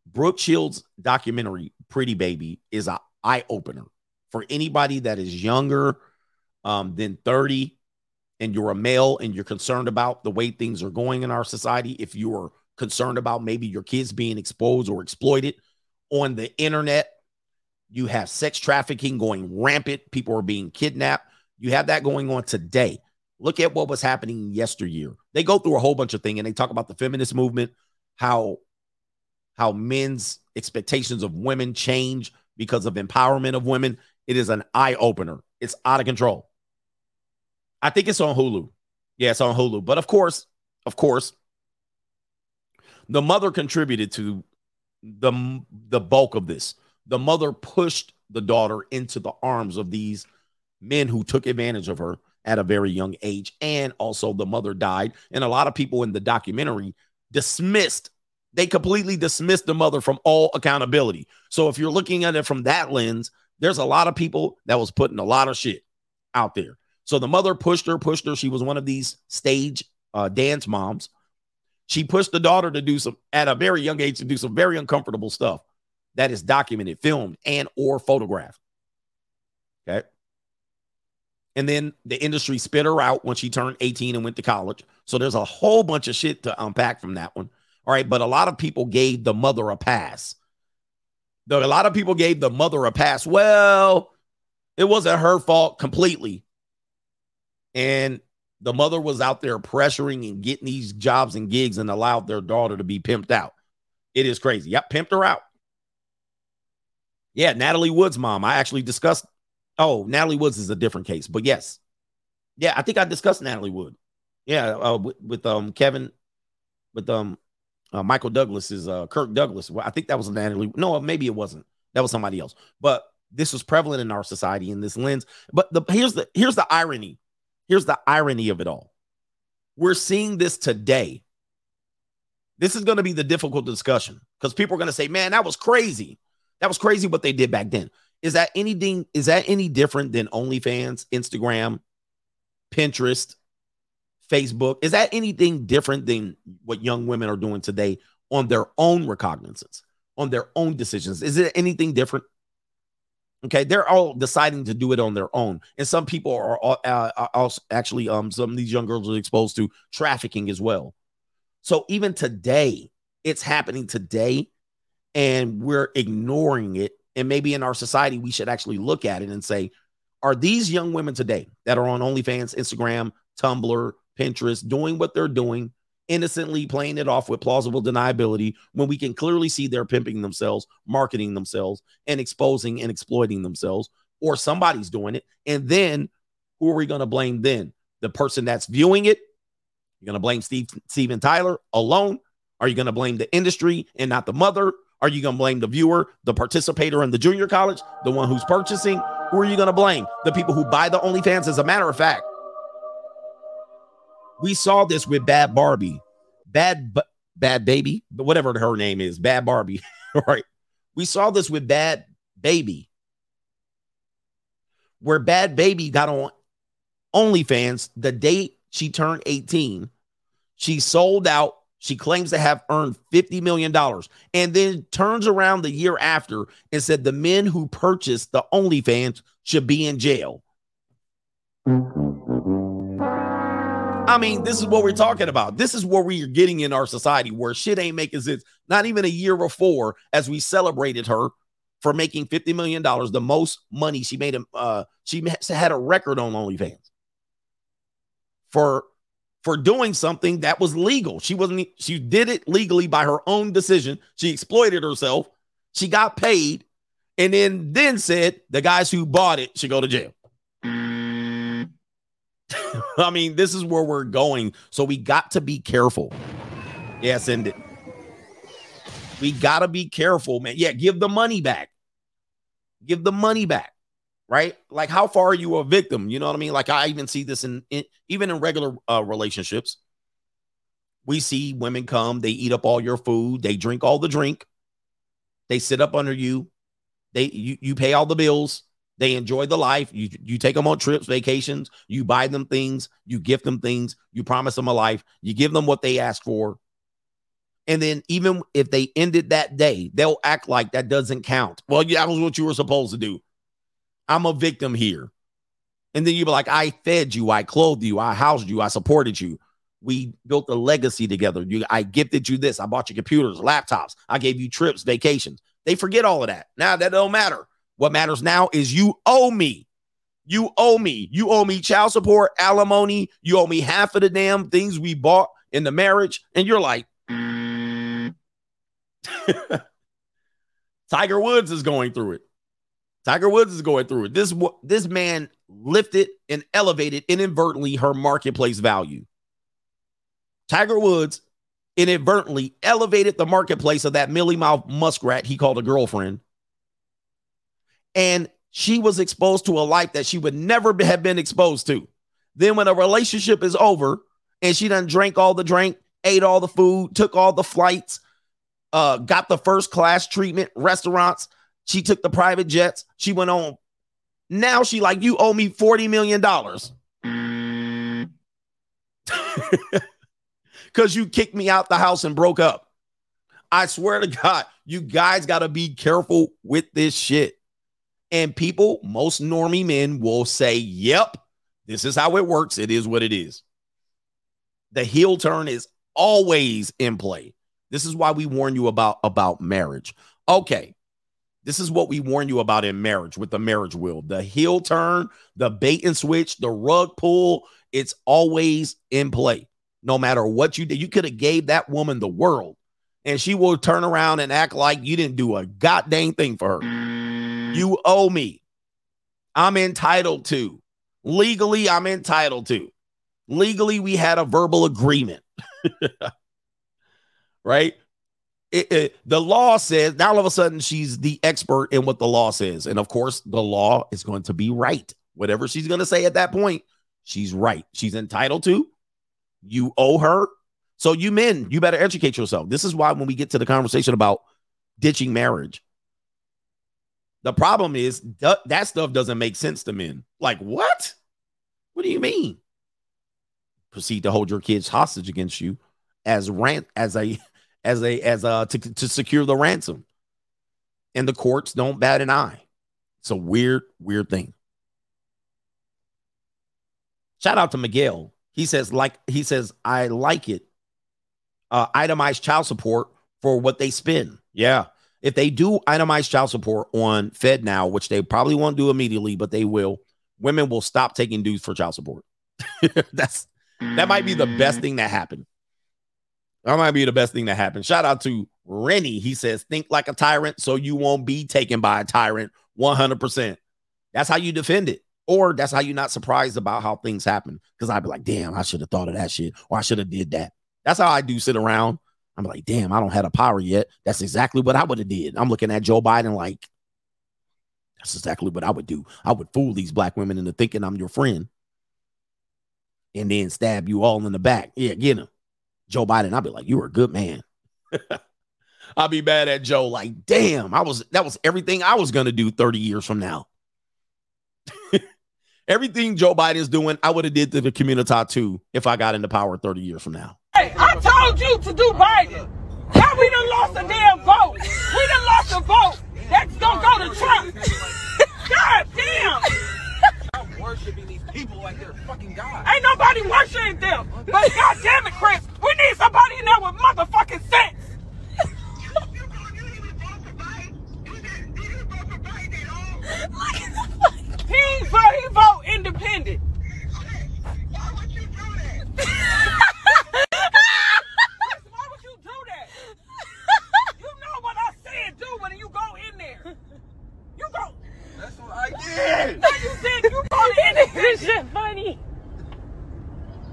Brooke Shields' documentary, Pretty Baby, is an eye opener for anybody that is younger um, than 30 and you're a male and you're concerned about the way things are going in our society. If you are concerned about maybe your kids being exposed or exploited on the internet you have sex trafficking going rampant. People are being kidnapped. You have that going on today. Look at what was happening yesteryear. They go through a whole bunch of things and they talk about the feminist movement, how how men's expectations of women change because of empowerment of women. It is an eye opener. It's out of control. I think it's on Hulu. Yeah, it's on Hulu. But of course, of course, the mother contributed to the the bulk of this the mother pushed the daughter into the arms of these men who took advantage of her at a very young age. And also, the mother died. And a lot of people in the documentary dismissed they completely dismissed the mother from all accountability. So if you're looking at it from that lens, there's a lot of people that was putting a lot of shit out there. So the mother pushed her, pushed her. She was one of these stage uh, dance moms. She pushed the daughter to do some at a very young age to do some very uncomfortable stuff that is documented, filmed, and or photographed. Okay. And then the industry spit her out when she turned 18 and went to college. So there's a whole bunch of shit to unpack from that one. All right. But a lot of people gave the mother a pass. Though a lot of people gave the mother a pass. Well, it wasn't her fault completely. And the mother was out there pressuring and getting these jobs and gigs and allowed their daughter to be pimped out. It is crazy. Yep, pimped her out. Yeah, Natalie Wood's mom. I actually discussed. Oh, Natalie Woods is a different case, but yes, yeah, I think I discussed Natalie Wood. Yeah, uh, with, with um Kevin, with um uh, Michael Douglas's uh Kirk Douglas. Well, I think that was Natalie. No, maybe it wasn't. That was somebody else. But this was prevalent in our society in this lens. But the here's the here's the irony. Here's the irony of it all. We're seeing this today. This is going to be the difficult discussion because people are going to say, "Man, that was crazy." That was crazy what they did back then. Is that anything? Is that any different than OnlyFans, Instagram, Pinterest, Facebook? Is that anything different than what young women are doing today on their own recognizance, on their own decisions? Is it anything different? Okay, they're all deciding to do it on their own, and some people are, uh, are also actually um some of these young girls are exposed to trafficking as well. So even today, it's happening today and we're ignoring it. And maybe in our society, we should actually look at it and say, are these young women today that are on OnlyFans, Instagram, Tumblr, Pinterest, doing what they're doing, innocently playing it off with plausible deniability when we can clearly see they're pimping themselves, marketing themselves, and exposing and exploiting themselves, or somebody's doing it? And then who are we going to blame then? The person that's viewing it? You're going to blame Steve, Steven Tyler alone? Are you going to blame the industry and not the mother? Are you going to blame the viewer, the participator in the junior college, the one who's purchasing? Who are you going to blame? The people who buy the OnlyFans? As a matter of fact, we saw this with Bad Barbie, Bad Bhad Bhabie, whatever her name is, Bad Barbie. right? We saw this with Bhad Bhabie, where Bhad Bhabie got on OnlyFans the date she turned 18. She sold out she claims to have earned $50 million and then turns around the year after and said the men who purchased the OnlyFans should be in jail. I mean, this is what we're talking about. This is where we are getting in our society where shit ain't making sense. Not even a year before, as we celebrated her for making $50 million, the most money she made. Uh, she had a record on OnlyFans for for doing something that was legal. She wasn't, she did it legally by her own decision. She exploited herself. She got paid and then then said the guys who bought it should go to jail. I mean, this is where we're going. So we got to be careful. Yes, send it. We got to be careful, man. Yeah, give the money back. Give the money back right? Like, how far are you a victim? You know what I mean? Like, I even see this in, in even in regular uh, relationships. We see women come, they eat up all your food, they drink all the drink, they sit up under you, they you you pay all the bills, they enjoy the life. You you take them on trips, vacations, you buy them things, you gift them things, you promise them a life, you give them what they ask for. And then even if they ended that day, they'll act like that doesn't count. Well, that was what you were supposed to do. I'm a victim here. And then you be like, I fed you, I clothed you, I housed you, I supported you. We built a legacy together. You, I gifted you this. I bought you computers, laptops. I gave you trips, vacations. They forget all of that. Now that don't matter. What matters now is you owe me. You owe me. You owe me child support, alimony. You owe me half of the damn things we bought in the marriage. And you're like. Tiger Woods is going through it. Tiger Woods is going through it. This this man lifted and elevated inadvertently her marketplace value. Tiger Woods inadvertently elevated the marketplace of that Millie Mouth muskrat he called a girlfriend. And she was exposed to a life that she would never have been exposed to. Then when a relationship is over and she done drank all the drink, ate all the food, took all the flights, uh, got the first class treatment, restaurants. She took the private jets. She went on. Now she like, you owe me $40 million. Because you kicked me out the house and broke up. I swear to God, you guys got to be careful with this shit. And people, most normie men will say, yep, this is how it works. It is what it is. The heel turn is always in play. This is why we warn you about about marriage. Okay. This is what we warn you about in marriage with the marriage wheel. The heel turn, the bait and switch, the rug pull, it's always in play. No matter what you did, you could have gave that woman the world and she will turn around and act like you didn't do a goddamn thing for her. Mm-hmm. You owe me. I'm entitled to. Legally, I'm entitled to. Legally, we had a verbal agreement. right? It, it, the law says now all of a sudden she's the expert in what the law says. And of course, the law is going to be right. Whatever she's going to say at that point, she's right. She's entitled to. You owe her. So, you men, you better educate yourself. This is why when we get to the conversation about ditching marriage, the problem is th- that stuff doesn't make sense to men. Like, what? What do you mean? Proceed to hold your kids hostage against you as rant as a as a as a to, to secure the ransom. And the courts don't bat an eye. It's a weird, weird thing. Shout out to Miguel. He says, like he says, I like it. Uh, itemized child support for what they spend. Yeah. If they do itemize child support on Fed now, which they probably won't do immediately, but they will, women will stop taking dues for child support. That's that might be the best thing that happened. That might be the best thing that happened. Shout out to Rennie. He says, think like a tyrant so you won't be taken by a tyrant 100%. That's how you defend it. Or that's how you're not surprised about how things happen. Because I'd be like, damn, I should have thought of that shit. Or I should have did that. That's how I do sit around. I'm like, damn, I don't have a power yet. That's exactly what I would have did. I'm looking at Joe Biden like, that's exactly what I would do. I would fool these black women into thinking I'm your friend and then stab you all in the back. Yeah, get him. Joe Biden, I'd be like, you're a good man. I'll be mad at Joe, like, damn, I was that was everything I was gonna do 30 years from now. everything Joe Biden is doing, I would have did to the community too if I got into power 30 years from now. Hey, I told you to do Biden. Now we done lost a damn vote. We done lost a vote. That's gonna go to Trump. God damn. I'm worshiping these people like they're fucking God. Ain't nobody worshiping them. But God damn it, Chris, we need somebody in there with motherfucking sense. he vote, he vote independent. Why would you do that? You know what I said do when you go in there. You go. That's what No, you did. You go in there. This shit funny.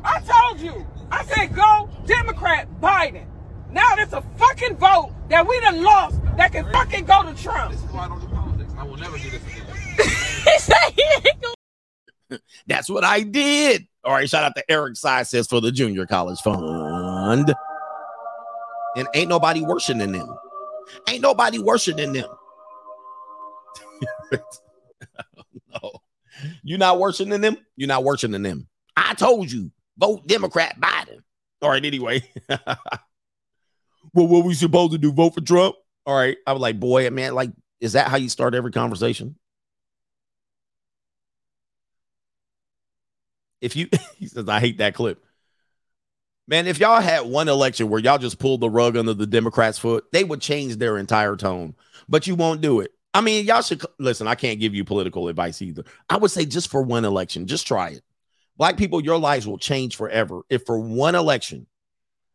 I told you. I said go Democrat Biden. Now there's a fucking vote that we done lost that can fucking go to Trump. This is why I don't do politics. I will never do this again. he said he ain't gonna That's what I did. All right, shout out to Eric Size says for the Junior College Fund. And ain't nobody worshiping them. Ain't nobody worshiping them. no. You're not worshiping them. You're not worshiping them. I told you, vote Democrat Biden. All right, anyway. well, what we supposed to do? Vote for Trump? All right. I was like, boy, man, like, is that how you start every conversation? If you, he says, I hate that clip. Man, if y'all had one election where y'all just pulled the rug under the Democrats' foot, they would change their entire tone. But you won't do it. I mean, y'all should listen. I can't give you political advice either. I would say just for one election, just try it. Black people, your lives will change forever if for one election,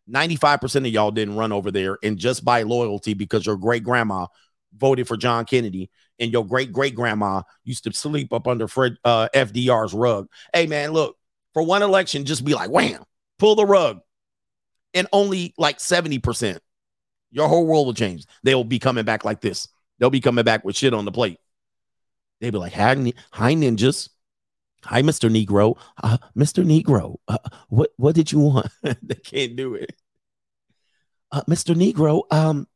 95% of y'all didn't run over there and just by loyalty because your great grandma voted for John Kennedy and your great great grandma used to sleep up under Fred uh, FDR's rug. Hey, man, look, for one election, just be like, wham, pull the rug. And only like 70%, your whole world will change. They'll be coming back like this. They'll be coming back with shit on the plate. They'll be like, hi, hi ninjas. Hi, Mr. Negro. Uh, Mr. Negro, uh, what what did you want? they can't do it. Uh, Mr. Negro, um,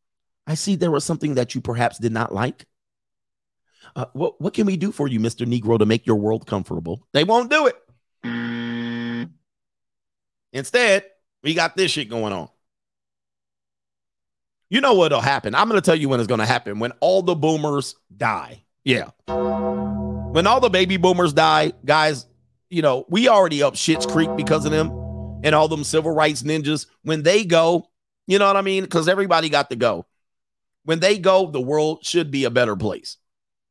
I see there was something that you perhaps did not like. Uh, what what can we do for you, Mr. Negro, to make your world comfortable? They won't do it. Instead, we got this shit going on. You know what'll happen? I'm going to tell you when it's going to happen when all the boomers die. Yeah. When all the baby boomers die, guys, you know, we already up shit's creek because of them and all them civil rights ninjas. When they go, you know what I mean? Because everybody got to go. When they go, the world should be a better place.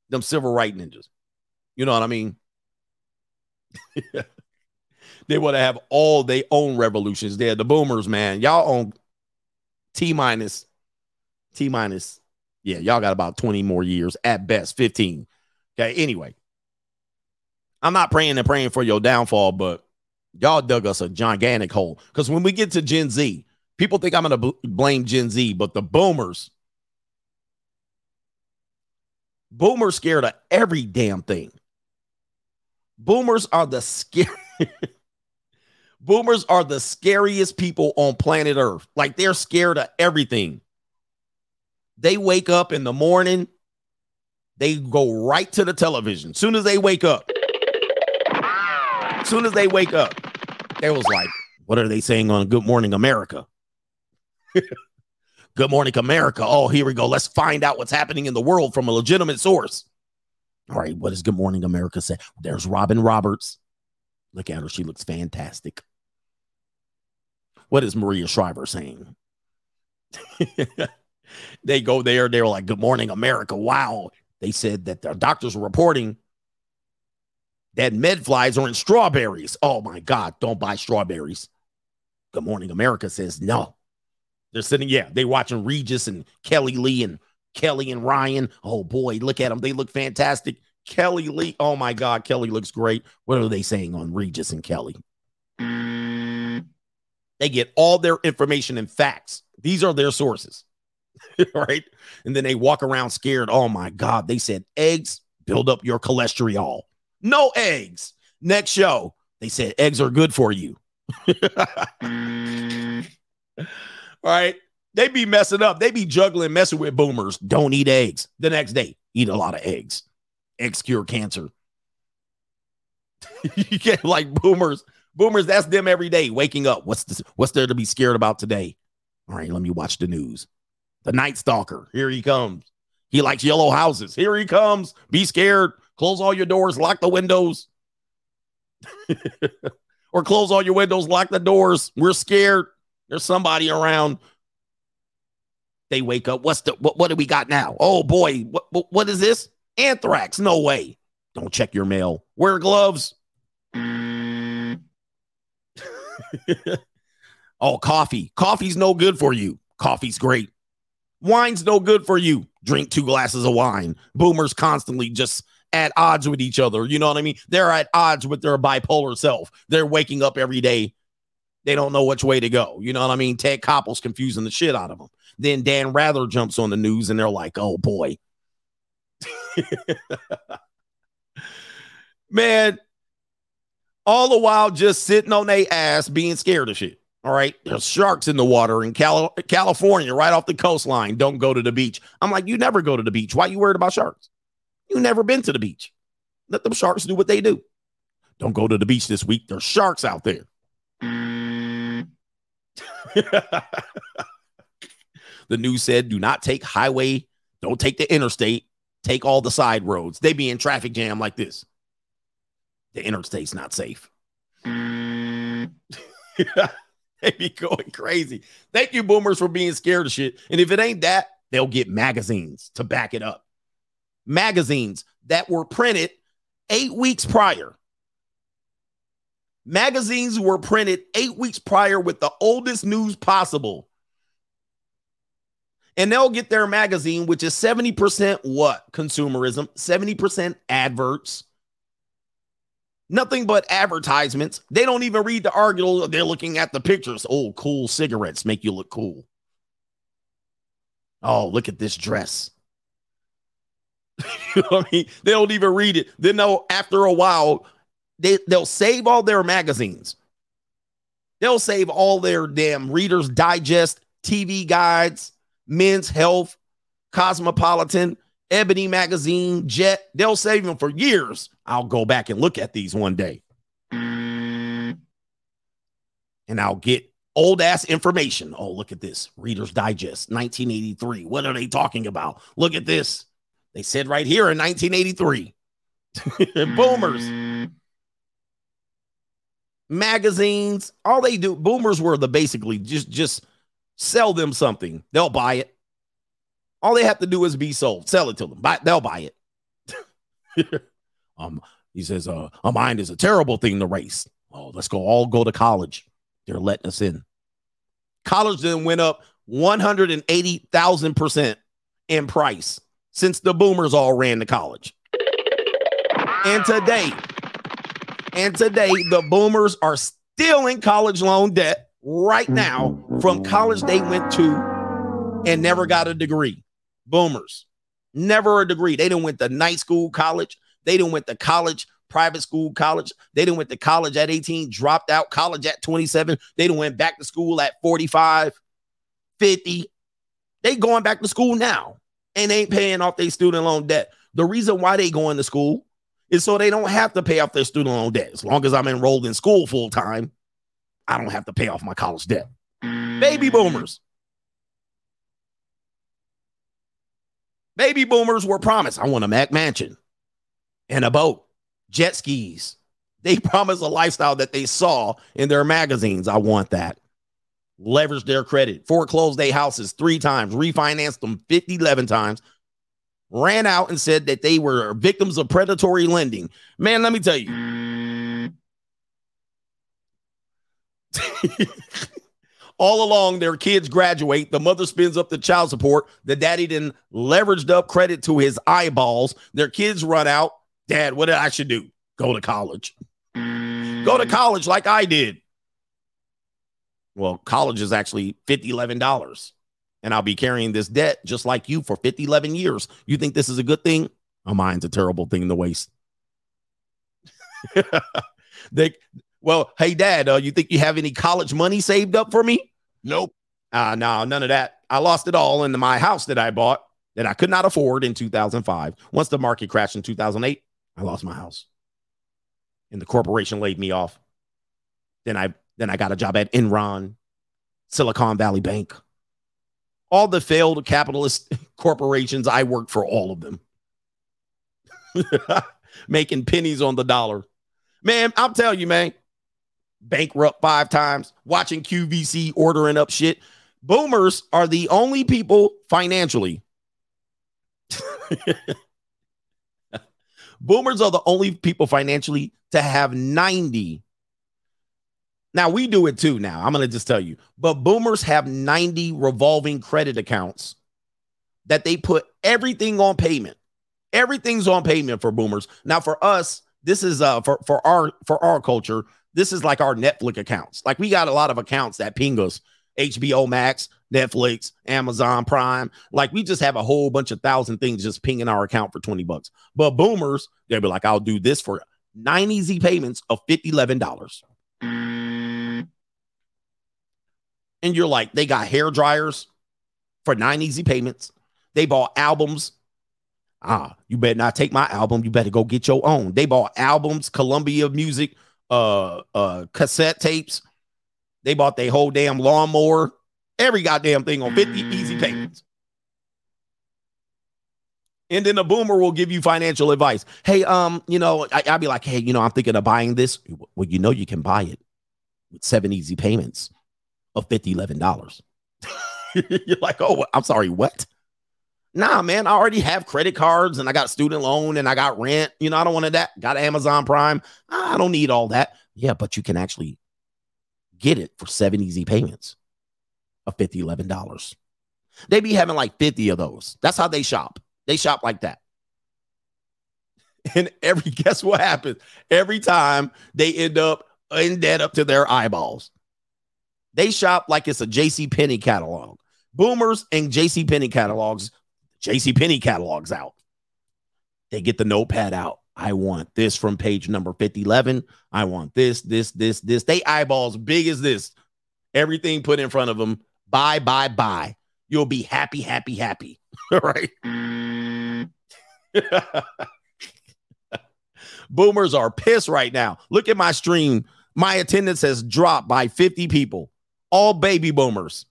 Them civil rights ninjas. You know what I mean? they want to have all their own revolutions. They're the boomers, man. Y'all own T minus, T minus. Yeah, y'all got about 20 more years at best, 15. Okay. Anyway, I'm not praying and praying for your downfall, but y'all dug us a gigantic hole. Because when we get to Gen Z, people think I'm going to bl- blame Gen Z, but the boomers, boomers scared of every damn thing. Boomers are the scary. boomers are the scariest people on planet Earth. Like they're scared of everything. They wake up in the morning, they go right to the television. Soon as they wake up, soon as they wake up, they was like, what are they saying on Good Morning America? Good Morning America. Oh, here we go. Let's find out what's happening in the world from a legitimate source. All right, what does Good Morning America say? There's Robin Roberts. Look at her. She looks fantastic. What is Maria Shriver saying? they go there. They're like, Good morning, America. Wow. They said that their doctors were reporting that medflies are in strawberries. Oh my God, don't buy strawberries. Good morning, America says no. They're sitting, yeah, they watching Regis and Kelly Lee and Kelly and Ryan. Oh boy, look at them. They look fantastic. Kelly Lee. Oh my God, Kelly looks great. What are they saying on Regis and Kelly? They get all their information and facts. These are their sources. right? And then they walk around scared. Oh my God. They said eggs build up your cholesterol. No eggs. Next show, they said eggs are good for you. Mm. All right. They be messing up. They be juggling, messing with boomers. Don't eat eggs. The next day, eat a lot of eggs. Eggs cure cancer. you get like boomers. Boomers, that's them every day waking up. What's this, what's there to be scared about today? All right, let me watch the news. The Night Stalker, here he comes. He likes yellow houses. Here he comes. Be scared. Close all your doors, lock the windows. or close all your windows, lock the doors. We're scared. There's somebody around. They wake up. What's the what, what do we got now? Oh boy, what, what, what is this? Anthrax. No way. Don't check your mail. Wear gloves. oh, coffee. Coffee's no good for you. Coffee's great. Wine's no good for you. Drink two glasses of wine. Boomers constantly just at odds with each other. You know what I mean? They're at odds with their bipolar self. They're waking up every day. They don't know which way to go. You know what I mean? Ted Koppel's confusing the shit out of them. Then Dan Rather jumps on the news and they're like, oh boy. Man, all the while just sitting on their ass being scared of shit. All right. There's sharks in the water in Cal- California, right off the coastline. Don't go to the beach. I'm like, you never go to the beach. Why you worried about sharks? You never been to the beach. Let them sharks do what they do. Don't go to the beach this week. There's sharks out there. the news said do not take highway, don't take the interstate, take all the side roads. They be in traffic jam like this. The interstate's not safe. they be going crazy. Thank you, boomers, for being scared of shit. And if it ain't that, they'll get magazines to back it up. Magazines that were printed eight weeks prior. Magazines were printed eight weeks prior with the oldest news possible. And they'll get their magazine, which is 70% what? Consumerism, 70% adverts, nothing but advertisements. They don't even read the article. They're looking at the pictures. Oh, cool cigarettes make you look cool. Oh, look at this dress. you know I mean? They don't even read it. Then they'll, after a while, they, they'll save all their magazines. They'll save all their damn Reader's Digest, TV guides, Men's Health, Cosmopolitan, Ebony Magazine, Jet. They'll save them for years. I'll go back and look at these one day. And I'll get old ass information. Oh, look at this. Reader's Digest, 1983. What are they talking about? Look at this. They said right here in 1983. Boomers. Magazines, all they do, boomers were the basically just just sell them something. They'll buy it. All they have to do is be sold. Sell it to them. Buy, they'll buy it. um, he says, uh, a mind is a terrible thing to race. Oh, let's go all go to college. They're letting us in. College then went up 180,000% in price since the boomers all ran to college. And today, and today, the boomers are still in college loan debt right now from college they went to and never got a degree. Boomers, never a degree. They didn't went to night school college. They didn't went to college, private school college. They didn't went to college at 18, dropped out college at 27. They didn't went back to school at 45, 50. They going back to school now and ain't paying off their student loan debt. The reason why they going to school is so they don't have to pay off their student loan debt. As long as I'm enrolled in school full time, I don't have to pay off my college debt. Baby mm. boomers. Baby boomers were promised. I want a McMansion and a boat, jet skis. They promised a lifestyle that they saw in their magazines. I want that. Leverage their credit, foreclosed their houses three times, refinanced them 50, 11 times, ran out and said that they were victims of predatory lending. Man, let me tell you. All along, their kids graduate. The mother spends up the child support. The daddy then leveraged up credit to his eyeballs. Their kids run out. Dad, what did I should do? Go to college. Go to college like I did. Well, college is actually 50 $11 and I'll be carrying this debt just like you for 50, 11 years. You think this is a good thing? Oh, mine's a terrible thing to waste. they, well, hey, dad, uh, you think you have any college money saved up for me? Nope. Uh, no, none of that. I lost it all in my house that I bought that I could not afford in 2005. Once the market crashed in 2008, I lost my house. And the corporation laid me off. Then I then I got a job at Enron, Silicon Valley Bank all the failed capitalist corporations, I worked for all of them, making pennies on the dollar. Man, I'm telling you, man, bankrupt five times, watching QVC ordering up shit. Boomers are the only people financially. Boomers are the only people financially to have 90 now we do it too now. I'm going to just tell you. But boomers have 90 revolving credit accounts that they put everything on payment. Everything's on payment for boomers. Now for us, this is uh for for our for our culture, this is like our Netflix accounts. Like we got a lot of accounts that ping us HBO Max, Netflix, Amazon Prime. Like we just have a whole bunch of thousand things just pinging our account for 20 bucks. But boomers, they'll be like, I'll do this for nine easy payments of 50 $11 and you're like, they got hair dryers for nine easy payments. They bought albums. Ah, you better not take my album. You better go get your own. They bought albums, Columbia music, uh, uh, cassette tapes. They bought their whole damn lawnmower, every goddamn thing on 50 easy payments. And then a boomer will give you financial advice. Hey, um, you know, I, I'll be like, hey, you know, I'm thinking of buying this. Well, you know, you can buy it with seven easy payments of 50 $11. You're like, oh, I'm sorry, what? Nah, man, I already have credit cards and I got student loan and I got rent. You know, I don't want that. Got Amazon Prime. I don't need all that. Yeah, but you can actually get it for seven easy payments of 50 $11. They be having like 50 of those. That's how they shop. They shop like that. And every guess what happens? Every time they end up in debt up to their eyeballs. They shop like it's a J.C. Penney catalog. Boomers and J.C. Penney catalogs, J.C. Penney catalogs out. They get the notepad out. I want this from page number 5011. I want this, this, this, this. They eyeballs big as this. Everything put in front of them. Buy, buy, buy. you'll be happy, happy, happy. Right. Boomers are pissed right now. Look at my stream. My attendance has dropped by 50 people, all baby boomers.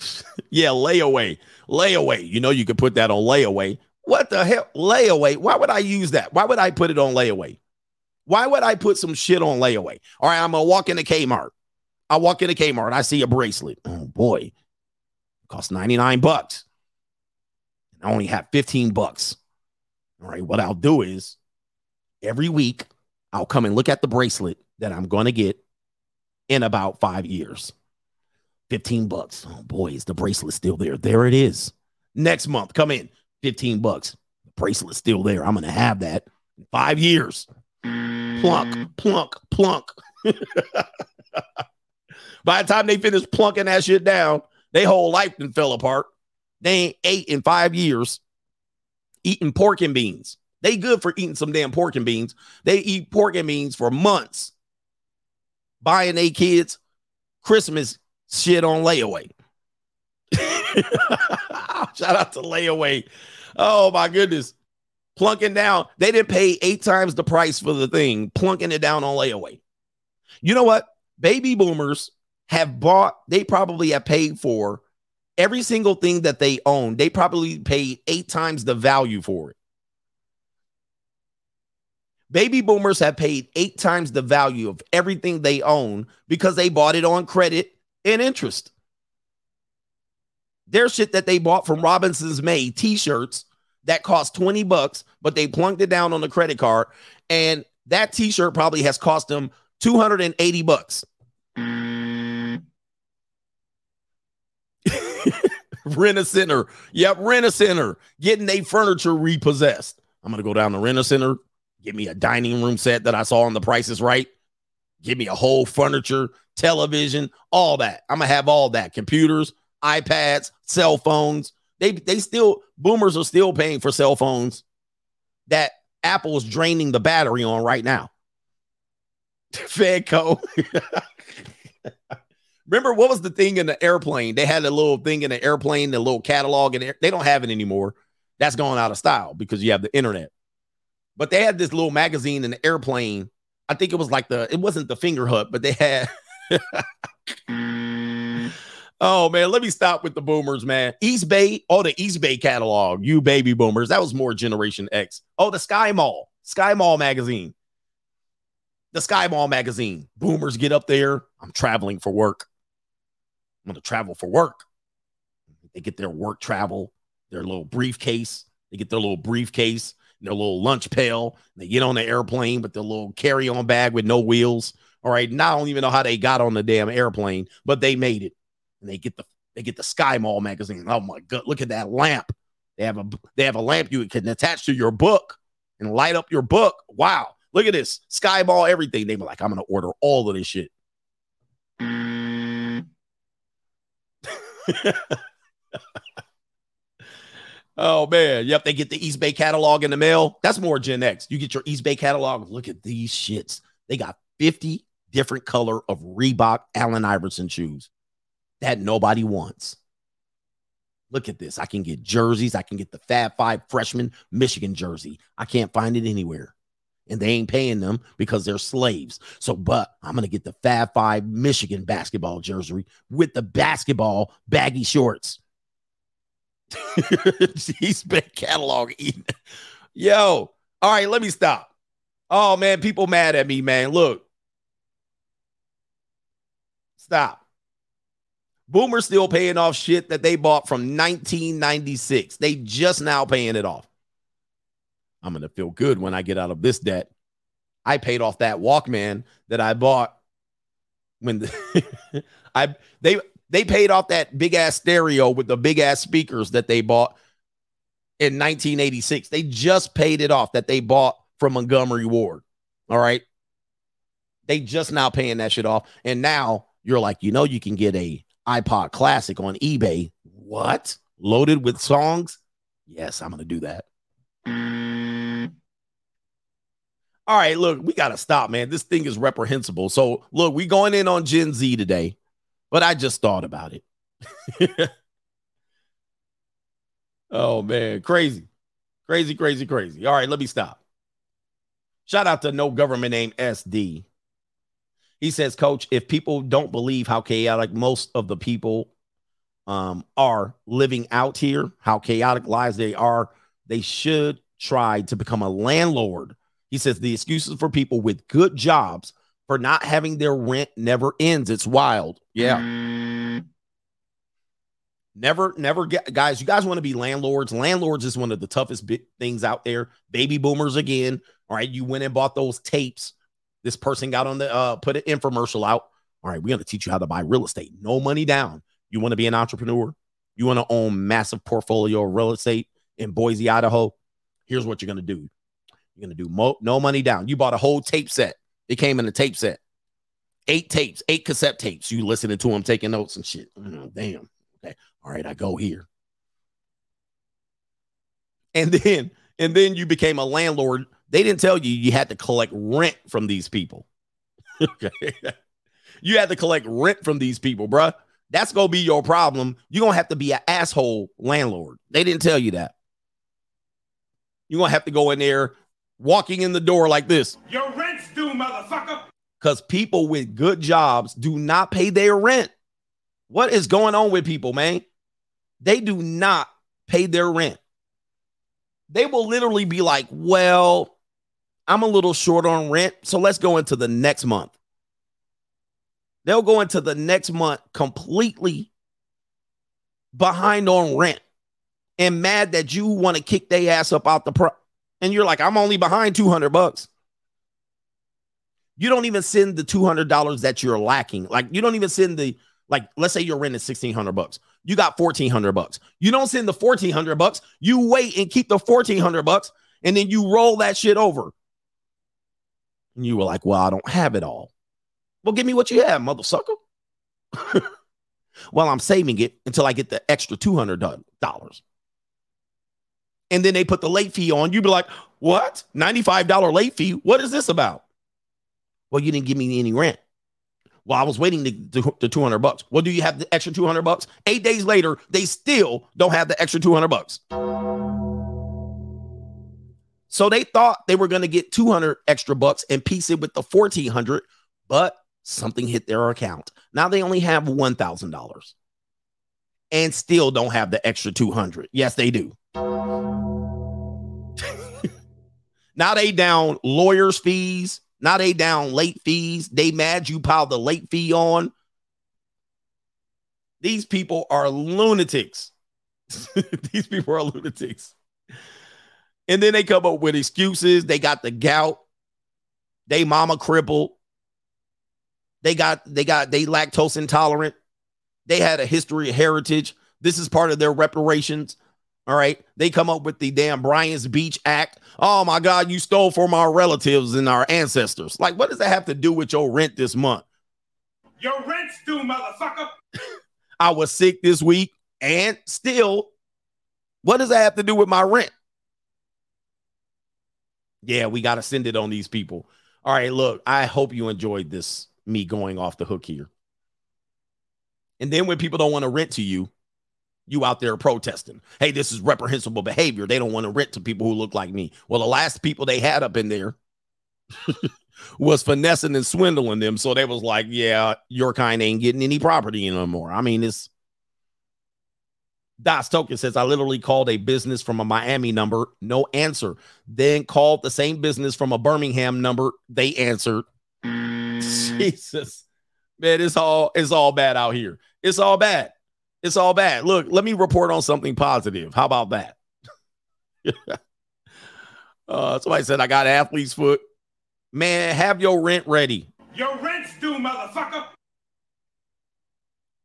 yeah, layaway, layaway. You know, you could put that on layaway. What the hell? Layaway. Why would I use that? Why would I put it on layaway? Why would I put some shit on layaway? All right, I'm gonna walk into Kmart. I walk into Kmart. I see a bracelet. Oh boy, costs 99 bucks. I only have 15 bucks. All right, what I'll do is every week I'll come and look at the bracelet that I'm gonna get in about five years. 15 bucks. Oh boy, is the bracelet still there? There it is. Next month, come in. 15 bucks. The bracelet's still there. I'm gonna have that in five years. Plunk, plunk, plunk. By the time they finish plunking that shit down, they whole life then fell apart. They ain't ate in five years eating pork and beans. They good for eating some damn pork and beans. They eat pork and beans for months, buying their kids Christmas shit on layaway. Shout out to layaway. Oh my goodness. Plunking down. They didn't pay eight times the price for the thing, plunking it down on layaway. You know what? Baby boomers have bought, they probably have paid for every single thing that they own. They probably paid eight times the value for it. Baby boomers have paid eight times the value of everything they own because they bought it on credit and interest. Their shit that they bought from Robinsons-May t-shirts that cost 20 bucks, but they plunked it down on the credit card. And that t-shirt probably has cost them 280 bucks. rent a center. Yep, rent a center. Getting a furniture repossessed. I'm gonna go down to rent a center, get me a dining room set that I saw on the Price Is Right. Give me a whole furniture, television, all that. I'm gonna have all that. Computers, iPads, cell phones. They they still boomers are still paying for cell phones that Apple is draining the battery on right now. Fedco. Remember what was the thing in the airplane? They had a little thing in the airplane, the little catalog, and they don't have it anymore. That's gone out of style because you have the internet. But they had this little magazine in the airplane. I think it was like the it wasn't the Fingerhut, but they had Oh man, let me stop with the boomers, man. Eastbay, oh, the Eastbay catalog, you baby boomers. That was more Generation X. Oh, the SkyMall, Sky Mall magazine. The SkyMall magazine. Boomers get up there. I'm traveling for work. I'm going to travel for work. They get their work travel, their little briefcase. They get their little briefcase, their little lunch pail. They get on the airplane with their little carry on bag with no wheels. All right. Now I don't even know how they got on the damn airplane, but they made it. And they get the they get the SkyMall magazine. Oh my god, look at that lamp. They have a they have a lamp you can attach to your book and light up your book. Wow. Look at this. SkyMall, everything. They were like, I'm gonna order all of this shit. oh man, yep. They get the Eastbay catalog in the mail. That's more Gen X. You get your Eastbay catalog. Look at these shits. They got 50 different color of Reebok Allen Iverson shoes that nobody wants. Look at this. I can get jerseys. I can get the Fab Five freshman Michigan jersey. I can't find it anywhere. And they ain't paying them because they're slaves. So, but I'm to get the Fab Five Michigan basketball jersey with the basketball baggy shorts. He's been catalog eating. Yo, all right, let me stop. Oh, man, people mad at me, man. Look, stop. Boomer's still paying off shit that they bought from 1996. They just now paying it off. I'm going to feel good when I get out of this debt. I paid off that Walkman that I bought when the, I they they paid off that big ass stereo with the big ass speakers that they bought in 1986. They just paid it off that they bought from Montgomery Ward. All right. They just now paying that shit off. And now you're like, you know, you can get a iPod Classic on eBay. What? Loaded with songs? Yes, I'm going to do that. All right, look, we got to stop, man. This thing is reprehensible. So, look, we going in on Gen Z today. but I just thought about it. oh man, crazy, crazy, crazy, crazy. All right, let me stop. Shout out to no government name SD. He says, Coach, if people don't believe how chaotic most of the people um, are living out here, how chaotic lives they are, they should try to become a landlord. He says the excuses for people with good jobs for not having their rent never ends. It's wild. Yeah. Never, never get guys. You guys want to be landlords. Landlords is one of the toughest things out there. Baby boomers again. All right. You went and bought those tapes. This person got on the uh put an infomercial out. All right, we're gonna teach you how to buy real estate. No money down. You want to be an entrepreneur? You want to own massive portfolio of real estate in Boise, Idaho? Here's what you're gonna do. You're gonna do mo- no money down. You bought a whole tape set. It came in a tape set. Eight tapes, eight cassette tapes. You listening to them, taking notes and shit. Oh, damn. Okay. All right, I go here. And then, and then you became a landlord. They didn't tell you you had to collect rent from these people. okay. you had to collect rent from these people, bruh. That's gonna be your problem. You're gonna have to be an asshole landlord. They didn't tell you that. You're gonna have to go in there walking in the door like this. Your rent's due, motherfucker. Because people with good jobs do not pay their rent. What is going on with people, man? They do not pay their rent. They will literally be like, well, I'm a little short on rent, so let's go into the next month. They'll go into the next month completely behind on rent and mad that you want to kick their ass up out the pro. And you're like, I'm only behind 200 bucks. You don't even send the $200 that you're lacking. Like you don't even send the like let's say your rent is 1600 bucks. You got 1400 bucks. You don't send the 1400 bucks. You wait and keep the 1400 bucks and then you roll that shit over. And you were like, "Well, I don't have it all." Well, give me what you have, mother sucker. well, I'm saving it until I get the extra $200. And then they put the late fee on. You'd be like, what? $95 late fee? What is this about? Well, you didn't give me any rent. Well, I was waiting to, the 200 bucks. Well, do you have the extra 200 bucks? Eight days later, they still don't have the extra 200 bucks. So they thought they were going to get 200 extra bucks and piece it with the 1400, but something hit their account. Now they only have $1,000 and still don't have the extra 200. Yes, they do. Now they down lawyers' fees. Now they down late fees. They mad you piled the late fee on. These people are lunatics. These people are lunatics. And then they come up with excuses. They got the gout. They mama crippled. They got they got they lactose intolerant. They had a history of heritage. This is part of their reparations. All right. They come up with the damn Bryant's Beach Act. Oh my God, you stole from our relatives and our ancestors. Like, what does that have to do with your rent this month? Your rent's due, motherfucker. I was sick this week and still, what does that have to do with my rent? Yeah, we got to send it on these people. All right, look, I hope you enjoyed this, me going off the hook here. And then when people don't want to rent to you, you out there protesting. Hey, this is reprehensible behavior. They don't want to rent to people who look like me. Well, the last people they had up in there was finessing and swindling them. So they was like, yeah, your kind ain't getting any property anymore. I mean, it's Das Token says, I literally called a business from a Miami number, no answer. Then called the same business from a Birmingham number. They answered. Jesus. Man, it's all it's all bad out here. It's all bad. It's all bad. Look, let me report on something positive. How about that? uh, somebody said I got athlete's foot. Man, have your rent ready. Your rent's due, motherfucker.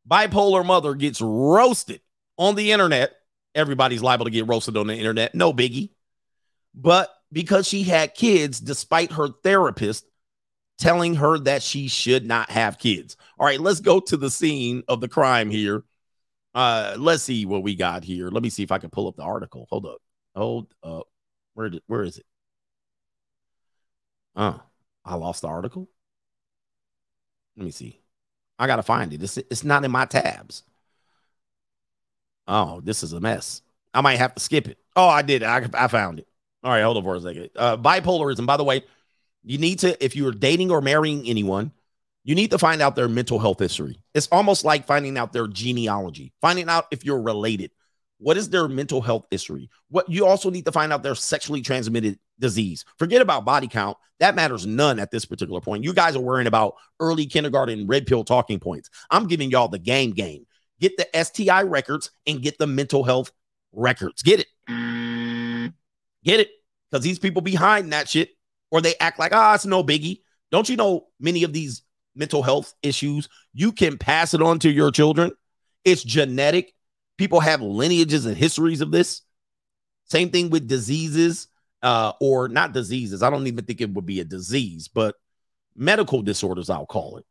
Bipolar mother gets roasted on the internet. Everybody's liable to get roasted on the internet. No biggie. But because she had kids, despite her therapist telling her that she should not have kids. All right, let's go to the scene of the crime here. Uh, let's see what we got here. Let me see if I can pull up the article. Hold up. Hold up. Where did where is it? Uh, I lost the article. Let me see. I gotta find it. It's it's not in my tabs. Oh, this is a mess. I might have to skip it. Oh, I did. I, I found it. All right, hold on for a second. Uh, bipolarism, by the way, you need to, if you're dating or marrying anyone, you need to find out their mental health history. It's almost like finding out their genealogy, finding out if you're related. What is their mental health history? What you also need to find out their sexually transmitted disease. Forget about body count. That matters none at this particular point. You guys are worrying about early kindergarten red pill talking points. I'm giving y'all the game game. Get the STI records and get the mental health records. Get it. Get it. Because these people behind that shit, or they act like, ah, it's no biggie. Don't you know many of these mental health issues, you can pass it on to your children? It's genetic. People have lineages and histories of this. Same thing with diseases, uh, or not diseases. I don't even think it would be a disease, but medical disorders, I'll call it.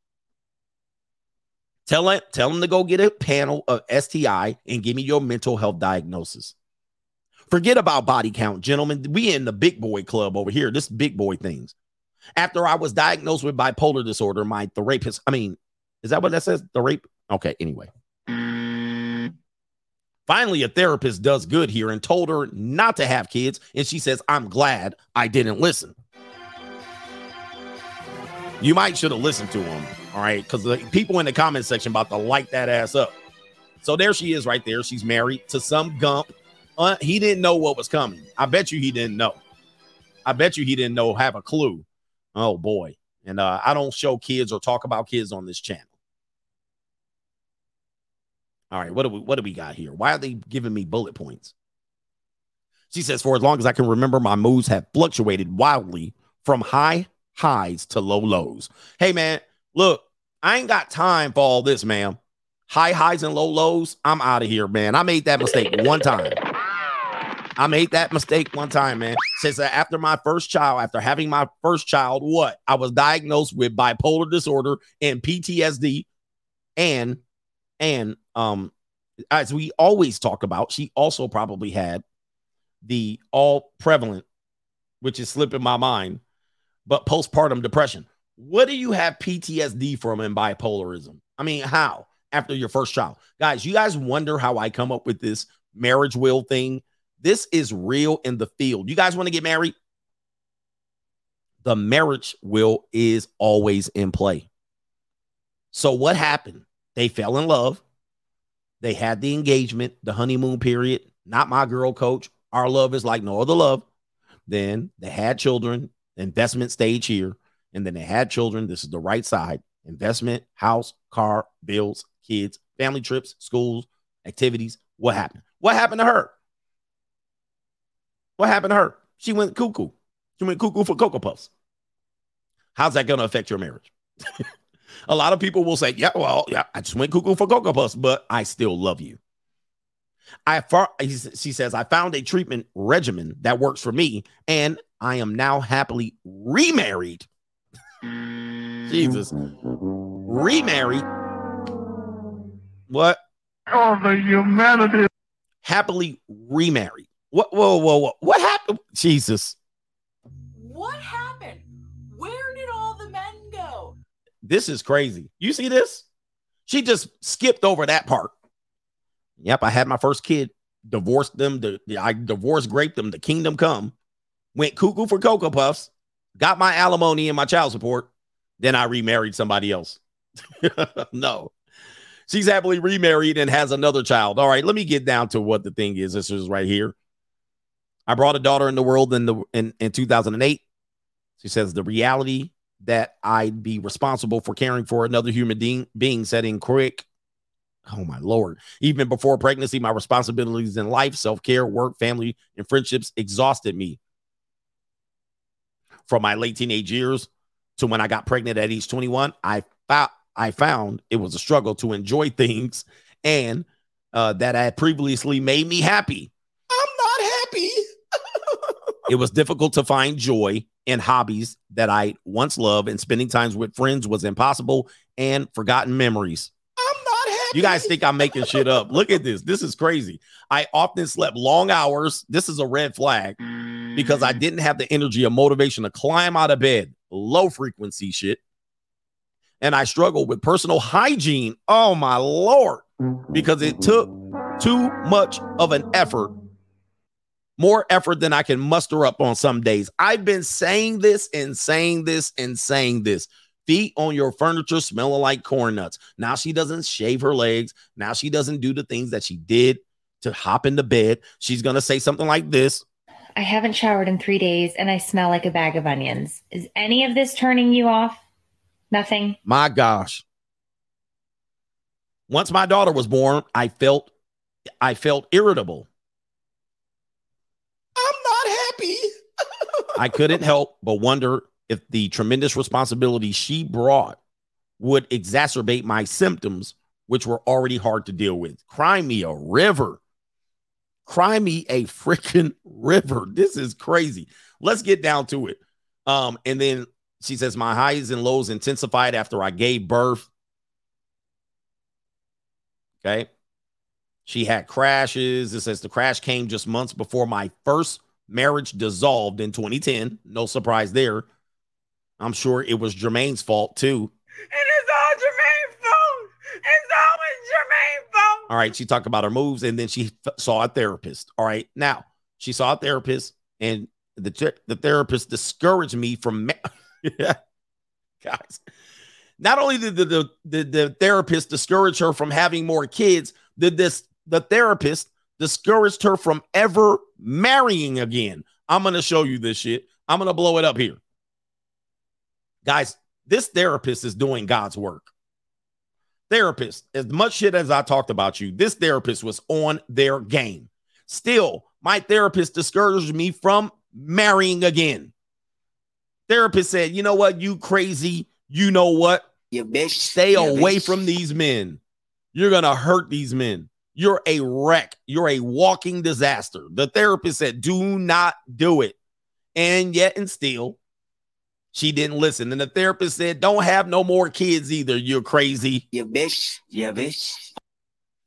Tell it, tell them to go get a panel of STI and give me your mental health diagnosis. Forget about body count, gentlemen. We in the big boy club over here. This big boy things. After I was diagnosed with bipolar disorder, my therapist, I mean, is that what that says? The rape? Okay, anyway. Finally, a therapist does good here and told her not to have kids. And she says, I'm glad I didn't listen. You might should have listened to him. All right. Because the people in the comment section about to light that ass up. So there she is right there. She's married to some gump. Uh, he didn't know what was coming. I bet you he didn't know. I bet you he didn't know, have a clue. Oh boy. And uh, I don't show kids or talk about kids on this channel. All right, what do we what do we got here? Why are they giving me bullet points? She says, for as long as I can remember, my moods have fluctuated wildly from high highs to low lows. Hey man, look, I ain't got time for all this, man. High highs and low lows. I'm out of here, man. I made that mistake one time. I made that mistake one time, man. Since after my first child, after having my first child, what? I was diagnosed with bipolar disorder and PTSD and and um as we always talk about, she also probably had the all prevalent, which is slipping my mind, but postpartum depression. What do you have PTSD from in bipolarism? I mean, how? After your first child. Guys, you guys wonder how I come up with this marriage will thing. This is real in the field. You guys want to get married? The marriage will is always in play. So, what happened? They fell in love. They had the engagement, the honeymoon period. Not my girl, coach. Our love is like no other love. Then they had children, investment stage here. And then they had children. This is the right side investment, house, car, bills, kids, family trips, schools, activities. What happened? What happened to her? What happened to her? She went cuckoo. She went cuckoo for Cocoa Puffs. How's that going to affect your marriage? a lot of people will say, yeah, well, yeah, I just went cuckoo for Cocoa Puffs, but I still love you. I far, she says, I found a treatment regimen that works for me, and I am now happily remarried. Jesus. Remarried. What? Oh, the humanity. Happily remarried. What? Whoa, whoa, whoa. What happened? Jesus. What happened? Where did all the men go? This is crazy. You see this? She just skipped over that part. Yep, I had my first kid, divorced them. The, I divorced, raped them. The kingdom come. Went cuckoo for Cocoa Puffs, got my alimony and my child support. Then I remarried somebody else. no. She's happily remarried and has another child. All right, let me get down to what the thing is. This is right here. I brought a daughter in the world in the in, in 2008. She says the reality that I'd be responsible for caring for another human being, being in quick. Oh my lord. Even before pregnancy, my responsibilities in life, self-care, work, family, and friendships exhausted me. From my late teenage years to when I got pregnant at age 21, I found I found it was a struggle to enjoy things and uh, that had previously made me happy. I'm not happy. it was difficult to find joy in hobbies that I once loved, and spending times with friends was impossible and forgotten memories. I'm not happy. You guys think I'm making shit up. Look at this. This is crazy. I often slept long hours. This is a red flag because I didn't have the energy or motivation to climb out of bed. Low frequency shit and I struggled with personal hygiene. Oh my lord, because it took too much of an effort, more effort than I can muster up on some days. I've been saying this and saying this and saying this. Feet on your furniture smelling like corn nuts. Now she doesn't shave her legs. Now she doesn't do the things that she did to hop into bed. She's going to say something like this. I haven't showered in three days and I smell like a bag of onions. Is any of this turning you off? Nothing. My gosh. Once my daughter was born, I felt I felt irritable. I'm not happy. I couldn't help but wonder if the tremendous responsibility she brought would exacerbate my symptoms, which were already hard to deal with. Cry me a river. Cry me a freaking river. This is crazy. Let's get down to it. Um, and then she says, My highs and lows intensified after I gave birth. Okay. She had crashes. It says the crash came just months before my first marriage dissolved in 2010. No surprise there. I'm sure it was Jermaine's fault too. It is all Jermaine's fault. It's always Jermaine's fault. All right. She talked about her moves and then she f- saw a therapist. All right. Now she saw a therapist and the, th- the therapist discouraged me from, ma- guys. Not only did the, the, the, the therapist discourage her from having more kids, did this the therapist discouraged her from ever marrying again. I'm going to show you this shit. I'm going to blow it up here. Guys, this therapist is doing God's work. Therapist, as much shit as I talked about you, this therapist was on their game. Still, my therapist discouraged me from marrying again. Therapist said, you know what, you crazy, you know what? You bitch. Stay You away bitch. from these men. You're going to hurt these men. You're a wreck. You're a walking disaster. The therapist said, do not do it. And yet, and still, she didn't listen. And the therapist said, don't have no more kids either. You're crazy. You bitch. You bitch.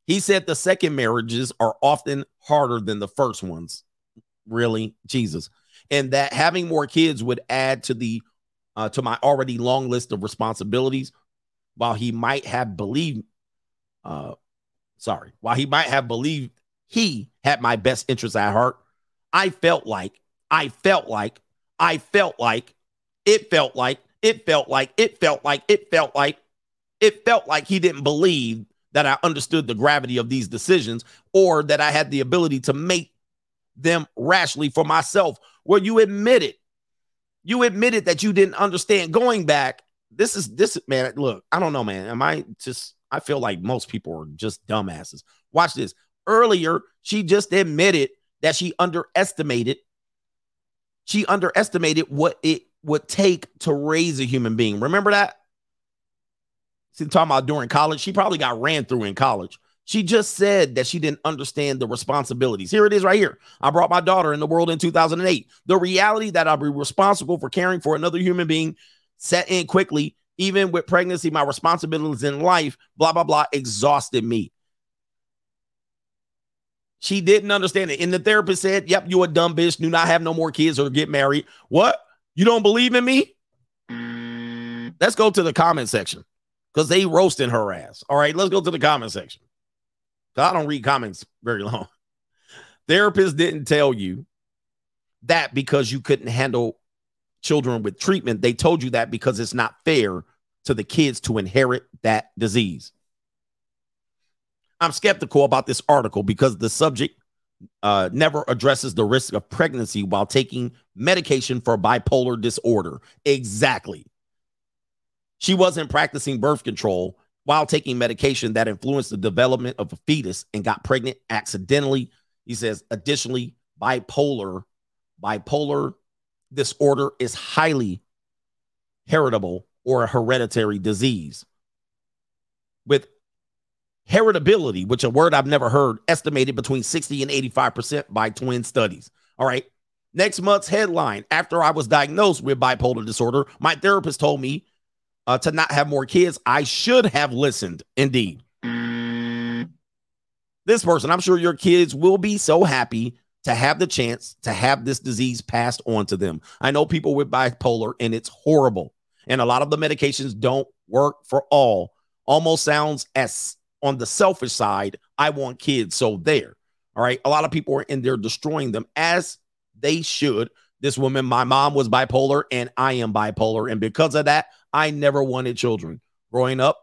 He said the second marriages are often harder than the first ones. Really, Jesus. And that having more kids would add to the uh, to my already long list of responsibilities. While he might have believed, uh, sorry, while he might have believed he had my best interests at heart, I felt like, I felt like, I felt like, it felt like, it felt like, it felt like, it felt like, it felt like he didn't believe that I understood the gravity of these decisions or that I had the ability to make them rashly for myself. Well, you admitted. You admitted that you didn't understand. Going back, this is this man. Look, I don't know, man. Am I just? I feel like most people are just dumbasses. Watch this. Earlier, she just admitted that she underestimated. She underestimated what it would take to raise a human being. Remember that? She's talking about during college. She probably got ran through in college. She just said that she didn't understand the responsibilities. Here it is right here. I brought my daughter in the world in 2008. The reality that I'll be responsible for caring for another human being set in quickly, even with pregnancy, my responsibilities in life, blah, blah, blah, exhausted me. She didn't understand it. And the therapist said, Yep, you a dumb bitch. Do not have no more kids or get married. What? You don't believe in me? Let's go to the comment section because they roasting her ass. All right, let's go to the comment section. I don't read comments very long. Therapist didn't tell you that because you couldn't handle children with treatment. They told you that because it's not fair to the kids to inherit that disease. I'm skeptical about this article because the subject uh, never addresses the risk of pregnancy while taking medication for bipolar disorder. Exactly. She wasn't practicing birth control while taking medication that influenced the development of a fetus and got pregnant accidentally. He says, additionally, bipolar, bipolar disorder is highly heritable or a hereditary disease with heritability, which a word I've never heard, estimated between 60 and 85% by twin studies. All right. Next month's headline After I was diagnosed with bipolar disorder, my therapist told me uh, to not have more kids. I should have listened. Indeed. This person, I'm sure your kids will be so happy to have the chance to have this disease passed on to them. I know people with bipolar and it's horrible. And a lot of the medications don't work for all almost sounds as on the selfish side. I want kids, so there. All right. A lot of people are in there destroying them as they should. This woman, my mom was bipolar, and I am bipolar. And because of that, I never wanted children. Growing up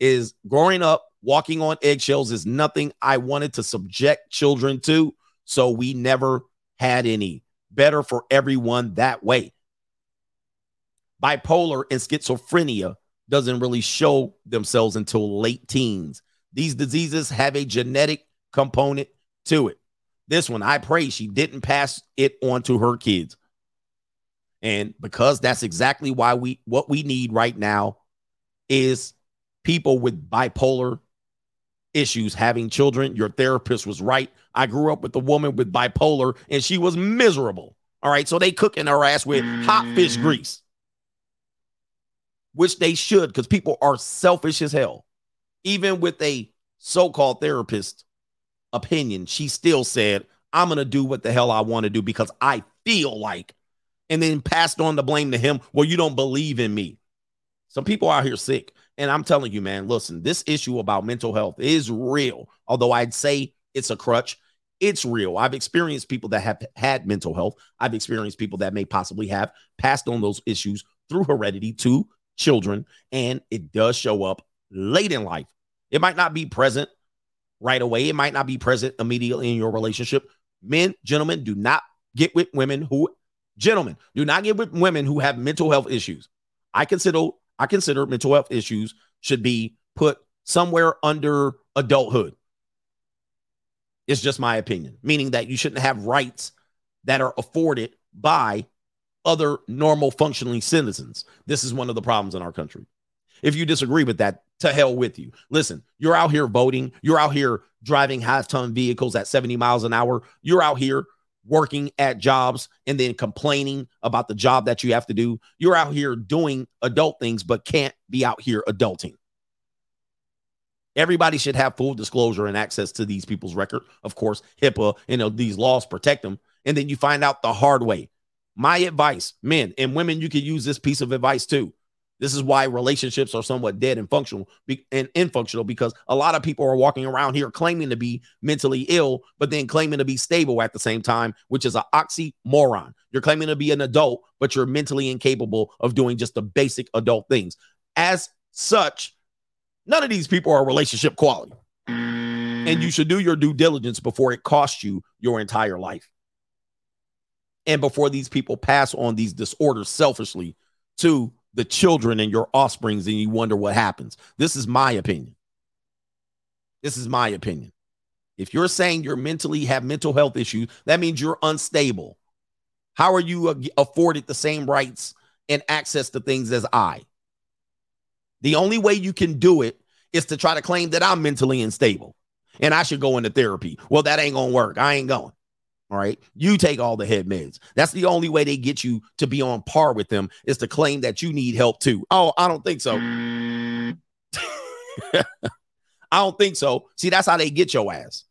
is growing up, walking on eggshells is nothing I wanted to subject children to. So we never had any. Better for everyone that way. Bipolar and schizophrenia doesn't really show themselves until late teens. These diseases have a genetic component to it. This one, I pray she didn't pass it on to her kids. And because that's exactly why we what we need right now is people with bipolar issues having children. Your therapist was right. I grew up with a woman with bipolar and she was miserable. All right. So they cooking her ass with hot fish mm-hmm. grease, which they should because people are selfish as hell. Even with a so called therapist opinion, she still said, I'm going to do what the hell I want to do because I feel like, and then passed on the blame to him. Well, you don't believe in me. Some people out here sick. And I'm telling you, man, listen, this issue about mental health is real. Although I'd say it's a crutch, it's real. I've experienced people that have had mental health. I've experienced people that may possibly have passed on those issues through heredity to children. And it does show up late in life. It might not be present right away, it might not be present immediately in your relationship. Men, gentlemen, do not get with women who, gentlemen, do not get with women who have mental health issues. I consider I consider mental health issues should be put somewhere under adulthood. It's just my opinion, meaning that you shouldn't have rights that are afforded by other normal functioning citizens. This is one of the problems in our country. If you disagree with that, to hell with you. Listen, you're out here voting, you're out here driving half ton vehicles at 70 miles an hour, you're out here working at jobs and then complaining about the job that you have to do. You're out here doing adult things, but can't be out here adulting. Everybody should have full disclosure and access to these people's record. Of course, HIPAA, you know, these laws protect them. And then you find out the hard way. My advice, men and women, you can use this piece of advice too. This is why relationships are somewhat dead and functional and infunctional because a lot of people are walking around here claiming to be mentally ill, but then claiming to be stable at the same time, which is an oxymoron. You're claiming to be an adult, but you're mentally incapable of doing just the basic adult things. As such, none of these people are relationship quality. And you should do your due diligence before it costs you your entire life. And before these people pass on these disorders selfishly to the children and your offsprings and you wonder what happens. This is my opinion. This is my opinion. If you're saying you're mentally have mental health issues, that means you're unstable. How are you afforded the same rights and access to things as I? The only way you can do it is to try to claim that I'm mentally unstable and I should go into therapy. Well, that ain't going to work. I ain't going. All right. You take all the head meds. That's the only way they get you to be on par with them is to claim that you need help too. Oh, I don't think so. I don't think so. See, that's how they get your ass.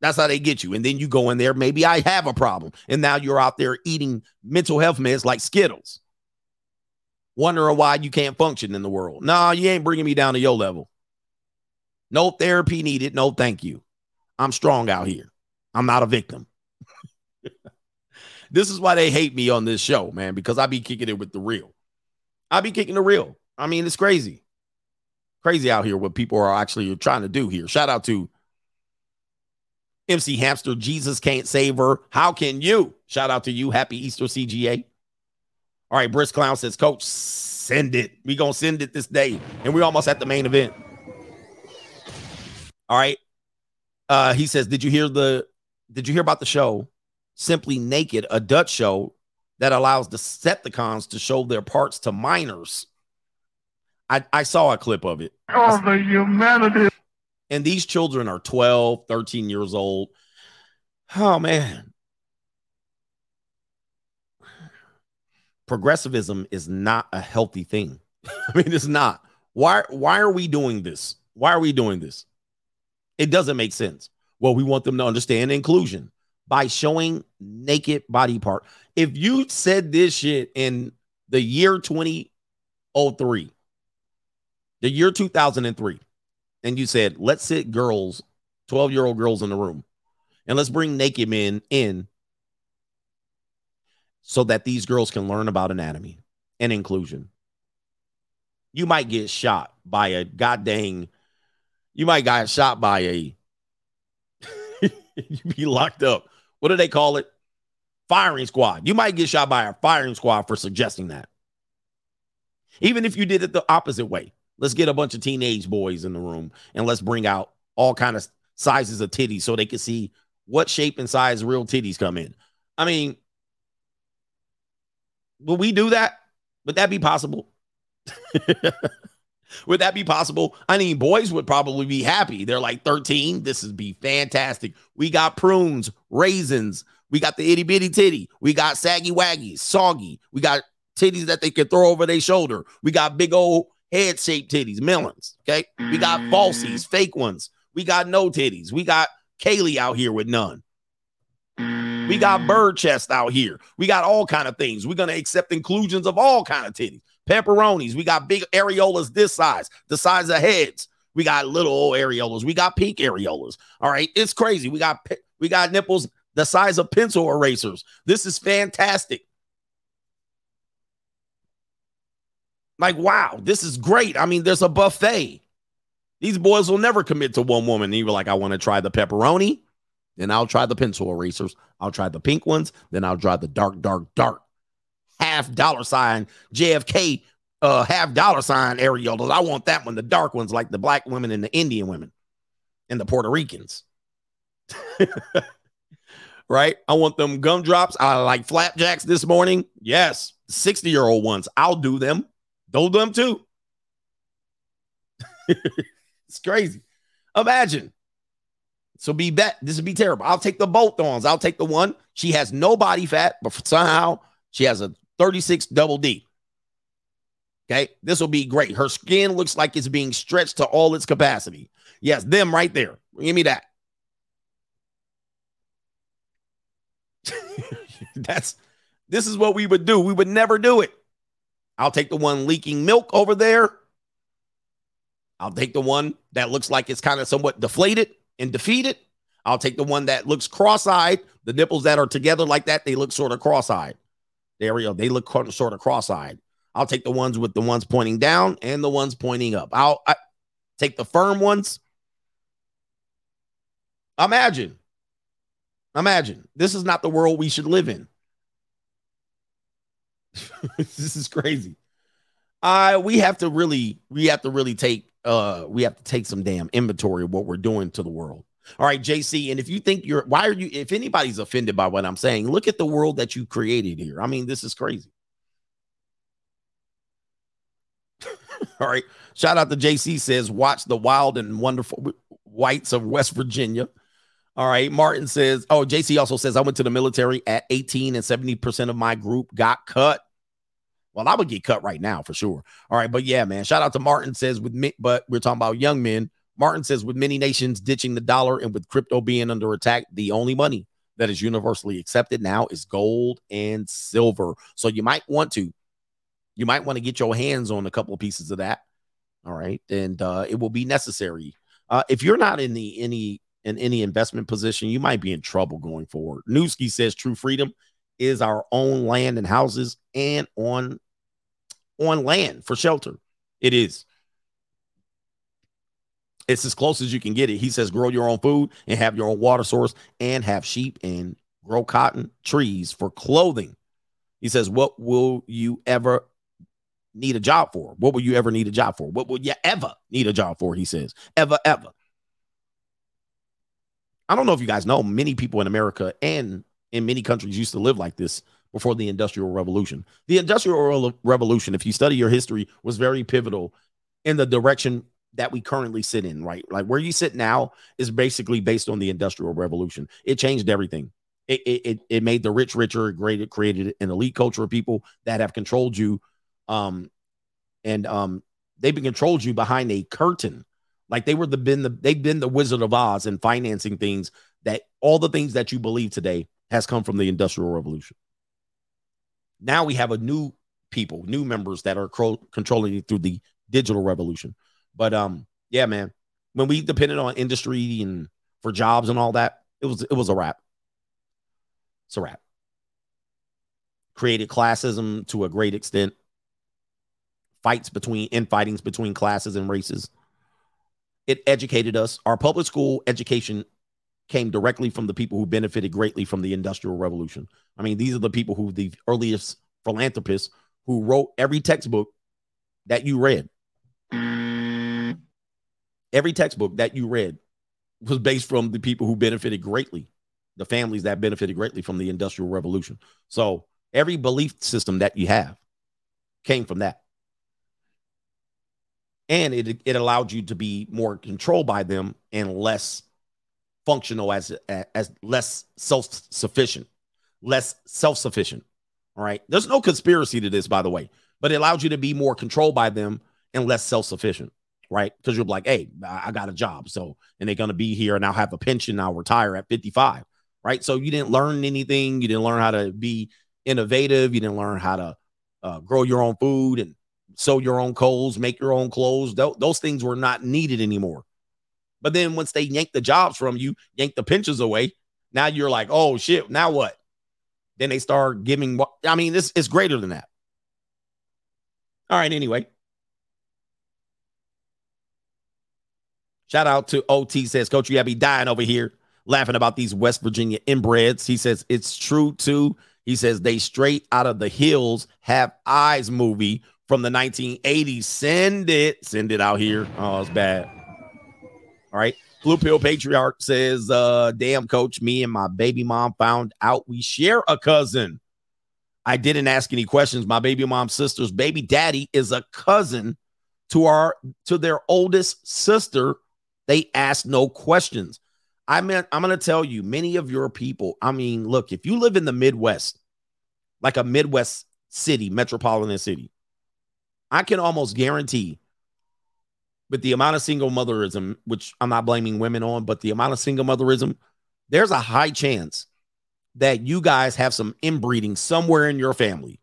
That's how they get you. And then you go in there, maybe I have a problem. And now you're out there eating mental health meds like Skittles. Wondering why you can't function in the world. No, nah, you ain't bringing me down to your level. No therapy needed. No, thank you. I'm strong out here. I'm not a victim. This is why they hate me on this show, man, because I be kicking it with the real. I be kicking the real. I mean, it's crazy. Crazy out here what people are actually trying to do here. Shout out to MC Hamster. Jesus can't save her. How can you? Shout out to you. Happy Easter, CGA. All right, Brisk Clown says, Coach, send it. We gonna send it this day. And we're almost at the main event. All right. Uh, he says, Did you hear the did you hear about the show Simply Naked, a Dutch show that allows the Decepticons to show their parts to minors? I, I saw a clip of it. Oh, the humanity. And these children are 12, 13 years old. Oh, man. Progressivism is not a healthy thing. I mean, it's not. Why, why are we doing this? Why are we doing this? It doesn't make sense. Well, we want them to understand inclusion by showing naked body part. If you said this shit in the year 2003, the year 2003, and you said, let's sit girls, 12 year old girls in the room, and let's bring naked men in so that these girls can learn about anatomy and inclusion. You might get shot by a goddamn, you might get shot by a, you be locked up. What do they call it? Firing squad. You might get shot by a firing squad for suggesting that. Even if you did it the opposite way. Let's get a bunch of teenage boys in the room and let's bring out all kind of sizes of titties so they can see what shape and size real titties come in. I mean, will we do that? Would that be possible? would that be possible? I mean, boys would probably be happy. They're like 13. This would be fantastic. We got prunes, raisins. We got the itty bitty titty. We got saggy waggy, soggy. We got titties that they can throw over their shoulder. We got big old head shaped titties, melons. Okay. We got falsies, fake ones. We got no titties. We got Kaylee out here with none. We got bird chest out here. We got all kind of things. We're gonna accept inclusions of all kind of titties. Pepperonis. We got big areolas this size, the size of heads. We got little old areolas. We got pink areolas. All right, it's crazy. We got we got nipples the size of pencil erasers. This is fantastic. Like, wow, this is great. I mean, there's a buffet. These boys will never commit to one woman. And you were like, I want to try the pepperoni. Then I'll try the pencil erasers. I'll try the pink ones. Then I'll try the dark, dark, dark half dollar sign JFK uh half dollar sign areolas. I want that one, the dark ones, like the black women and the Indian women and the Puerto Ricans. right? I want them gumdrops. I like flapjacks this morning. Yes, 60 year old ones. I'll do them. Do them too. it's crazy. Imagine. So be bet. This would be terrible. I'll take the both ons. I'll take the one. She has no body fat, but somehow she has a 36 double D. Okay. This will be great. Her skin looks like it's being stretched to all its capacity. Yes, them right there. Give me that. That's this is what we would do. We would never do it. I'll take the one leaking milk over there. I'll take the one that looks like it's kind of somewhat deflated and defeated. I'll take the one that looks cross-eyed. The nipples that are together like that, they look sort of cross-eyed. There we go. They look sort of cross-eyed. I'll take the ones with the ones pointing down and the ones pointing up. I'll I, take the firm ones. Imagine. Imagine. This is not the world we should live in. this is crazy. Uh we have to really we have to really take uh we have to take some damn inventory of what we're doing to the world. All right, JC, and if you think you're why are you if anybody's offended by what I'm saying, look at the world that you created here. I mean, this is crazy. All right. Shout out to JC says, watch the wild and wonderful whites of West Virginia. All right. Martin says, oh, JC also says, I went to the military at 18 and 70% of my group got cut. Well, I would get cut right now for sure. All right. But yeah, man, shout out to Martin says, with me, but we're talking about young men. Martin says, with many nations ditching the dollar and with crypto being under attack, the only money that is universally accepted now is gold and silver. So you might want to, you might want to get your hands on a couple of pieces of that. All right. And uh, it will be necessary. Uh, if you're not in the any in any investment position, you might be in trouble going forward. Newski says true freedom is our own land and houses and on on land for shelter. It is. It's as close as you can get it. He says grow your own food and have your own water source and have sheep and grow cotton trees for clothing. He says, What will you ever need a job for? What will you ever need a job for? What will you ever need a job for? He says, Ever, ever. I don't know if you guys know, many people in America and in many countries used to live like this before the Industrial Revolution. The Industrial Revolution, if you study your history, was very pivotal in the direction that we currently sit in, right? Like where you sit now is basically based on the Industrial Revolution. It changed everything. It it it made the rich richer, created created an elite culture of people that have controlled you, um, and um, they've been controlled you behind a curtain. Like they were the been the they've been the Wizard of Oz and financing things that all the things that you believe today has come from the Industrial Revolution. Now we have a new people, new members that are controlling it through the digital revolution. But um, yeah, man, when we depended on industry and for jobs and all that, it was it was a wrap. It's a wrap. Created classism to a great extent. Fights between infightings between classes and races. It educated us. Our public school education came directly from the people who benefited greatly from the Industrial Revolution. I mean, these are the people who the earliest philanthropists who wrote every textbook that you read. Every textbook that you read was based from the people who benefited greatly, the families that benefited greatly from the Industrial Revolution. So every belief system that you have came from that. And it, it allowed you to be more controlled by them and less functional as as less self-sufficient, less self-sufficient. All right. There's no conspiracy to this, by the way, but it allows you to be more controlled by them and less self-sufficient, right? Because you're like, hey, I got a job. So, and they're gonna be here and I'll have a pension, I'll retire at 55. Right. So you didn't learn anything, you didn't learn how to be innovative, you didn't learn how to uh, grow your own food and sew your own clothes, make your own clothes. Th- those things were not needed anymore. But then once they yank the jobs from you, yank the pensions away, now you're like, oh shit, now what? Then they start giving I mean, this is greater than that. All right, anyway. Shout out to OT says, Coach, you have me dying over here laughing about these West Virginia inbreds. He says it's true too. He says they straight out of the hills have eyes movie from the 1980s. Send it, send it out here. Oh, it's bad. All right. Blue Pill Patriarch says, uh, damn coach, me and my baby mom found out we share a cousin. I didn't ask any questions. My baby mom's sister's baby daddy is a cousin to our to their oldest sister. They ask no questions. I mean, I'm gonna tell you, many of your people, I mean, look, if you live in the Midwest, like a Midwest city, metropolitan city, I can almost guarantee with the amount of single motherism, which I'm not blaming women on, but the amount of single motherism, there's a high chance that you guys have some inbreeding somewhere in your family,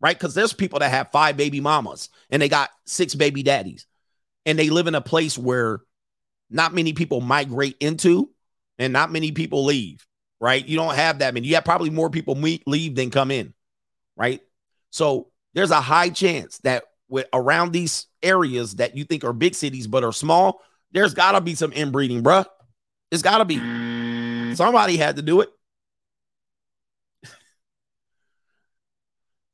right? Because there's people that have five baby mamas and they got six baby daddies, and they live in a place where not many people migrate into and not many people leave, right? You don't have that many. You have probably more people leave than come in, right? So there's a high chance that with around these areas that you think are big cities but are small, there's got to be some inbreeding, bruh. It's got to be. Somebody had to do it.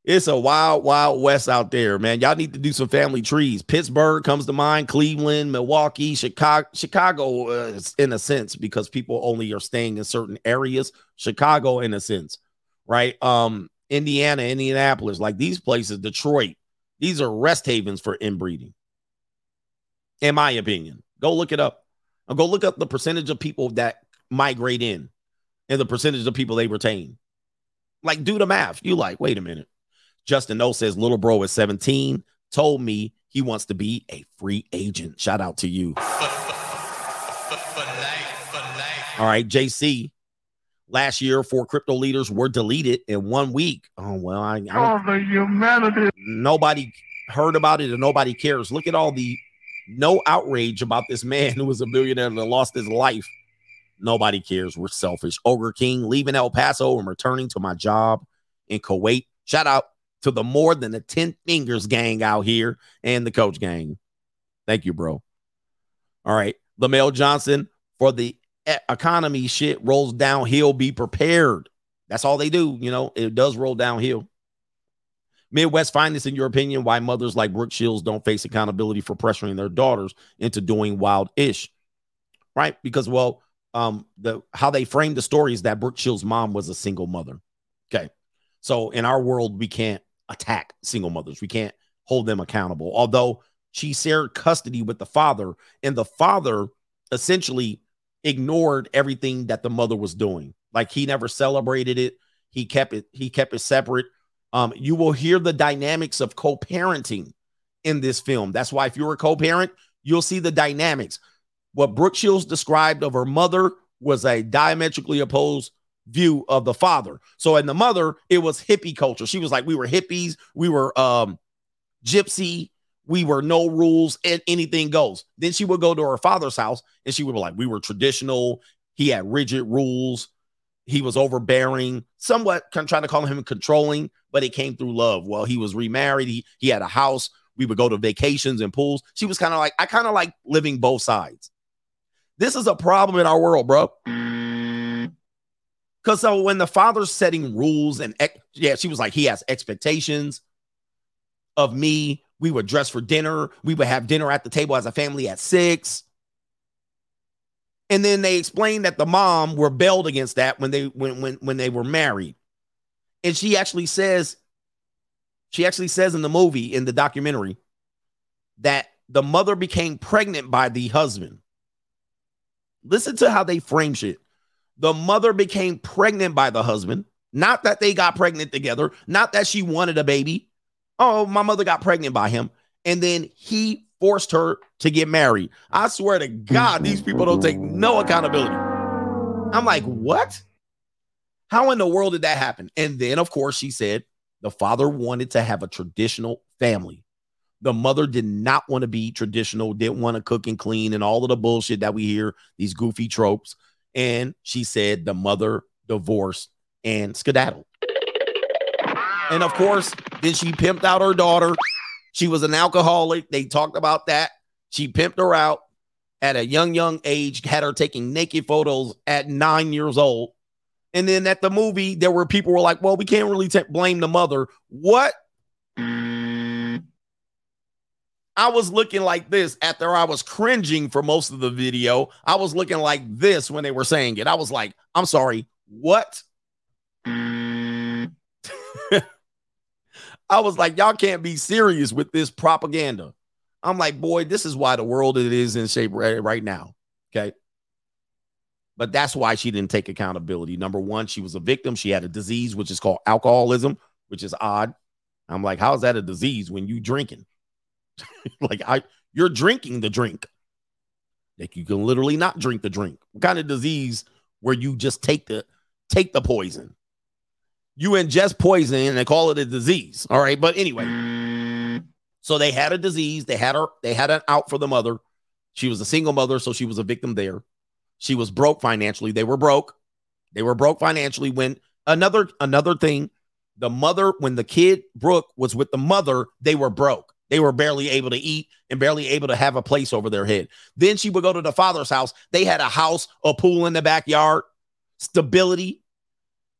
It's a wild, wild west out there, man. Y'all need to do some family trees. Pittsburgh comes to mind, Cleveland, Milwaukee, Chicago. Chicago, uh, in a sense, because people only are staying in certain areas. Chicago, in a sense, right? Um, Indiana, Indianapolis, like these places, Detroit, these are rest havens for inbreeding, in my opinion. Go look it up. Go look up the percentage of people that migrate in and the percentage of people they retain. Like, do the math. You like, wait a minute. Justin O says, little bro is 17, told me he wants to be a free agent. Shout out to you. All right, JC. Last year, four crypto leaders were deleted in one week. Oh well, I, I all the humanity. Nobody heard about it, and nobody cares. Look at all the no outrage about this man who was a billionaire that lost his life. Nobody cares. We're selfish. Ogre King leaving El Paso and returning to my job in Kuwait. Shout out to the more than the 10 fingers gang out here and the coach gang. Thank you, bro. All right. Lamel Johnson for the economy shit rolls downhill. Be prepared. That's all they do. You know, it does roll downhill. Midwest Finest, in your opinion, why mothers like Brooke Shields don't face accountability for pressuring their daughters into doing wild ish, right? Because, well, um, the how they framed the story is that Brooke Shields' mom was a single mother. Okay. So in our world, we can't attack single mothers. We can't hold them accountable. Although she shared custody with the father, and the father essentially ignored everything that the mother was doing. Like he never celebrated it. He kept it, he kept it separate. Um, you will hear the dynamics of co-parenting in this film. That's why if you're a co-parent, you'll see the dynamics. What Brooke Shields described of her mother was a diametrically opposed view of the father. So in the mother, it was hippie culture. She was like, we were hippies, we were um gypsy, we were no rules and anything goes. Then she would go to her father's house and she would be like, we were traditional. He had rigid rules. He was overbearing, somewhat trying to call him controlling, but it came through love. Well, he was remarried. He he had a house. We would go to vacations and pools. She was kind of like, I kind of like living both sides. This is a problem in our world, bro. Because so when the father's setting rules and ex- yeah, she was like, he has expectations of me. We would dress for dinner. We would have dinner at the table as a family at six. And then they explained that the mom rebelled against that when they when when when they were married. And she actually says, she actually says in the movie, in the documentary, that the mother became pregnant by the husband. Listen to how they frame shit. The mother became pregnant by the husband. Not that they got pregnant together, not that she wanted a baby. Oh, my mother got pregnant by him. And then he forced her to get married. I swear to God, these people don't take no accountability. I'm like, what? How in the world did that happen? And then, of course, she said the father wanted to have a traditional family. The mother did not want to be traditional, didn't want to cook and clean and all of the bullshit that we hear, these goofy tropes. And she said the mother divorced and skedaddled. And of course, then she pimped out her daughter. She was an alcoholic. They talked about that. She pimped her out at a young, young age, had her taking naked photos at nine years old. And then at the movie, there were people were like, well, we can't really t- blame the mother. What? I was looking like this after I was cringing for most of the video. I was looking like this when they were saying it. I was like, I'm sorry, what? I was like, y'all can't be serious with this propaganda. I'm like, boy, this is why the world it is in shape right, right now. Okay. But that's why she didn't take accountability. Number one, she was a victim. She had a disease, which is called alcoholism, which is odd. I'm like, how is that a disease when you drinking? like I you're drinking the drink. Like you can literally not drink the drink. What kind of disease where you just take the take the poison? You ingest poison and they call it a disease. All right. But anyway, so they had a disease. They had her, they had an out for the mother. She was a single mother, so she was a victim there. She was broke financially. They were broke. They were broke financially when another another thing, the mother, when the kid Brooke was with the mother, they were broke. They were barely able to eat and barely able to have a place over their head. Then she would go to the father's house. They had a house, a pool in the backyard, stability.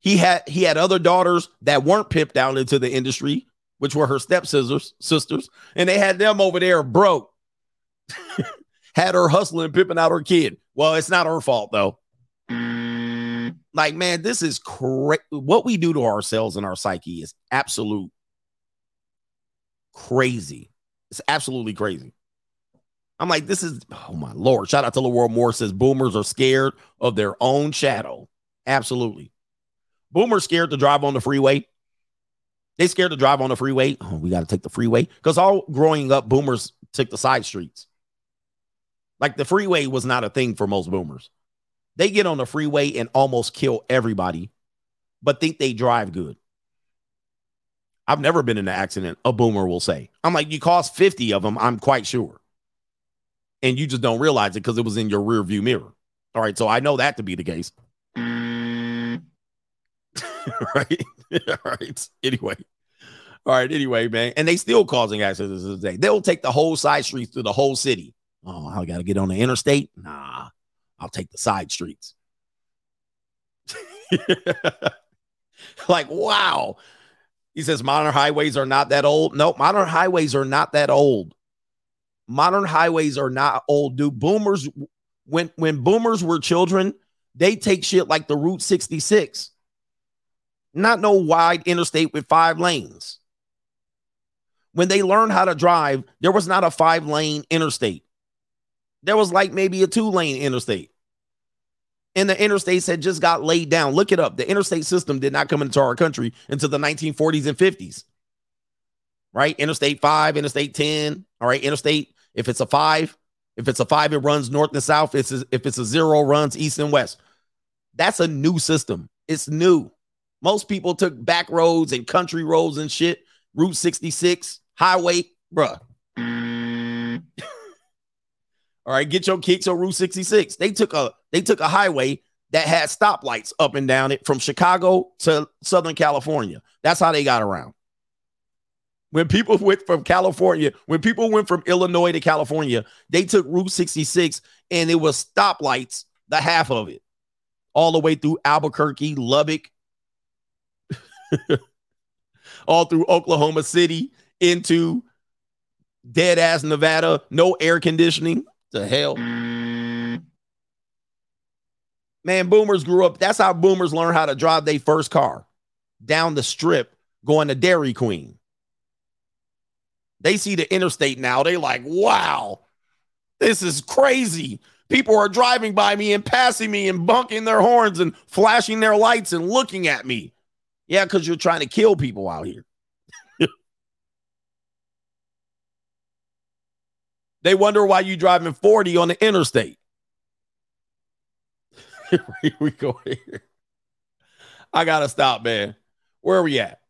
He had he had other daughters that weren't pimped out into the industry, which were her stepsisters, sisters, and they had them over there broke. had her hustling, pimping out her kid. Well, it's not her fault though. Mm. Like, man, this is crazy. What we do to ourselves and our psyche is absolute crazy. It's absolutely crazy. I'm like, this is oh my lord. Shout out to the world Moore says boomers are scared of their own shadow. Absolutely. Boomers scared to drive on the freeway. They scared to drive on the freeway. Oh, we got to take the freeway. Because all growing up, boomers took the side streets. Like the freeway was not a thing for most boomers. They get on the freeway and almost kill everybody, but think they drive good. I've never been in an accident, a boomer will say. I'm like, you cost 50 of them, I'm quite sure. And you just don't realize it because it was in your rear view mirror. All right. So I know that to be the case. right. All right. Anyway. All right. Anyway, man. And they still causing accidents today. They'll take the whole side streets through the whole city. Oh, I got to get on the interstate. Nah, I'll take the side streets. like, wow. He says modern highways are not that old. No, modern highways are not that old. Modern highways are not old, dude. Boomers, when when boomers were children, they take shit like the Route 66. Not no wide interstate with five lanes. When they learned how to drive, there was not a five lane interstate. There was like maybe a two lane interstate. And the interstates had just got laid down. Look it up. The interstate system did not come into our country until the 1940s and 50s. Right? Interstate 5, Interstate 10. All right. Interstate, if it's a five, if it's a five, it runs north and south. It's a, if it's a zero, runs east and west. That's a new system. It's new. Most people took back roads and country roads and shit. Route 66, highway, bruh. Mm. All right, get your kicks on Route 66. They took a they took a highway that had stoplights up and down it from Chicago to Southern California. That's how they got around. When people went from California, when people went from Illinois to California, they took Route 66 and it was stoplights, the half of it, all the way through Albuquerque, Lubbock, all through Oklahoma City into dead ass Nevada, no air conditioning. The hell. Man, boomers grew up. That's how boomers learn how to drive their first car down the strip going to Dairy Queen. They see the interstate now. They like, wow, this is crazy. People are driving by me and passing me and bunking their horns and flashing their lights and looking at me. Yeah, because you're trying to kill people out here. they wonder why you driving 40 on the interstate. Here we go here. I gotta stop, man. Where are we at?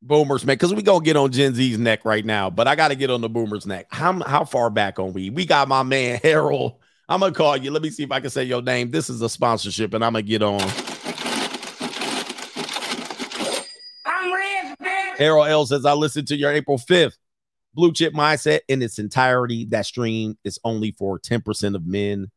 Boomers, man, because we gonna get on Gen Z's neck right now, but I gotta get on the boomers' neck. How how far back on we? We got my man Harold. I'm gonna call you. Let me see if I can say your name. This is a sponsorship, and I'm gonna get on. I'm rich, bitch. Harold L says I listened to your April 5th blue chip mindset in its entirety. That stream is only for 10% of men,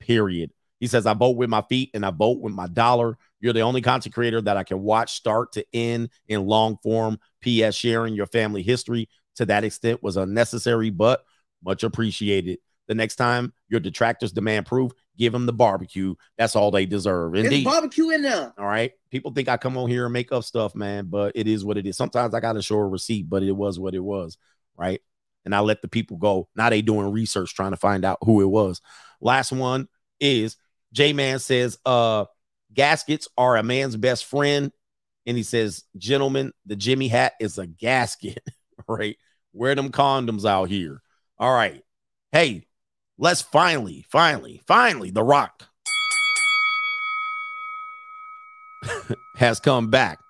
period. He says, I vote with my feet and I vote with my dollar. You're the only content creator that I can watch start to end in long form. P.S. Sharing your family history to that extent was unnecessary, but much appreciated. The next time your detractors demand proof, give them the barbecue. That's all they deserve. There's Indeed. barbecue in there. All right. People think I come on here and make up stuff, man, but it is what it is. Sometimes I got to show a receipt, but it was what it was. Right. And I let the people go. Now they doing research trying to find out who it was. Last one is J Man says, uh, gaskets are a man's best friend. And he says, gentlemen, the Jimmy hat is a gasket, right? Wear them condoms out here. All right. Hey, let's finally, finally, finally, The Rock has come back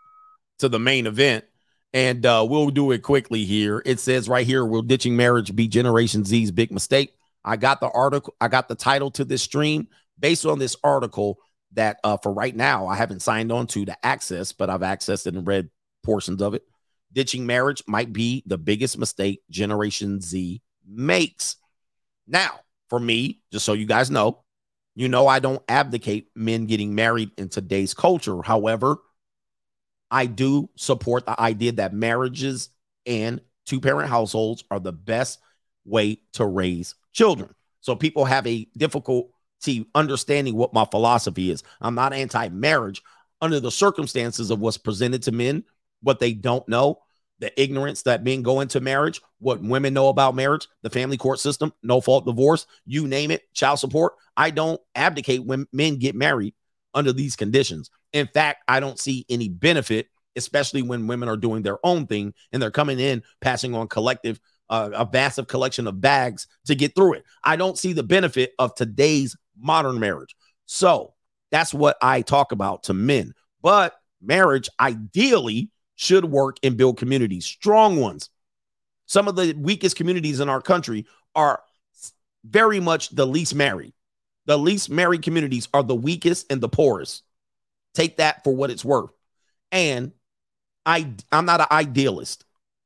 to the main event. And uh, we'll do it quickly here. It says right here, will ditching marriage be Generation Z's big mistake? I got the article, I got the title to this stream based on this article that uh, for right now I haven't signed on to to access, but I've accessed it and read portions of it. Ditching marriage might be the biggest mistake Generation Z makes. Now, for me, just so you guys know, you know, I don't abdicate men getting married in today's culture. However, I do support the idea that marriages and two parent households are the best way to raise children. So people have a difficulty understanding what my philosophy is. I'm not anti marriage under the circumstances of what's presented to men, what they don't know, the ignorance that men go into marriage, what women know about marriage, the family court system, no fault divorce, you name it, child support. I don't abdicate when men get married under these conditions. In fact, I don't see any benefit, especially when women are doing their own thing and they're coming in, passing on collective, a massive collection of bags to get through it. I don't see the benefit of today's modern marriage. So that's what I talk about to men. But marriage ideally should work and build communities, strong ones. Some of the weakest communities in our country are very much the least married. The least married communities are the weakest and the poorest. Take that for what it's worth. And I I'm not an idealist.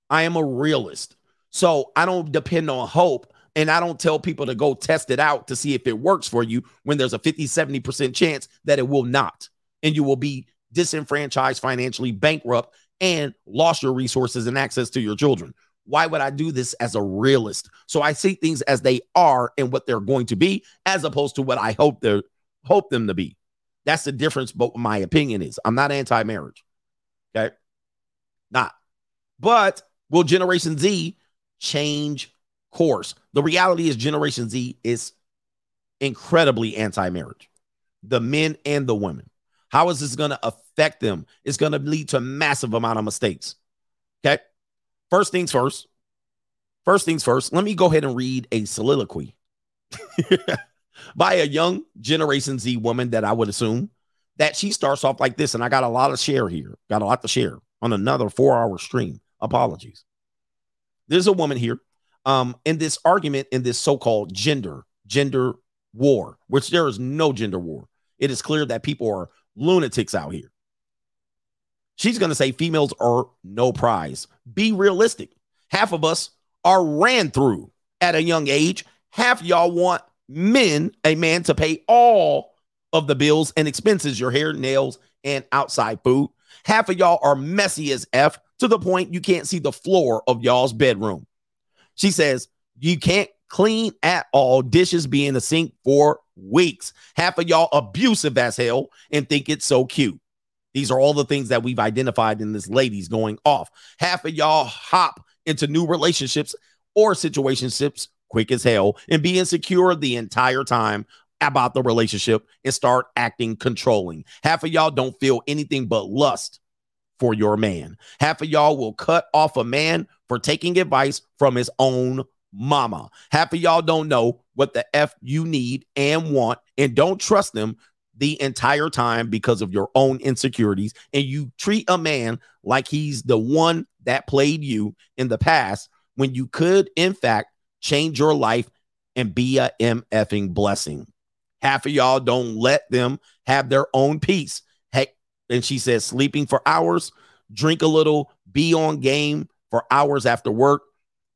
I am a realist. So I don't depend on hope and I don't tell people to go test it out to see if it works for you when there's a 50 70% chance that it will not and you will be disenfranchised financially bankrupt and lost your resources and access to your children. Why would I do this as a realist? So I see things as they are and what they're going to be, as opposed to what I hope they hope them to be. That's the difference. But my opinion is I'm not anti-marriage. Okay. Not. But will Generation Z change course? The reality is Generation Z is incredibly anti-marriage. The men and the women. How is this going to affect them? It's going to lead to a massive amount of mistakes. Okay. First things first. First things first. Let me go ahead and read a soliloquy by a young Generation Z woman that I would assume that she starts off like this. And I got a lot of share here, got a lot to share on another four hour stream. Apologies. There's a woman here. um, in this argument in this so-called gender gender war, which there is no gender war. It is clear that people are lunatics out here. She's going to say females are no prize. Be realistic. Half of us are ran through at a young age. Half y'all want men, a man to pay all of the bills and expenses, your hair, nails, and outside food. Half of y'all are messy as F to the point you can't see the floor of y'all's bedroom. She says, You can't clean at all, dishes be in the sink for weeks. Half of y'all abusive as hell and think it's so cute. These are all the things that we've identified in this lady's going off. Half of y'all hop into new relationships or situationships quick as hell and be insecure the entire time about the relationship and start acting controlling. Half of y'all don't feel anything but lust for your man. Half of y'all will cut off a man for taking advice from his own mama. Half of y'all don't know what the F you need and want and don't trust them the entire time because of your own insecurities. And you treat a man like he's the one that played you in the past when you could, in fact, change your life and be a MFing blessing. Half of y'all don't let them have their own peace. And she says, sleeping for hours, drink a little, be on game for hours after work.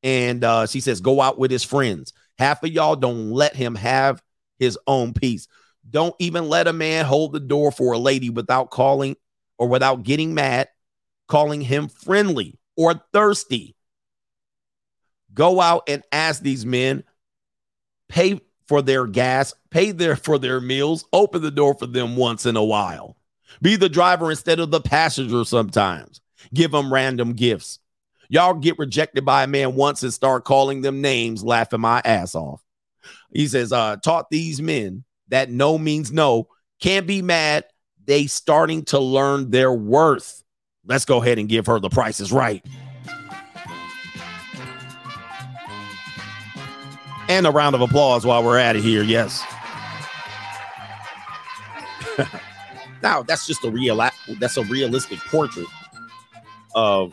And uh, she says, go out with his friends. Half of y'all don't let him have his own peace. Don't even let a man hold the door for a lady without calling or without getting mad, calling him friendly or thirsty. Go out and ask these men, pay for their gas, pay their for their meals, open the door for them once in a while. Be the driver instead of the passenger sometimes. Give them random gifts. Y'all get rejected by a man once and start calling them names, laughing my ass off. He says, uh, taught these men that no means no. Can't be mad. They starting to learn their worth. Let's go ahead and give her the Price Is Right. And a round of applause while we're at it here. Yes. now that's just a real that's a realistic portrait of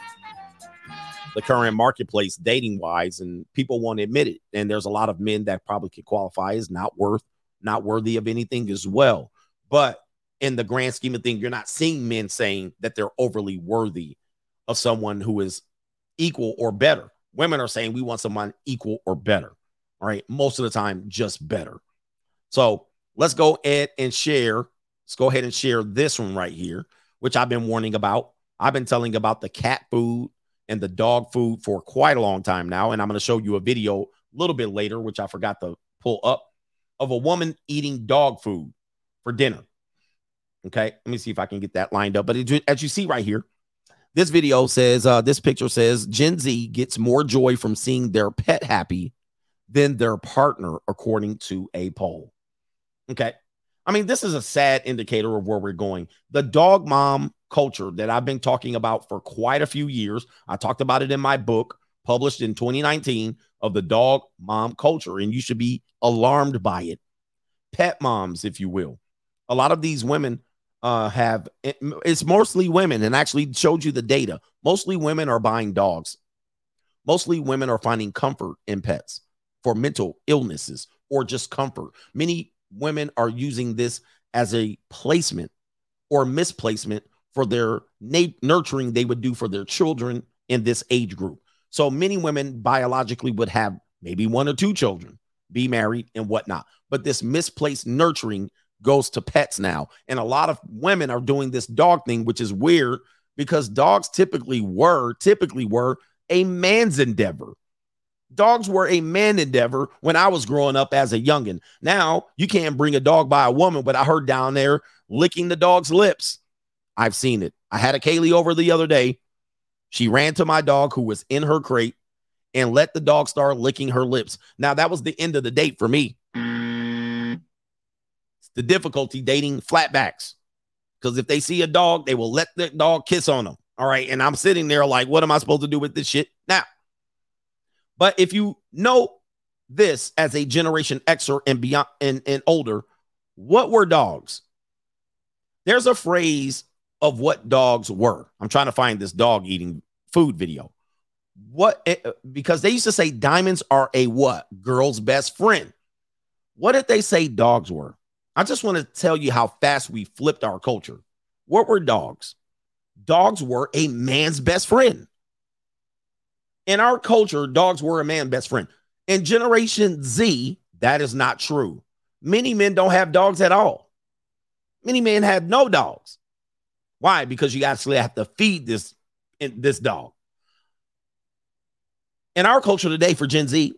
the current marketplace dating wise and people won't admit it. And there's a lot of men that probably could qualify as not worth not worthy of anything as well. But in the grand scheme of things you're not seeing men saying that they're overly worthy of someone who is equal or better. Women are saying we want someone equal or better all right? Most of the time just better. So let's go ahead and share let's go ahead and share this one right here which i've been warning about i've been telling about the cat food and the dog food for quite a long time now. And I'm going to show you a video a little bit later, which I forgot to pull up, of a woman eating dog food for dinner. Okay, let me see if I can get that lined up. But as you see right here, this video says, uh, this picture says Gen Z gets more joy from seeing their pet happy than their partner, according to a poll. Okay. I mean, this is a sad indicator of where we're going. The dog mom culture that I've been talking about for quite a few years. I talked about it in my book published in 2019 of the dog mom culture, and you should be alarmed by it. Pet moms, if you will. A lot of these women uh, have it's mostly women, and actually showed you the data. Mostly women are buying dogs. Mostly women are finding comfort in pets for mental illnesses or just comfort. Many women are using this as a placement or misplacement for their na- nurturing they would do for their children in this age group. So many women biologically would have maybe one or two children, be married and whatnot. But this misplaced nurturing goes to pets now. And a lot of women are doing this dog thing, which is weird because dogs typically were, typically were a man's endeavor. Dogs were a man endeavor when I was growing up as a youngin. Now you can't bring a dog by a woman, but I heard down there licking the dog's lips. I've seen it. I had a Kaylee over the other day. She ran to my dog who was in her crate and let the dog start licking her lips. Now, that was the end of the date for me. It's the difficulty dating flatbacks because if they see a dog, they will let the dog kiss on them. All right. And I'm sitting there like, what am I supposed to do with this shit now? But if you know this as a generation Xer and beyond and, and older, what were dogs? There's a phrase of what dogs were. I'm trying to find this dog eating food video. What eh, because they used to say diamonds are a what? Girl's best friend. What did they say dogs were? I just want to tell you how fast we flipped our culture. What were dogs? Dogs were a man's best friend. In our culture, dogs were a man's best friend. In Generation Z, that is not true. Many men don't have dogs at all. Many men have no dogs. Why? Because you actually have to feed this this dog. In our culture today, for Gen Z,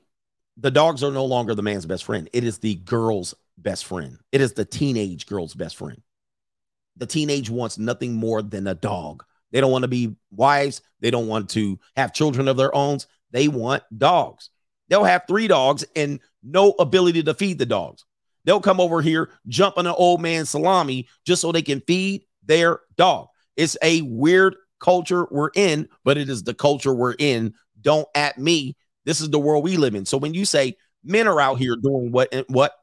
the dogs are no longer the man's best friend. It is the girl's best friend. It is the teenage girl's best friend. The teenage wants nothing more than a dog. They don't want to be wives. They don't want to have children of their own. They want dogs. They'll have three dogs and no ability to feed the dogs. They'll come over here, jump on an old man salami just so they can feed their dog. It's a weird culture we're in, but it is the culture we're in. Don't at me. This is the world we live in. So when you say men are out here doing what and what,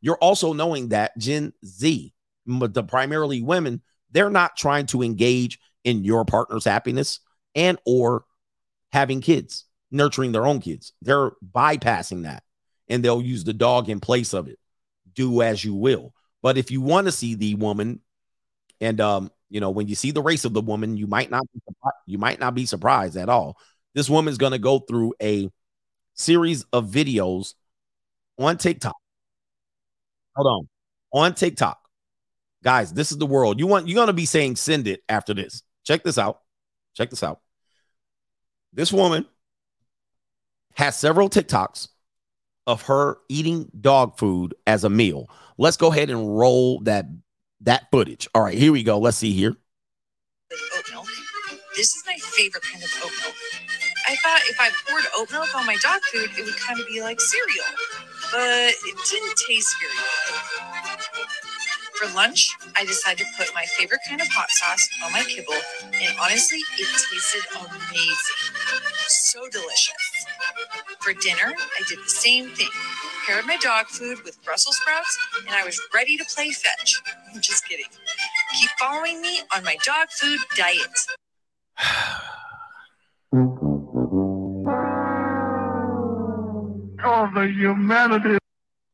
you're also knowing that Gen Z, but the primarily women, they're not trying to engage in your partner's happiness and or having kids, nurturing their own kids. They're bypassing that and they'll use the dog in place of it. Do as you will. But if you want to see the woman and um you know when you see the race of the woman you might not be you might not be surprised at all this woman's going to go through a series of videos on TikTok hold on on TikTok guys this is the world you want you're going to be saying send it after this check this out check this out this woman has several TikToks of her eating dog food as a meal let's go ahead and roll that that footage. All right, here we go. Let's see here. This is my favorite kind of oat milk. I thought if I poured oat milk on my dog food, it would kind of be like cereal, but it didn't taste very good. For lunch, I decided to put my favorite kind of hot sauce on my kibble, and honestly, it tasted amazing. So delicious. For dinner, I did the same thing. Paired my dog food with Brussels sprouts, and I was ready to play fetch. I'm just kidding. Keep following me on my dog food diet. Oh, the humanity.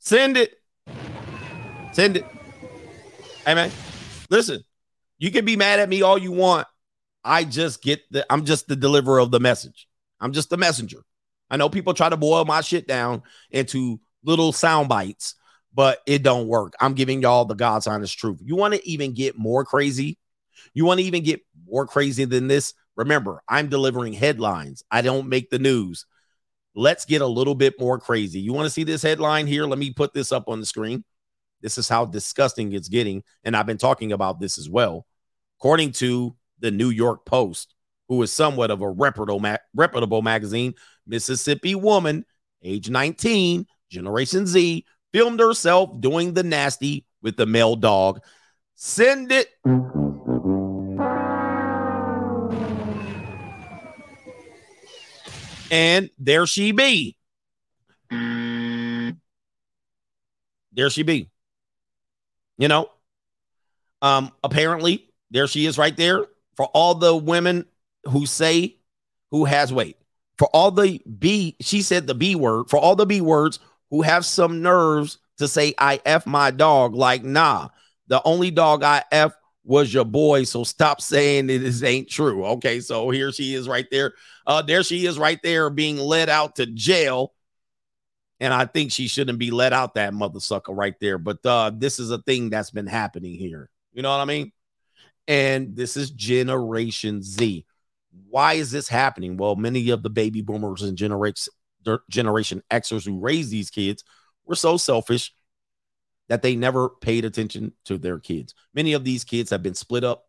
Send it. Send it. Hey man, listen. You can be mad at me all you want. I just get the I'm just the deliverer of the message. I'm just the messenger. I know people try to boil my shit down into little sound bites, but it don't work. I'm giving y'all the God's honest truth. You want to even get more crazy? You want to even get more crazy than this? Remember, I'm delivering headlines. I don't make the news. Let's get a little bit more crazy. You want to see this headline here? Let me put this up on the screen. This is how disgusting it's getting. And I've been talking about this as well. According to the New York Post, who is somewhat of a reputable, ma- reputable magazine, Mississippi woman, age 19, Generation Z, filmed herself doing the nasty with the male dog. Send it. And there she be. There she be. You know, um, apparently there she is right there for all the women who say who has weight. For all the B, she said the B word, for all the B words who have some nerves to say I F my dog, like, nah, the only dog I F was your boy. So stop saying it is ain't true. Okay, so here she is right there. Uh, there she is right there being led out to jail. And I think she shouldn't be let out that mother sucker right there. But uh, this is a thing that's been happening here. You know what I mean? And this is Generation Z. Why is this happening? Well, many of the baby boomers and generation Generation Xers who raised these kids were so selfish that they never paid attention to their kids. Many of these kids have been split up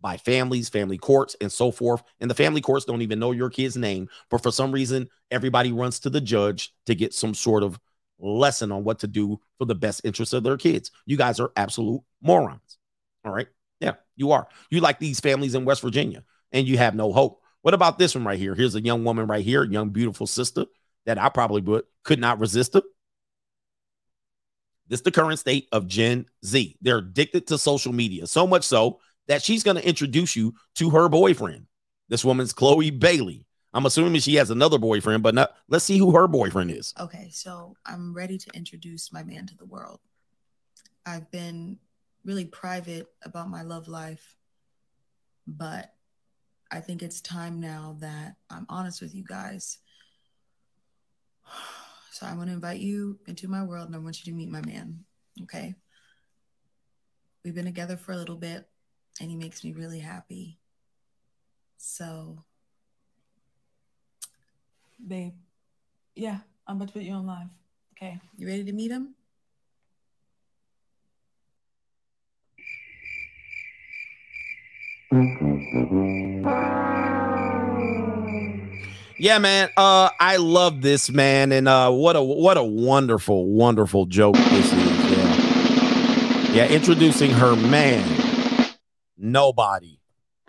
by families, family courts, and so forth. And the family courts don't even know your kid's name, but for some reason, everybody runs to the judge to get some sort of lesson on what to do for the best interest of their kids. You guys are absolute morons. All right. Yeah, you are. You like these families in West Virginia and you have no hope. What about this one right here? Here's a young woman right here, young, beautiful sister that I probably would could not resist her. This is the current state of Gen Z. They're addicted to social media, so much so that she's going to introduce you to her boyfriend. This woman's Chloe Bailey. I'm assuming she has another boyfriend, but not, let's see who her boyfriend is. Okay, so I'm ready to introduce my man to the world. I've been really private about my love life, but I think it's time now that I'm honest with you guys. So I want to invite you into my world and I want you to meet my man. Okay. We've been together for a little bit and he makes me really happy. So, Babe. Yeah, I'm about to put you on live. Okay. you ready to meet him? Yeah, man. Uh, I love this man, and uh, what a what a wonderful, wonderful joke this is. Yeah, yeah. Introducing her man, nobody.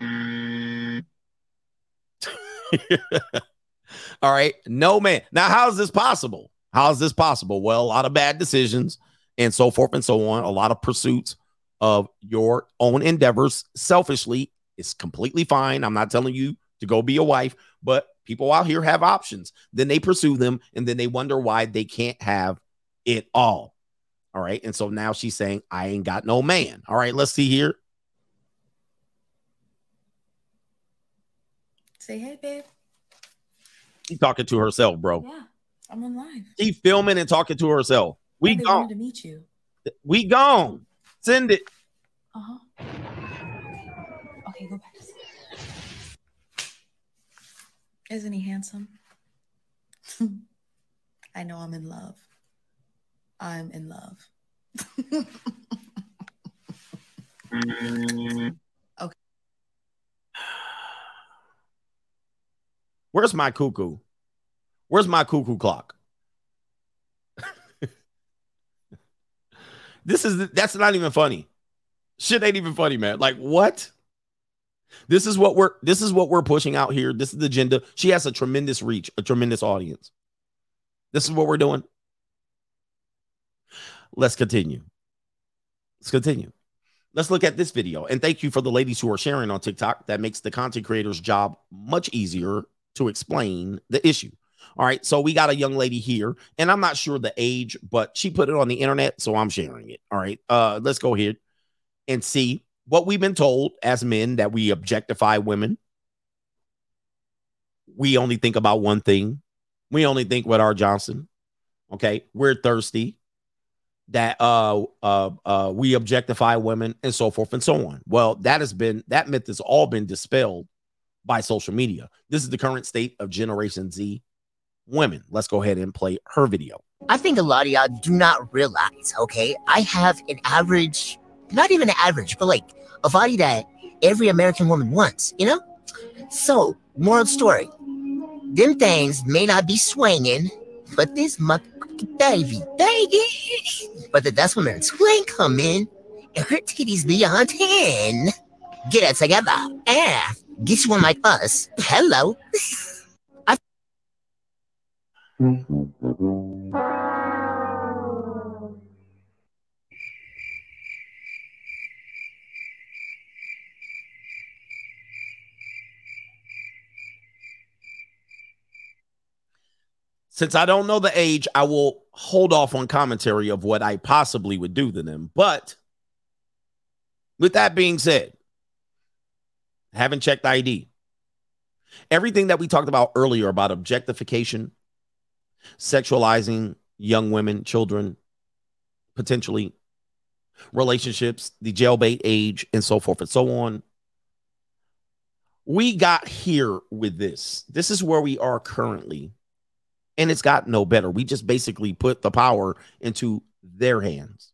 All right, no man. Now, how is this possible? How is this possible? Well, a lot of bad decisions and so forth and so on. A lot of pursuits of your own endeavors selfishly It's completely fine. I'm not telling you to go be a wife, but people out here have options. Then they pursue them and then they wonder why they can't have it all. All right. And so now she's saying, I ain't got no man. All right. Let's see here. Say hey, babe. She's talking to herself, bro. Yeah, I'm on live. She filming and talking to herself. We They gone. wanted to meet you. We gone. Send it. Uh huh. Okay, go back to sleep. Isn't he handsome? I know I'm in love. I'm in love. Where's my cuckoo? Where's my cuckoo clock? this is that's not even funny. Shit ain't even funny, man. Like what? This is what we're this is what we're pushing out here. This is the agenda. She has a tremendous reach, a tremendous audience. This is what we're doing. Let's continue. Let's continue. Let's look at this video. And thank you for the ladies who are sharing on TikTok. That makes the content creator's job much easier to explain the issue. All right. So we got a young lady here, and I'm not sure the age, but she put it on the internet, so I'm sharing it. All right. Uh, let's go ahead and see what we've been told as men that we objectify women. We only think about one thing. We only think with our Johnson. Okay. We're thirsty. That uh uh uh we objectify women and so forth and so on. Well, that has been that myth has all been dispelled by social media. This is the current state of Generation Z women. Let's go ahead and play her video. I think a lot of y'all do not realize, okay? I have an average, not even an average, but like a body that every American woman wants, you know? So, moral story them things may not be swinging, but this mother baby, baby. But that's when her twin come in and her titties beyond 10. Get it together. Ah, you one like us. Hello. Since I don't know the age, I will hold off on commentary of what I possibly would do to them. But with that being said, haven't checked ID. Everything that we talked about earlier about objectification, sexualizing young women, children, potentially relationships, the jailbait age, and so forth and so on. We got here with this. This is where we are currently and it's got no better. We just basically put the power into their hands.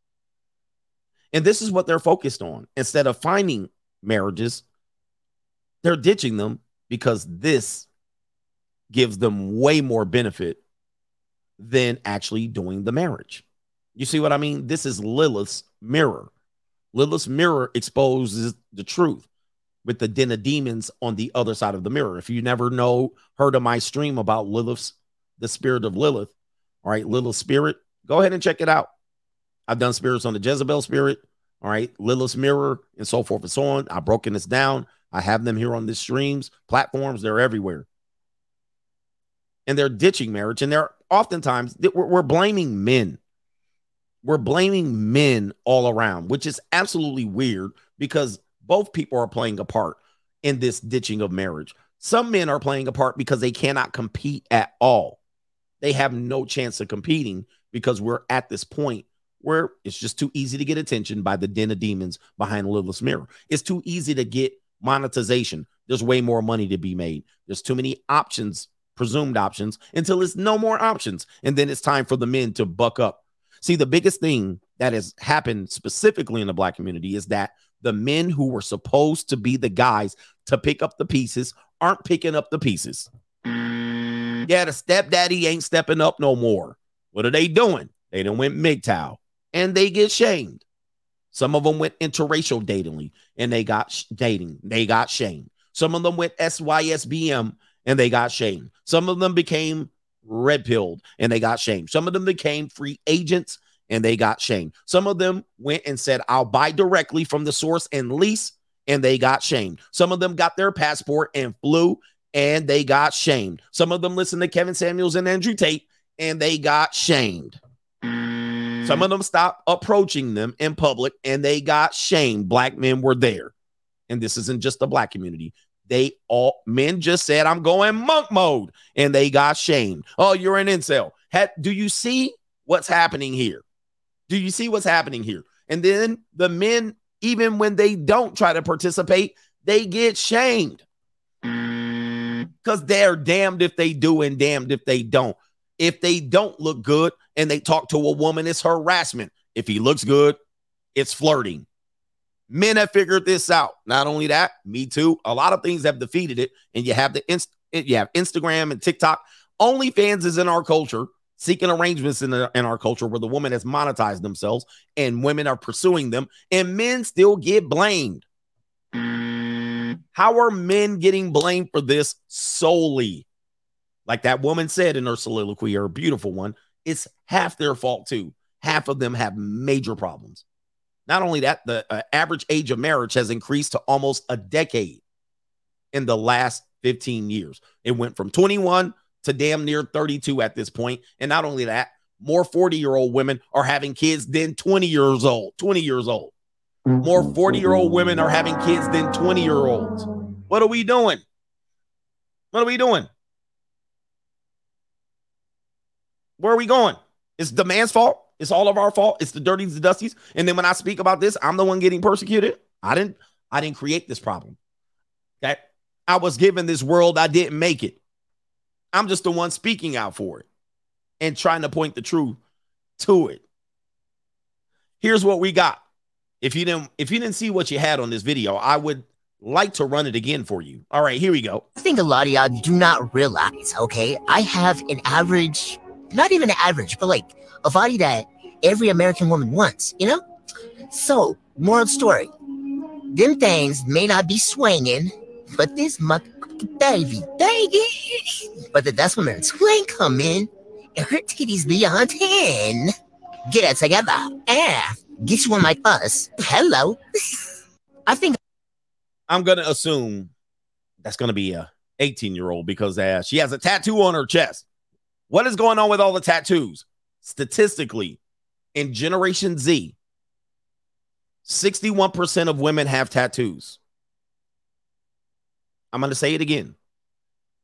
And this is what they're focused on. Instead of finding marriages, they're ditching them because this gives them way more benefit than actually doing the marriage. You see what I mean? This is Lilith's mirror. Lilith's mirror exposes the truth with the den of demons on the other side of the mirror. If you never know, heard of my stream about Lilith's the spirit of Lilith, all right, Lilith spirit, go ahead and check it out. I've done spirits on the Jezebel spirit, all right, Lilith's mirror, and so forth and so on. I've broken this down. I have them here on the streams, platforms, they're everywhere. and they're ditching marriage. And they're oftentimes we're, we're blaming men. We're blaming men all around, which is absolutely weird because both people are playing a part in this ditching of marriage. Some men are playing a part because they cannot compete at all. They have no chance of competing because we're at this point where it's just too easy to get attention by the den of demons behind Lilith's mirror. It's too easy to get monetization. There's way more money to be made. There's too many options, presumed options, until it's no more options. And then it's time for the men to buck up. See, the biggest thing that has happened specifically in the black community is that the men who were supposed to be the guys to pick up the pieces aren't picking up the pieces. Mm. Yeah, the stepdaddy ain't stepping up no more. What are they doing? They done went MGTOW and they get shamed. Some of them went interracial datingly and they got sh- dating. They got shamed. Some of them went SYSBM and they got shamed. Some of them became red pilled and they got shamed. Some of them became free agents and they got shamed. Some of them went and said, I'll buy directly from the source and lease and they got shamed. Some of them got their passport and flew and they got shamed. Some of them listened to Kevin Samuels and Andrew Tate and they got shamed. Some of mm-hmm. them stopped approaching them in public and they got shamed. Black men were there. And this isn't just the black community. They all men just said, I'm going monk mode, and they got shamed. Oh, you're an incel. Ha- do you see what's happening here? Do you see what's happening here? And then the men, even when they don't try to participate, they get shamed mm. because they're damned if they do and damned if they don't. If they don't look good and they talk to a woman, it's harassment. If he looks good, it's flirting. Men have figured this out. Not only that, me too. A lot of things have defeated it, and you have the inst- you have Instagram and TikTok. OnlyFans is in our culture, seeking arrangements in, the, in our culture where the woman has monetized themselves and women are pursuing them, and men still get blamed. How are men getting blamed for this solely? Like that woman said in her soliloquy, her beautiful one, it's half their fault too. Half of them have major problems. Not only that, the uh, average age of marriage has increased to almost a decade in the last 15 years. It went from 21 to damn near 32 at this point. And not only that, more 40 year old women are having kids than 20 years old. 20 years old. More 40 year old women are having kids than 20 year olds. What are we doing? What are we doing? Where are we going? It's the man's fault. It's all of our fault. It's the dirties, the dusties. And then when I speak about this, I'm the one getting persecuted. I didn't, I didn't create this problem. Okay. I was given this world. I didn't make it. I'm just the one speaking out for it and trying to point the truth to it. Here's what we got. If you didn't, if you didn't see what you had on this video, I would like to run it again for you. All right, here we go. I think a lot of y'all do not realize, okay? I have an average, not even average, but like a body that every American woman wants, you know? So, moral story. Them things may not be swinging, but this mother baby, baby. But the that's when her twin come in and her titties be on 10. Get it together. Yeah. Get you one like us. Hello. I think I'm gonna assume that's gonna be a 18 year old because uh, she has a tattoo on her chest. What is going on with all the tattoos? Statistically, in Generation Z, 61% of women have tattoos. I'm going to say it again.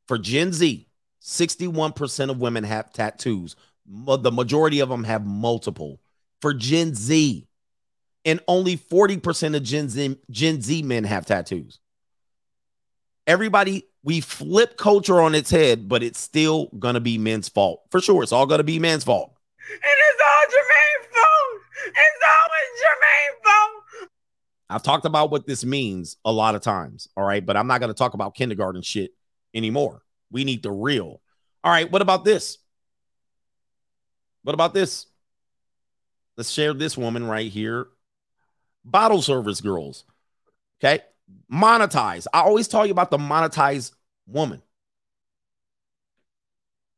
For Gen Z, 61% of women have tattoos. The majority of them have multiple. For Gen Z, and only 40% of Gen Z, Gen Z men have tattoos. Everybody, we flip culture on its head, but it's still to be men's fault. For sure, it's all to be men's fault. And it's all Jermaine's fault. It's always Jermaine's fault. I've talked about what this means a lot of times. All right. But I'm not to talk about kindergarten shit anymore. We need the real. All right. What about this? What about this? Let's share this woman right here. Bottle service girls. Okay. Monetize. I always tell you about the monetized woman.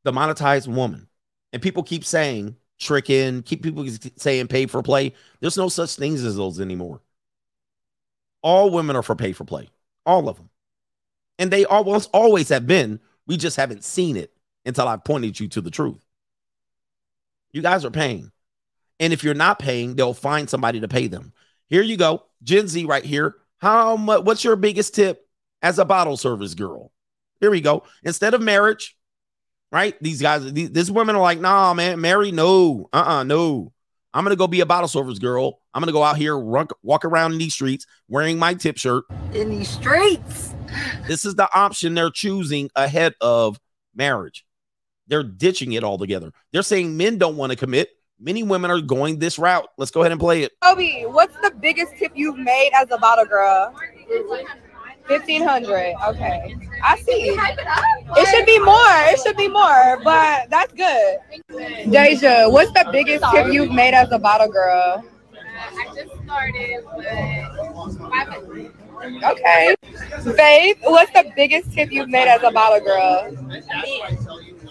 The monetized woman. And people keep saying tricking, keep people saying pay for play. There's no such things as those anymore. All women are for pay for play, all of them. And they almost always have been. We just haven't seen it until I pointed you to the truth. You guys are paying. And if you're not paying, they'll find somebody to pay them. Here you go. Gen Z right here. How much what's your biggest tip as a bottle service girl? Here we go. Instead of marriage, right? These guys, these, these women are like, nah, man, marry, no, uh-uh, no. I'm gonna go be a bottle service girl. I'm gonna go out here, run, walk around in these streets wearing my tip shirt. In these streets. This is the option they're choosing ahead of marriage. They're ditching it altogether. They're saying men don't want to commit. Many women are going this route. Let's go ahead and play it. Toby, what's the biggest tip you've made as a bottle girl? Fifteen hundred. Okay, I see. It should be more. It should be more, but that's good. Deja, what's the biggest tip you've made as a bottle girl? I just started, but Okay. Faith, what's the biggest tip you've made as a bottle girl?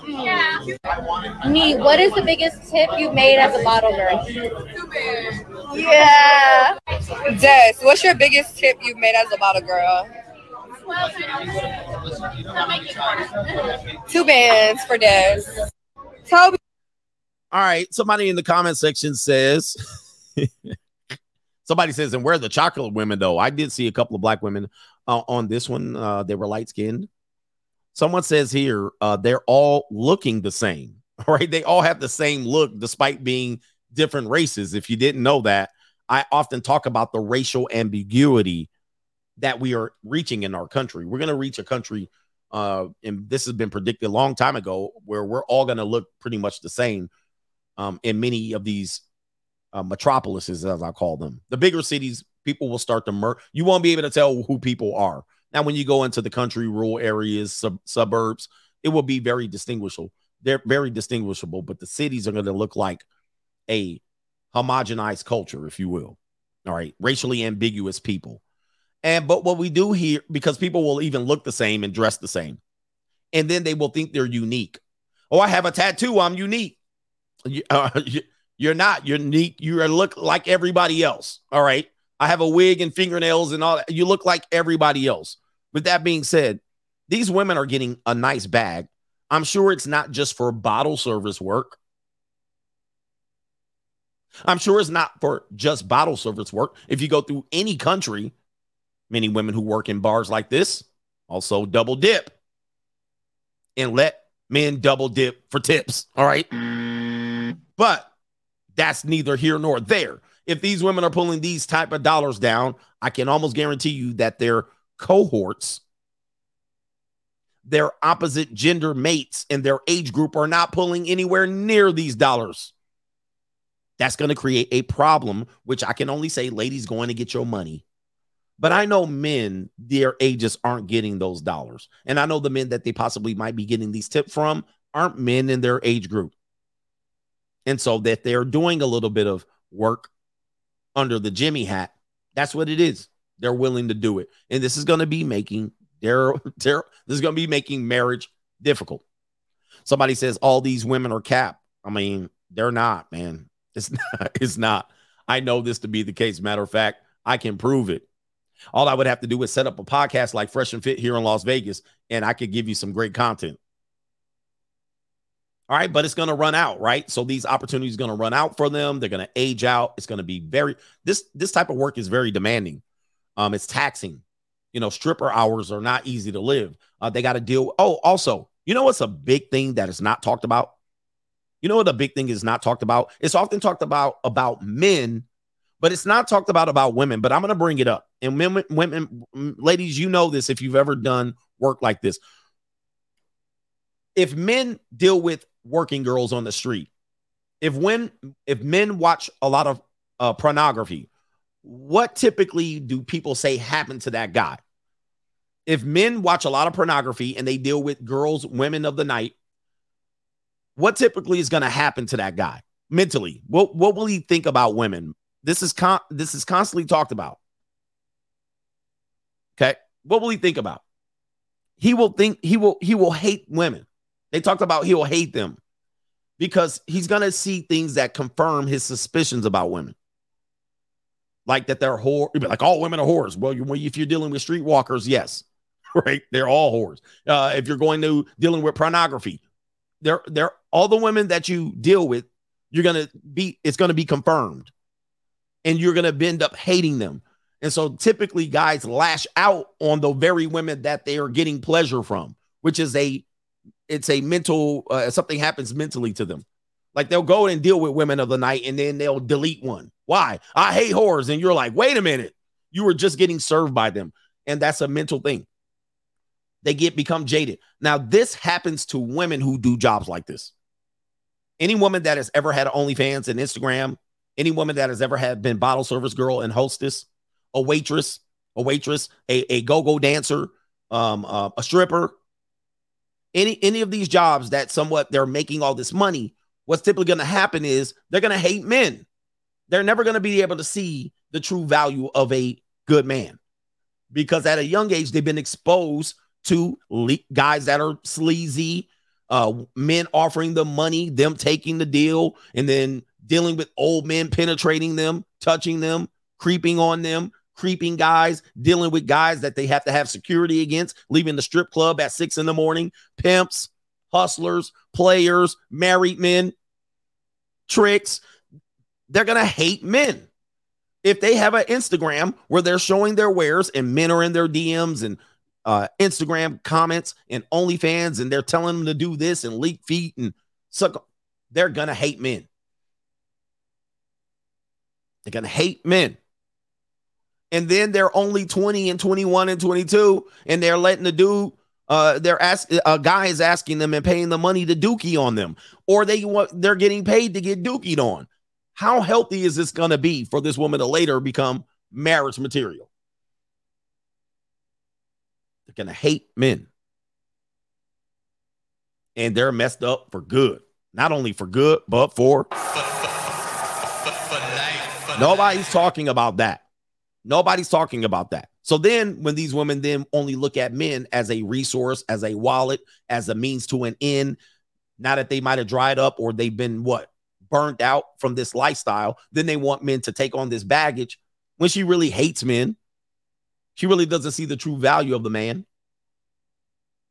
Me, what is the biggest tip you've made as a bottle girl? Yeah. Des, what's your biggest tip you've made as a bottle girl? Two bands for Des. Toby. All right. Somebody in the comment section says, somebody says, and where are the chocolate women though? I did see a couple of black women uh, on this one. Uh, they were light skinned. Someone says here, uh, they're all looking the same, right? They all have the same look despite being different races. If you didn't know that, I often talk about the racial ambiguity that we are reaching in our country. We're going to reach a country, uh, and this has been predicted a long time ago, where we're all going to look pretty much the same um, in many of these uh, metropolises, as I call them. The bigger cities, people will start to merge. You won't be able to tell who people are. Now, when you go into the country, rural areas, sub- suburbs, it will be very distinguishable. They're very distinguishable, but the cities are going to look like a homogenized culture, if you will. All right, racially ambiguous people. And but what we do here, because people will even look the same and dress the same, and then they will think they're unique. Oh, I have a tattoo. I'm unique. You, uh, you're not. Unique. You look like everybody else. All right. I have a wig and fingernails and all that. You look like everybody else. With that being said, these women are getting a nice bag. I'm sure it's not just for bottle service work. I'm sure it's not for just bottle service work. If you go through any country, many women who work in bars like this also double dip and let men double dip for tips. All right. But that's neither here nor there. If these women are pulling these type of dollars down, I can almost guarantee you that their cohorts, their opposite gender mates in their age group are not pulling anywhere near these dollars. That's going to create a problem, which I can only say, ladies, going to get your money. But I know men, their ages aren't getting those dollars. And I know the men that they possibly might be getting these tips from aren't men in their age group. And so that they're doing a little bit of work under the Jimmy hat, that's what it is. They're willing to do it. And this is going to be making their, their this is going to be making marriage difficult. Somebody says all these women are capped. I mean, they're not, man. It's not, it's not. I know this to be the case. Matter of fact, I can prove it. All I would have to do is set up a podcast like Fresh and Fit here in Las Vegas, and I could give you some great content. All right, but it's going to run out, right? So these opportunities going to run out for them. They're going to age out. It's going to be very this this type of work is very demanding. Um, it's taxing. You know, stripper hours are not easy to live. Uh, they got to deal. Oh, also, you know what's a big thing that is not talked about? You know what a big thing is not talked about? It's often talked about about men, but it's not talked about about women. But I'm going to bring it up. And women, women, ladies, you know this if you've ever done work like this. If men deal with working girls on the street, if when if men watch a lot of uh, pornography, what typically do people say happened to that guy? If men watch a lot of pornography and they deal with girls, women of the night, what typically is going to happen to that guy mentally? What what will he think about women? This is con- this is constantly talked about. Okay, what will he think about? He will think he will he will hate women. They talked about he will hate them because he's going to see things that confirm his suspicions about women. Like that they're whore, like all women are whores. Well, you, if you're dealing with streetwalkers, yes, right, they're all whores. Uh, if you're going to dealing with pornography, they're they're all the women that you deal with, you're gonna be it's gonna be confirmed, and you're gonna end up hating them. And so typically guys lash out on the very women that they are getting pleasure from, which is a it's a mental uh, something happens mentally to them. Like they'll go and deal with women of the night and then they'll delete one. Why? I hate whores. And you're like, wait a minute. You were just getting served by them. And that's a mental thing. They get become jaded. Now, this happens to women who do jobs like this. Any woman that has ever had OnlyFans and Instagram, any woman that has ever had been bottle service girl and hostess, a waitress, a waitress, a, a go-go dancer, um, uh, a stripper, any any of these jobs that somewhat they're making all this money, what's typically going to happen is they're going to hate men. They're never going to be able to see the true value of a good man because at a young age they've been exposed to le- guys that are sleazy, uh, men offering them money, them taking the deal, and then dealing with old men penetrating them, touching them, creeping on them, creeping guys, dealing with guys that they have to have security against, leaving the strip club at six in the morning, pimps, hustlers, players, married men, tricks. They're going to hate men. If they have an Instagram where they're showing their wares and men are in their DMs and uh, Instagram comments and OnlyFans and they're telling them to do this and leak feet and suck, they're going to hate men. They're going to hate men and then they're only 20 and 21 and 22 and they're letting the dude uh they're asking a guy is asking them and paying the money to dookie on them or they want they're getting paid to get dookied on how healthy is this to be for this woman to later become marriage material they're to hate men and they're messed up for good not only for good but for nobody's talking about that Nobody's talking about that. So then when these women then only look at men as a resource, as a wallet, as a means to an end, now that they might have dried up or they've been what burnt out from this lifestyle, then they want men to take on this baggage when she really hates men. She really doesn't see the true value of the man.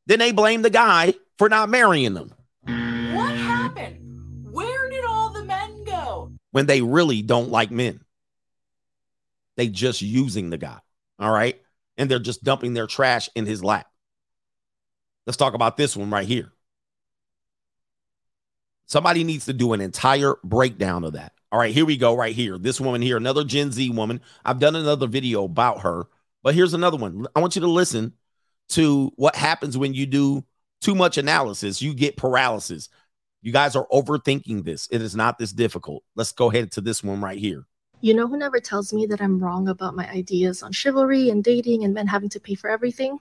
Then they blame the guy for not marrying them. What happened? Where did all the men go? When they really don't like men. They just using the guy. All right. And they're just dumping their trash in his lap. Let's talk about this one right here. Somebody needs to do an entire breakdown of that. All right, here we go, right here. This woman here, another Gen Z woman. I've done another video about her, but here's another one. I want you to listen to what happens when you do too much analysis. You get paralysis. You guys are overthinking this. It is not this difficult. Let's go ahead to this one right here. You know who never tells me that I'm wrong about my ideas on chivalry and dating and men having to pay for everything?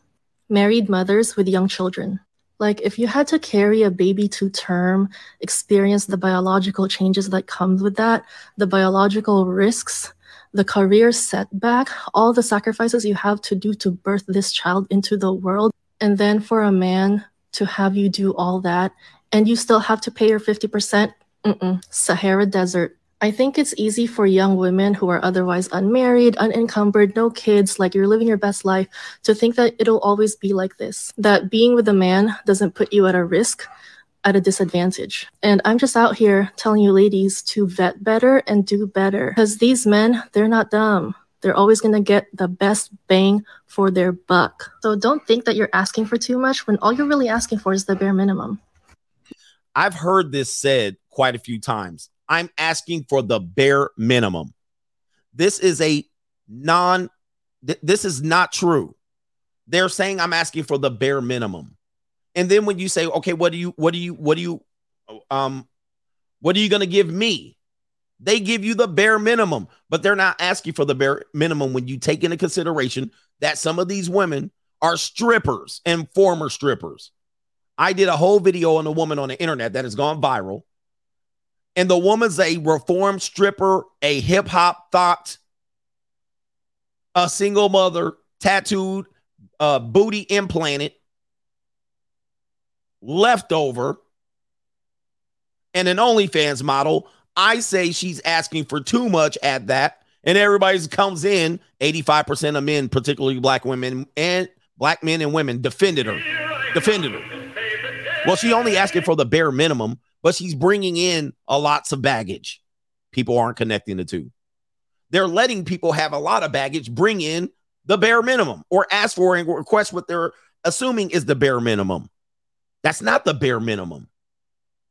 Married mothers with young children. Like, if you had to carry a baby to term, experience the biological changes that comes with that, the biological risks, the career setback, all the sacrifices you have to do to birth this child into the world, and then for a man to have you do all that, and you still have to pay your 50%, Mm-mm. Sahara Desert. I think it's easy for young women who are otherwise unmarried, unencumbered, no kids, like you're living your best life, to think that it'll always be like this. That being with a man doesn't put you at a risk, at a disadvantage. And I'm just out here telling you ladies to vet better and do better. Because these men, they're not dumb. They're always going to get the best bang for their buck. So don't think that you're asking for too much when all you're really asking for is the bare minimum. I've heard this said quite a few times. I'm asking for the bare minimum. This is a non, th- this is not true. They're saying I'm asking for the bare minimum. And then when you say, okay, what do you, what do you, what do you, um, what are you going to give me? They give you the bare minimum, but they're not asking for the bare minimum when you take into consideration that some of these women are strippers and former strippers. I did a whole video on a woman on the internet that has gone viral and the woman's a reformed stripper, a hip hop thought, a single mother, tattooed, uh, booty implanted, leftover, and an OnlyFans model. I say she's asking for too much at that. And everybody comes in, 85% of men, particularly black women and black men and women, defended her. Defended her. Well, she only asking for the bare minimum, but she's bringing in a lots of baggage. People aren't connecting the two. They're letting people have a lot of baggage bring in the bare minimum or ask for and request what they're assuming is the bare minimum. That's not the bare minimum.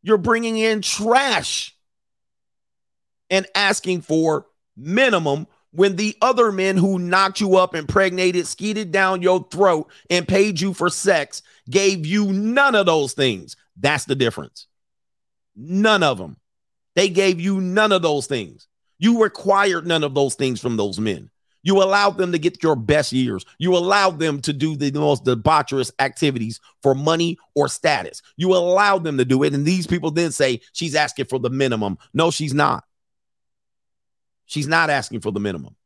You're bringing in trash and asking for minimum when the other men who knocked you up, impregnated, skeeted down your throat, and paid you for sex gave you none of those things. That's the difference. None of them. They gave you none of those things. You required none of those things from those men. You allowed them to get your best years. You allowed them to do the most debaucherous activities for money or status. You allowed them to do it. And these people then say she's asking for the minimum. No, she's not. She's not asking for the minimum.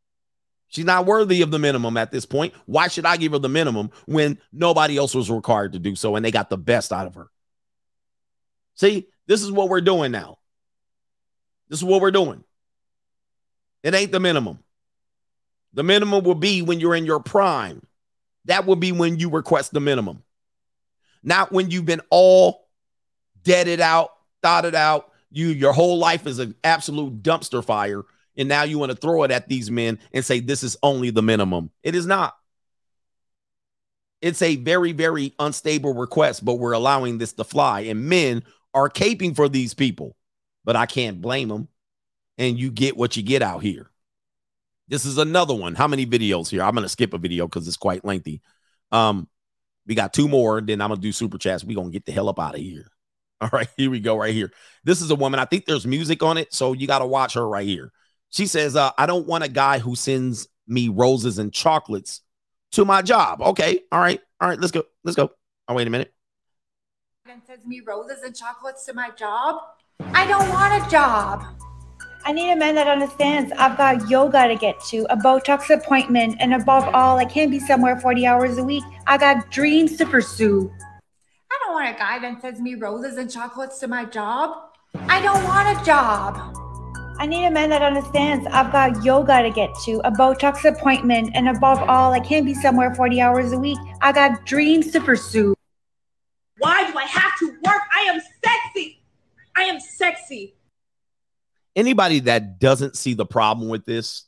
She's not worthy of the minimum at this point. Why should I give her the minimum when nobody else was required to do so and they got the best out of her? See, this is what we're doing now. This is what we're doing. It ain't the minimum. The minimum will be when you're in your prime. That will be when you request the minimum. Not when you've been all deaded out, thought it out. You your whole life is an absolute dumpster fire and now you want to throw it at these men and say this is only the minimum. It is not. It's a very, very unstable request, but we're allowing this to fly. And men are caping for these people, but I can't blame them. And you get what you get out here. This is another one. How many videos here? I'm going to skip a video because it's quite lengthy. Um, we got two more. Then I'm going to do super chats. We're going to get the hell up out of here. All right, here we go, right here. This is a woman. I think there's music on it. So you got to watch her right here. She says, uh, I don't want a guy who sends me roses and chocolates to my job. Okay. All right. All right. Let's go. Let's go. Oh, wait a minute. And sends me roses and chocolates to my job. I don't want a job. I need a man that understands I've got yoga to get to, a Botox appointment, and above all, I can't be somewhere 40 hours a week. I got dreams to pursue. I don't want a guy that sends me roses and chocolates to my job. I don't want a job. I need a man that understands I've got yoga to get to, a Botox appointment, and above all, I can't be somewhere 40 hours a week. I got dreams to pursue. Why do I have to work? I am sexy. I am sexy. Anybody that doesn't see the problem with this,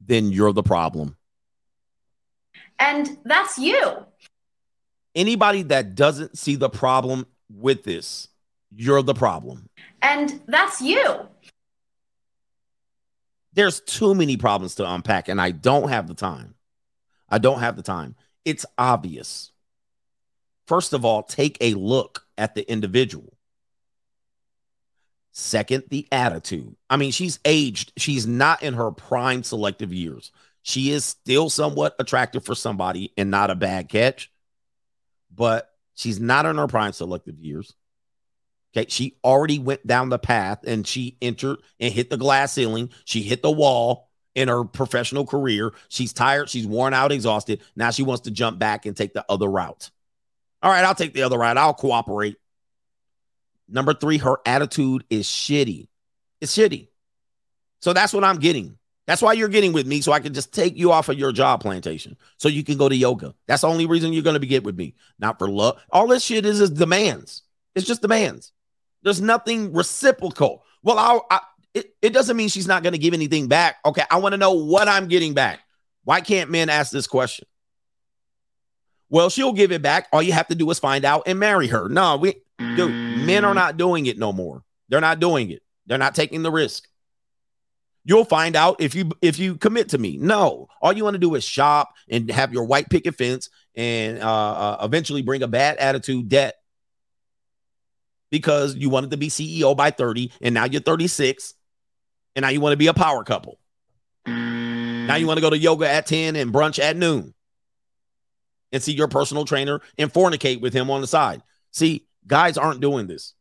then you're the problem. And that's you. Anybody that doesn't see the problem with this, you're the problem. And that's you there's too many problems to unpack, and I don't have the time. I don't have the time. It's obvious. First of all, take a look at the individual. Second, the attitude. I mean, she's aged. She's not in her prime selective years. She is still somewhat attractive for somebody and not a bad catch, but she's not in her prime selective years. Okay, she already went down the path and she entered and hit the glass ceiling. She hit the wall in her professional career. She's tired, she's worn out, exhausted. Now she wants to jump back and take the other route. All right, I'll take the other route. I'll cooperate. Number three, her attitude is shitty. It's shitty. So that's what I'm getting. That's why you're getting with me, so I can just take you off of your job plantation, so you can go to yoga. That's the only reason you're going to be get with me, not for love. All this shit is is demands. It's just demands. There's nothing reciprocal. Well, I'll, I, it, it doesn't mean she's not going to give anything back. Okay, I want to know what I'm getting back. Why can't men ask this question? Well, she'll give it back. All you have to do is find out and marry her. No, we dude, men are not doing it no more. They're not doing it. They're not taking the risk. You'll find out if you if you commit to me. No, all you want to do is shop and have your white picket fence and uh, uh, eventually bring a bad attitude, debt, because you wanted to be CEO by 30 and now you're 36 and now you want to be a power couple. Now you want to go to yoga at 10 and brunch at noon and see your personal trainer and fornicate with him on the side. See, guys aren't doing this.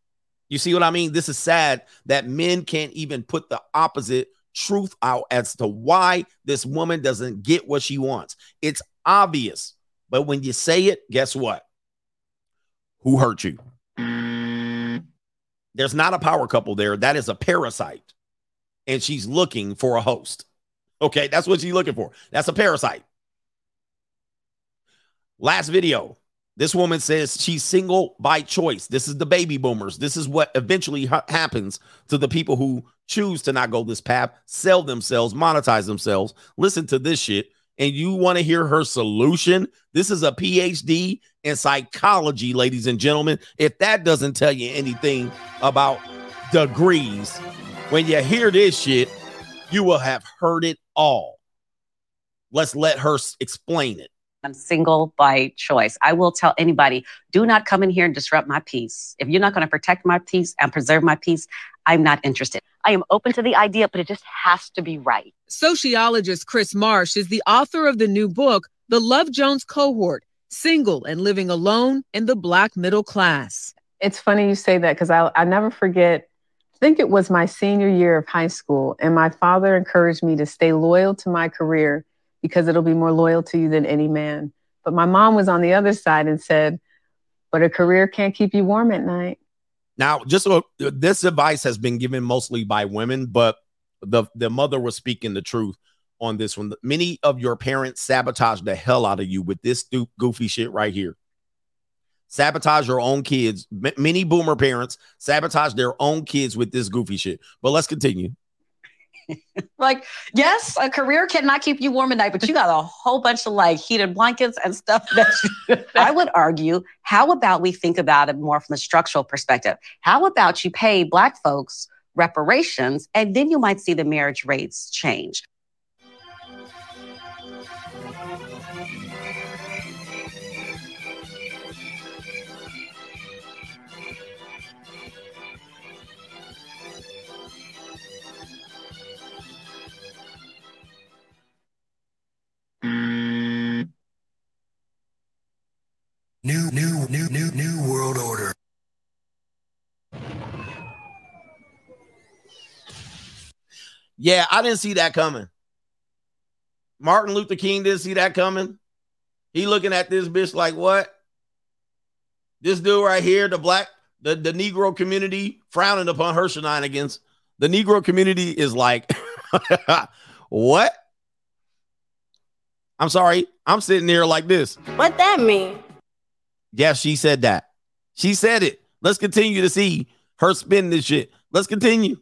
You see what I mean? This is sad that men can't even put the opposite truth out as to why this woman doesn't get what she wants. It's obvious. But when you say it, guess what? Who hurt you? There's not a power couple there. That is a parasite. And she's looking for a host. Okay, that's what she's looking for. That's a parasite. Last video. This woman says she's single by choice. This is the baby boomers. This is what eventually ha- happens to the people who choose to not go this path, sell themselves, monetize themselves. Listen to this shit. And you want to hear her solution? This is a PhD in psychology, ladies and gentlemen. If that doesn't tell you anything about degrees, when you hear this shit, you will have heard it all. Let's let her explain it. I'm single by choice. I will tell anybody do not come in here and disrupt my peace. If you're not going to protect my peace and preserve my peace, I'm not interested. I am open to the idea, but it just has to be right. Sociologist Kris Marsh is the author of the new book, The Love Jones Cohort Single and Living Alone in the Black Middle Class. It's funny you say that because I I never forget. I think it was my senior year of high school, and my father encouraged me to stay loyal to my career because it'll be more loyal to you than any man. But my mom was on the other side and said, "But a career can't keep you warm at night." Now, just so this advice has been given mostly by women, but the the mother was speaking the truth on this one. Many of your parents sabotage the hell out of you with this goofy shit right here. Sabotage your own kids. M- many boomer parents sabotage their own kids with this goofy shit. But let's continue. Like, yes, a career cannot keep you warm at night, but you got a whole bunch of like heated blankets and stuff that you- I would argue. How about we think about it more from a structural perspective? How about you pay Black folks reparations and then you might see the marriage rates change? New, new, new, new, new world order. Yeah, I didn't see that coming. Martin Luther King didn't see that coming. He looking at this bitch like what? This dude right here, the black, the, the Negro community frowning upon her shenanigans. The Negro community is like, what? I'm sorry. I'm sitting there like this. What that mean? Yeah, she said that. She said it. Let's continue to see her spin this shit. Let's continue.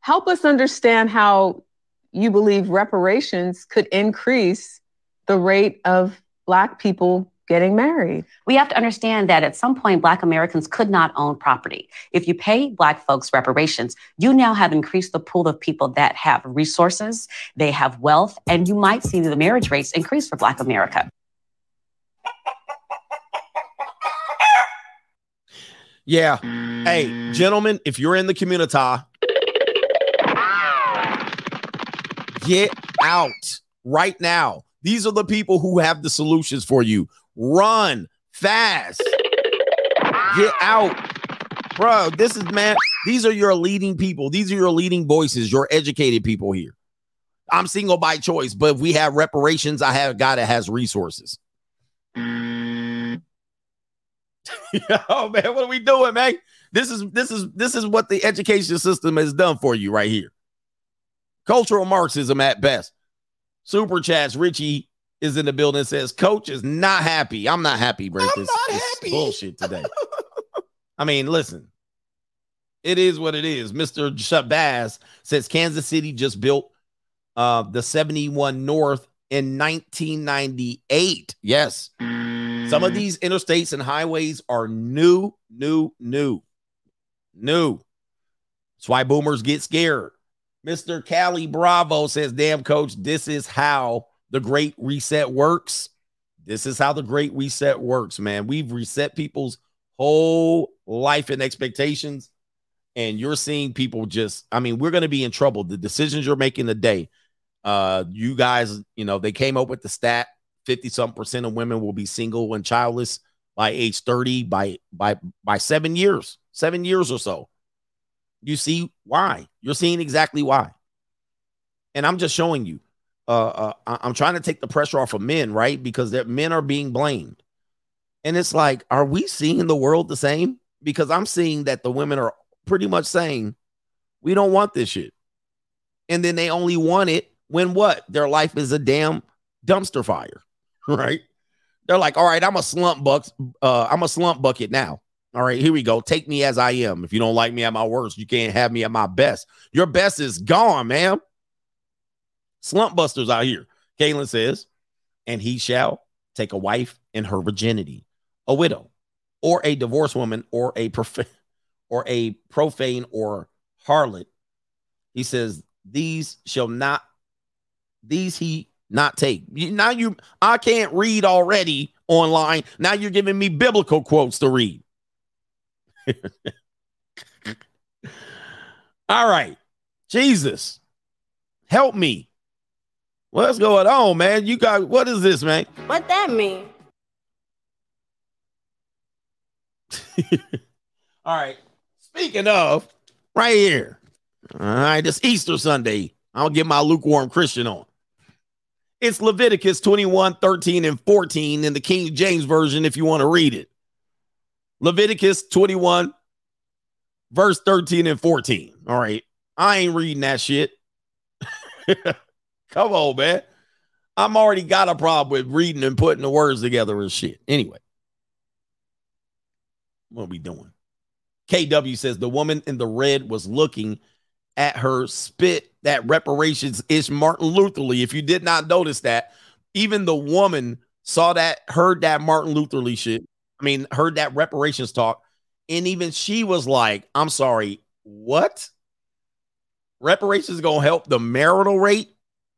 Help us understand how you believe reparations could increase the rate of Black people getting married. We have to understand that at some point, Black Americans could not own property. If you pay Black folks reparations, you now have increased the pool of people that have resources, they have wealth, and you might see the marriage rates increase for Black America. Yeah. Hey, mm. gentlemen, if you're in the community, get out right now. These are the people who have the solutions for you. Run fast. Get out. Bro, this is man. These are your leading people. These are your leading voices, your educated people here. I'm single by choice, but if we have reparations, I have a guy that has resources. oh man, what are we doing, man? This is this is this is what the education system has done for you right here. Cultural Marxism at best. Super chats. Richie is in the building. Says Coach is not happy. I'm not happy, bro. this, this bullshit today. I mean, listen. It is what it is. Mr. Shabazz says Kansas City just built uh, the 71 North in 1998. Yes. Some of these interstates and highways are new, new, new, new. That's why boomers get scared. Mr. Cali Bravo says, Damn, coach, this is how the great reset works. This is how the great reset works, man. We've reset people's whole life and expectations. And you're seeing people just, I mean, we're going to be in trouble. The decisions you're making today, uh, you guys, you know, they came up with the stat 50 something percent of women will be single and childless by age 30 by by by seven years, seven years or so. You see why? You're seeing exactly why. And I'm just showing you. Uh, uh, I'm trying to take the pressure off of men, right? Because that men are being blamed. And it's like, are we seeing the world the same? Because I'm seeing that the women are pretty much saying, we don't want this shit. And then they only want it when what? Their life is a damn dumpster fire, right? They're like, all right, I'm a slump bucks. Uh, I'm a slump bucket now. All right, here we go. Take me as I am. If you don't like me at my worst, you can't have me at my best. Your best is gone, man. Slump busters out here. Kaylin says, and he shall take a wife in her virginity, a widow, or a divorced woman, or a profane, or a profane or harlot. He says, these shall not, these he not take. Now you, I can't read already online. Now you're giving me biblical quotes to read. All right. Jesus, help me. What's going on, man? You got what is this, man? What that mean? All right. Speaking of, right here. All right, this Easter Sunday. I'll get my lukewarm Christian on. It's Leviticus 21, 13, and 14 in the King James Version if you want to read it. Leviticus 21, verse 13 and 14. All right. I ain't reading that shit. Come on, man. I'm already got a problem with reading and putting the words together and shit. Anyway, what are we doing? KW says the woman in the red was looking at her spit that reparations is Martin Luther Lee. If you did not notice that, even the woman saw that, heard that Martin Luther Lee shit. I mean, heard that reparations talk, and even she was like, "I'm sorry, what? Reparations gonna help the marital rate?"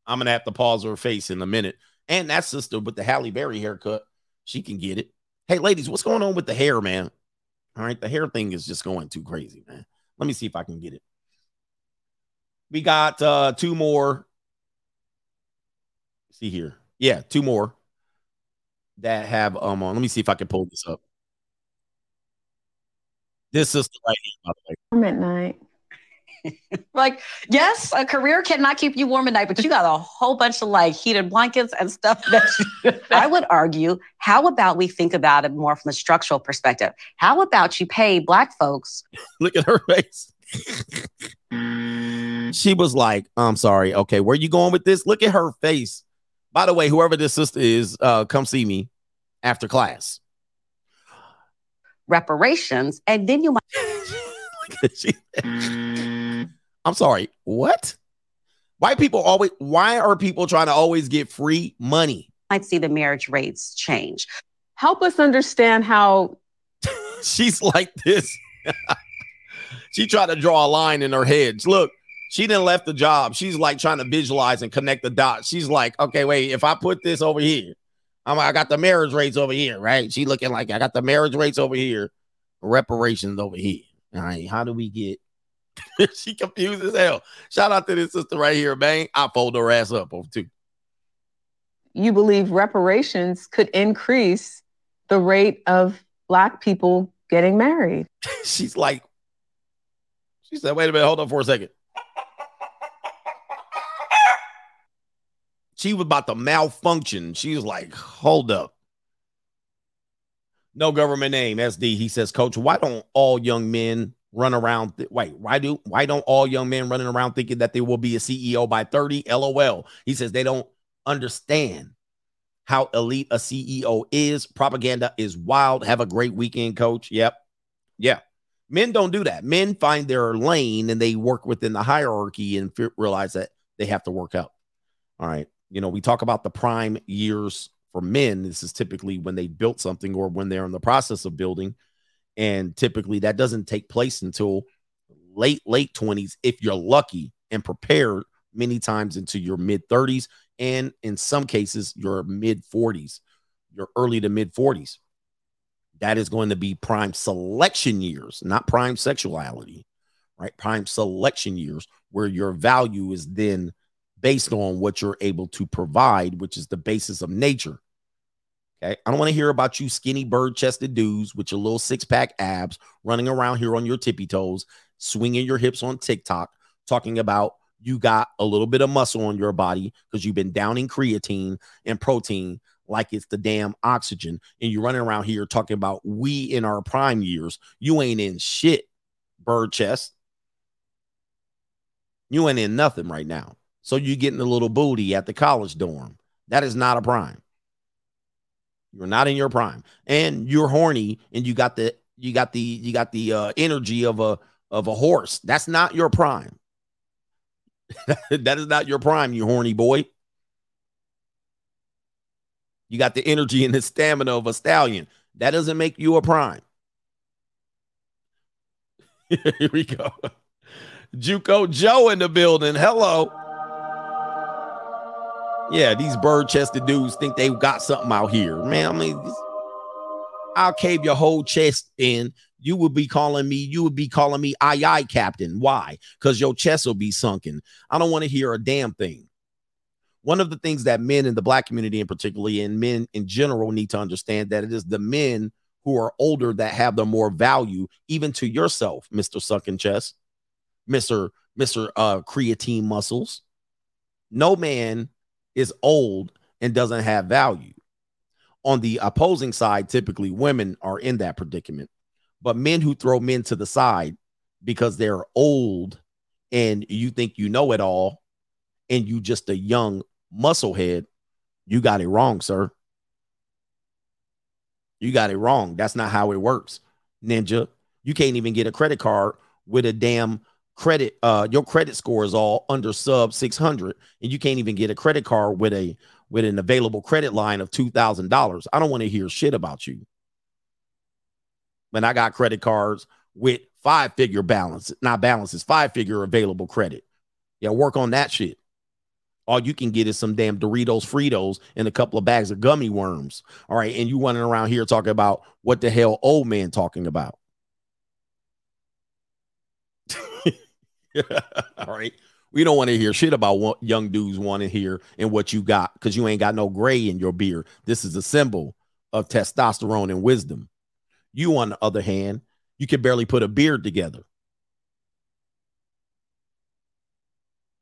I'm gonna have to pause her face in a minute. And that sister with the Halle Berry haircut, she can get it. Hey, ladies, what's going on with the hair, man? All right, the hair thing is just going too crazy, man. Let me see if I can get it. We got uh two more. See here. Yeah, two more that have um on. Let me see if I can pull this up. This sister right here, by the way. I'm at night. Like, yes, a career cannot keep you warm at night, but you got a whole bunch of like heated blankets and stuff that you, I would argue. How about we think about it more from a structural perspective? How about you pay black folks? Look at her face. She was like, I'm sorry. Okay, where you going with this? Look at her face. By the way, whoever this sister is, uh, come see me after class. reparations, and then you might She- I'm sorry. What? White people always why are people trying to always get free money? might see the marriage rates change. Help us understand how She's like this. she tried to draw a line in her head. Look, she didn't left the job. She's like trying to visualize and connect the dots. She's like, okay, wait, if I put this over here, I'm I got the marriage rates over here, right? She looking like I got the marriage rates over here, reparations over here. All right, how do we get? she confused as hell. Shout out to this sister right here, man. I fold her ass up over too. you believe reparations could increase the rate of black people getting married. She's like, she said, wait a minute, hold on for a second. She was about to malfunction. She was like, hold up. No government name, SD. He says, Coach, why don't all young men run around? Th- wait, why do why don't all young men running around thinking that they will be a CEO by 30? LOL. He says they don't understand how elite a CEO is. Propaganda is wild. Have a great weekend, coach. Yep. Yeah. Men don't do that. Men find their lane and they work within the hierarchy and fe- realize that they have to work out. All right. You know, we talk about the prime years for men. This is typically when they built something or when they're in the process of building. And typically that doesn't take place until late, late 20s if you're lucky and prepared many times into your mid 30s and in some cases your mid 40s, your early to mid 40s. That is going to be prime selection years, not prime sexuality, right? Prime selection years where your value is then based on what you're able to provide, which is the basis of nature. Okay. I don't want to hear about you skinny bird chested dudes with your little six pack abs running around here on your tippy toes, swinging your hips on TikTok, talking about you got a little bit of muscle on your body because you've been downing creatine and protein like it's the damn oxygen. And you're running around here talking about we in our prime years. You ain't in shit, bird chest. You ain't in nothing right now. So you're getting a little booty at the college dorm. That is not a prime. You're not in your prime. And you're horny and you got the you got the you got the uh, energy of a of a horse. That's not your prime. that is not your prime, you horny boy. You got the energy and the stamina of a stallion. That doesn't make you a prime. Here we go. Juco Joe in the building. Hello. Yeah, these bird chested dudes think they got something out here. Man, I mean, I'll cave your whole chest in. You would be calling me, you would be calling me aye aye captain. Why? Because your chest will be sunken. I don't want to hear a damn thing. One of the things that men in the black community, and particularly, and men in general, need to understand that it is the men who are older that have the more value, even to yourself, Mr. Sunken Chest, Mr. Mr. Uh, creatine muscles. No man is old and doesn't have value. On the opposing side, typically women are in that predicament. But men who throw men to the side because they're old and you think you know it all and you just a young musclehead, you got it wrong, sir. You got it wrong. That's not how it works, ninja. You can't even get a credit card with a damn credit. Uh, your credit score is all under sub 600, and you can't even get a credit card with a with an available credit line of two thousand dollars. I don't want to hear shit about you. When I got credit cards with five figure balance, not balances, five figure available credit. Yeah, work on that shit all you can get is some damn Doritos, Fritos, and a couple of bags of gummy worms. All right. And you running around here talking about what the hell old man talking about. all right. We don't want to hear shit about what young dudes want to hear and what you got because you ain't got no gray in your beard. This is a symbol of testosterone and wisdom. You, on the other hand, you can barely put a beard together.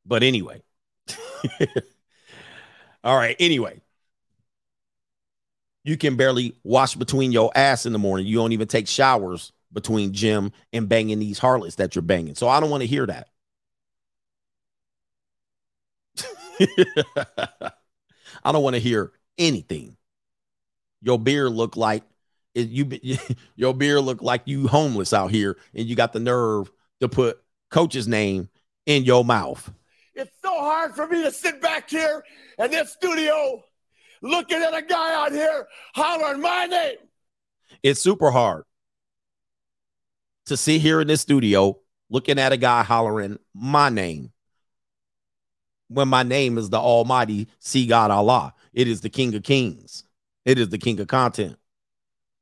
But anyway, All right. Anyway, you can barely wash between your ass in the morning. You don't even take showers between gym and banging these harlots that you're banging. So I don't want to hear that. I don't want to hear anything. Your beard look like you your beard look like you homeless out here and you got the nerve to put coach's name in your mouth. It's so hard for me to sit back here in this studio looking at a guy out here hollering my name. It's super hard to sit here in this studio looking at a guy hollering my name when my name is the Almighty See God Allah. It is the King of Kings, it is the King of content.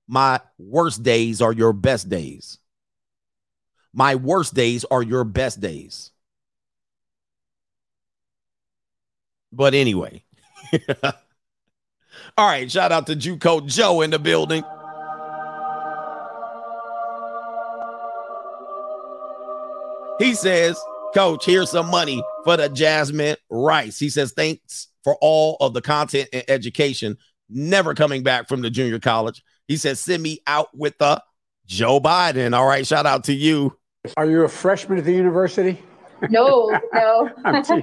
My worst days are your best days. My worst days are your best days. But anyway. All right, shout out to Juco Joe in the building. He says, Coach, here's some money for the Jasmine Rice. He says, thanks for all of the content and education. Never coming back from the junior college. He says, send me out with the Joe Biden. All right, shout out to you. Are you a freshman at the university? No, no.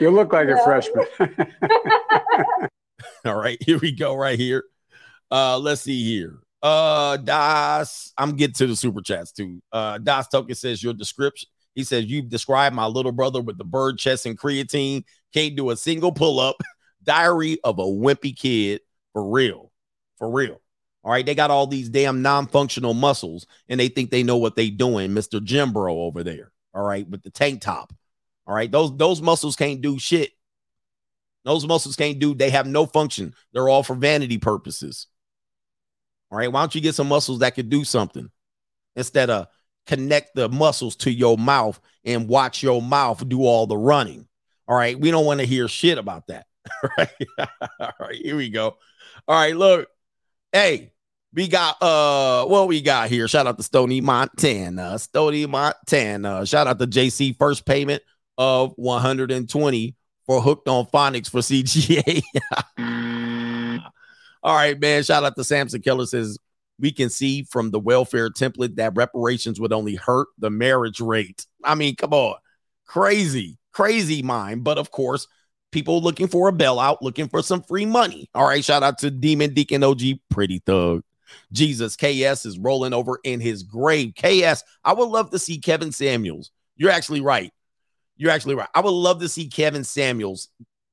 you look like a freshman. All right, here we go, right here. Uh, let's see here. Uh, Das, I'm getting to the super chats too. Uh, Das Token says your description. He says you've described my little brother with the bird chest and creatine. Can't do a single pull up. Diary of a wimpy kid for real, for real. All right, they got all these damn non-functional muscles, and they think they know what they're doing, Mister Gym Bro over there all right, with the tank top. All right, those those muscles can't do shit. Those muscles can't do, they have no function. They're all for vanity purposes. All right, why don't you get some muscles that could do something instead of connect the muscles to your mouth and watch your mouth do all the running? All right, we don't want to hear shit about that. All right, all right, here we go. All right, look, hey, we got uh what we got here. Shout out to Stony Montana. Stony Montana. Shout out to JC first payment of 120 for hooked on phonics for CGA. All right, man. Shout out to Samson Keller says we can see from the welfare template that reparations would only hurt the marriage rate. I mean, come on. Crazy, crazy mind. But of course, people looking for a bailout, looking for some free money. All right, shout out to Demon Deacon OG, pretty thug. Jesus, KS is rolling over in his grave. KS, I would love to see Kevin Samuels. You're actually right. You're actually right. I would love to see Kevin Samuels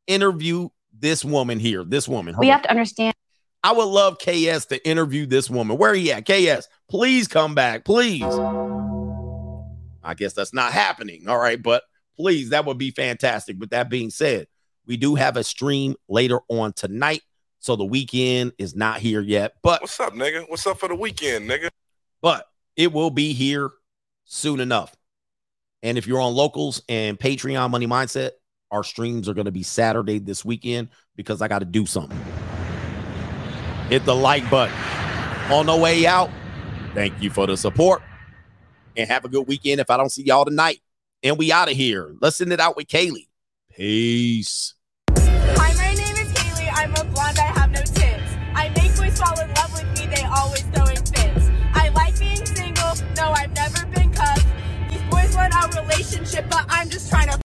interview this woman here. This woman. We have to understand. I would love KS to interview this woman. Where are you at? KS, please come back. Please. I guess that's not happening. All right. But please, that would be fantastic. With that being said, we do have a stream later on tonight. So the weekend is not here yet. But What's up, nigga? What's up for the weekend, nigga? but it will be here soon enough. And if you're on locals and Patreon Money Mindset, our streams are going to be Saturday this weekend because I got to do something hit the like button. On the way out, thank you for the support and have a good weekend if I don't see y'all tonight. And we out of here. Let's send it out with Kaylee. Peace. Hi, my name is Kaylee. I'm a blonde. I have no tits. I make boys fall in love with me. They always throwing fits. I like being single. No, I've never been cuffed. These boys want a relationship, but I'm just trying to.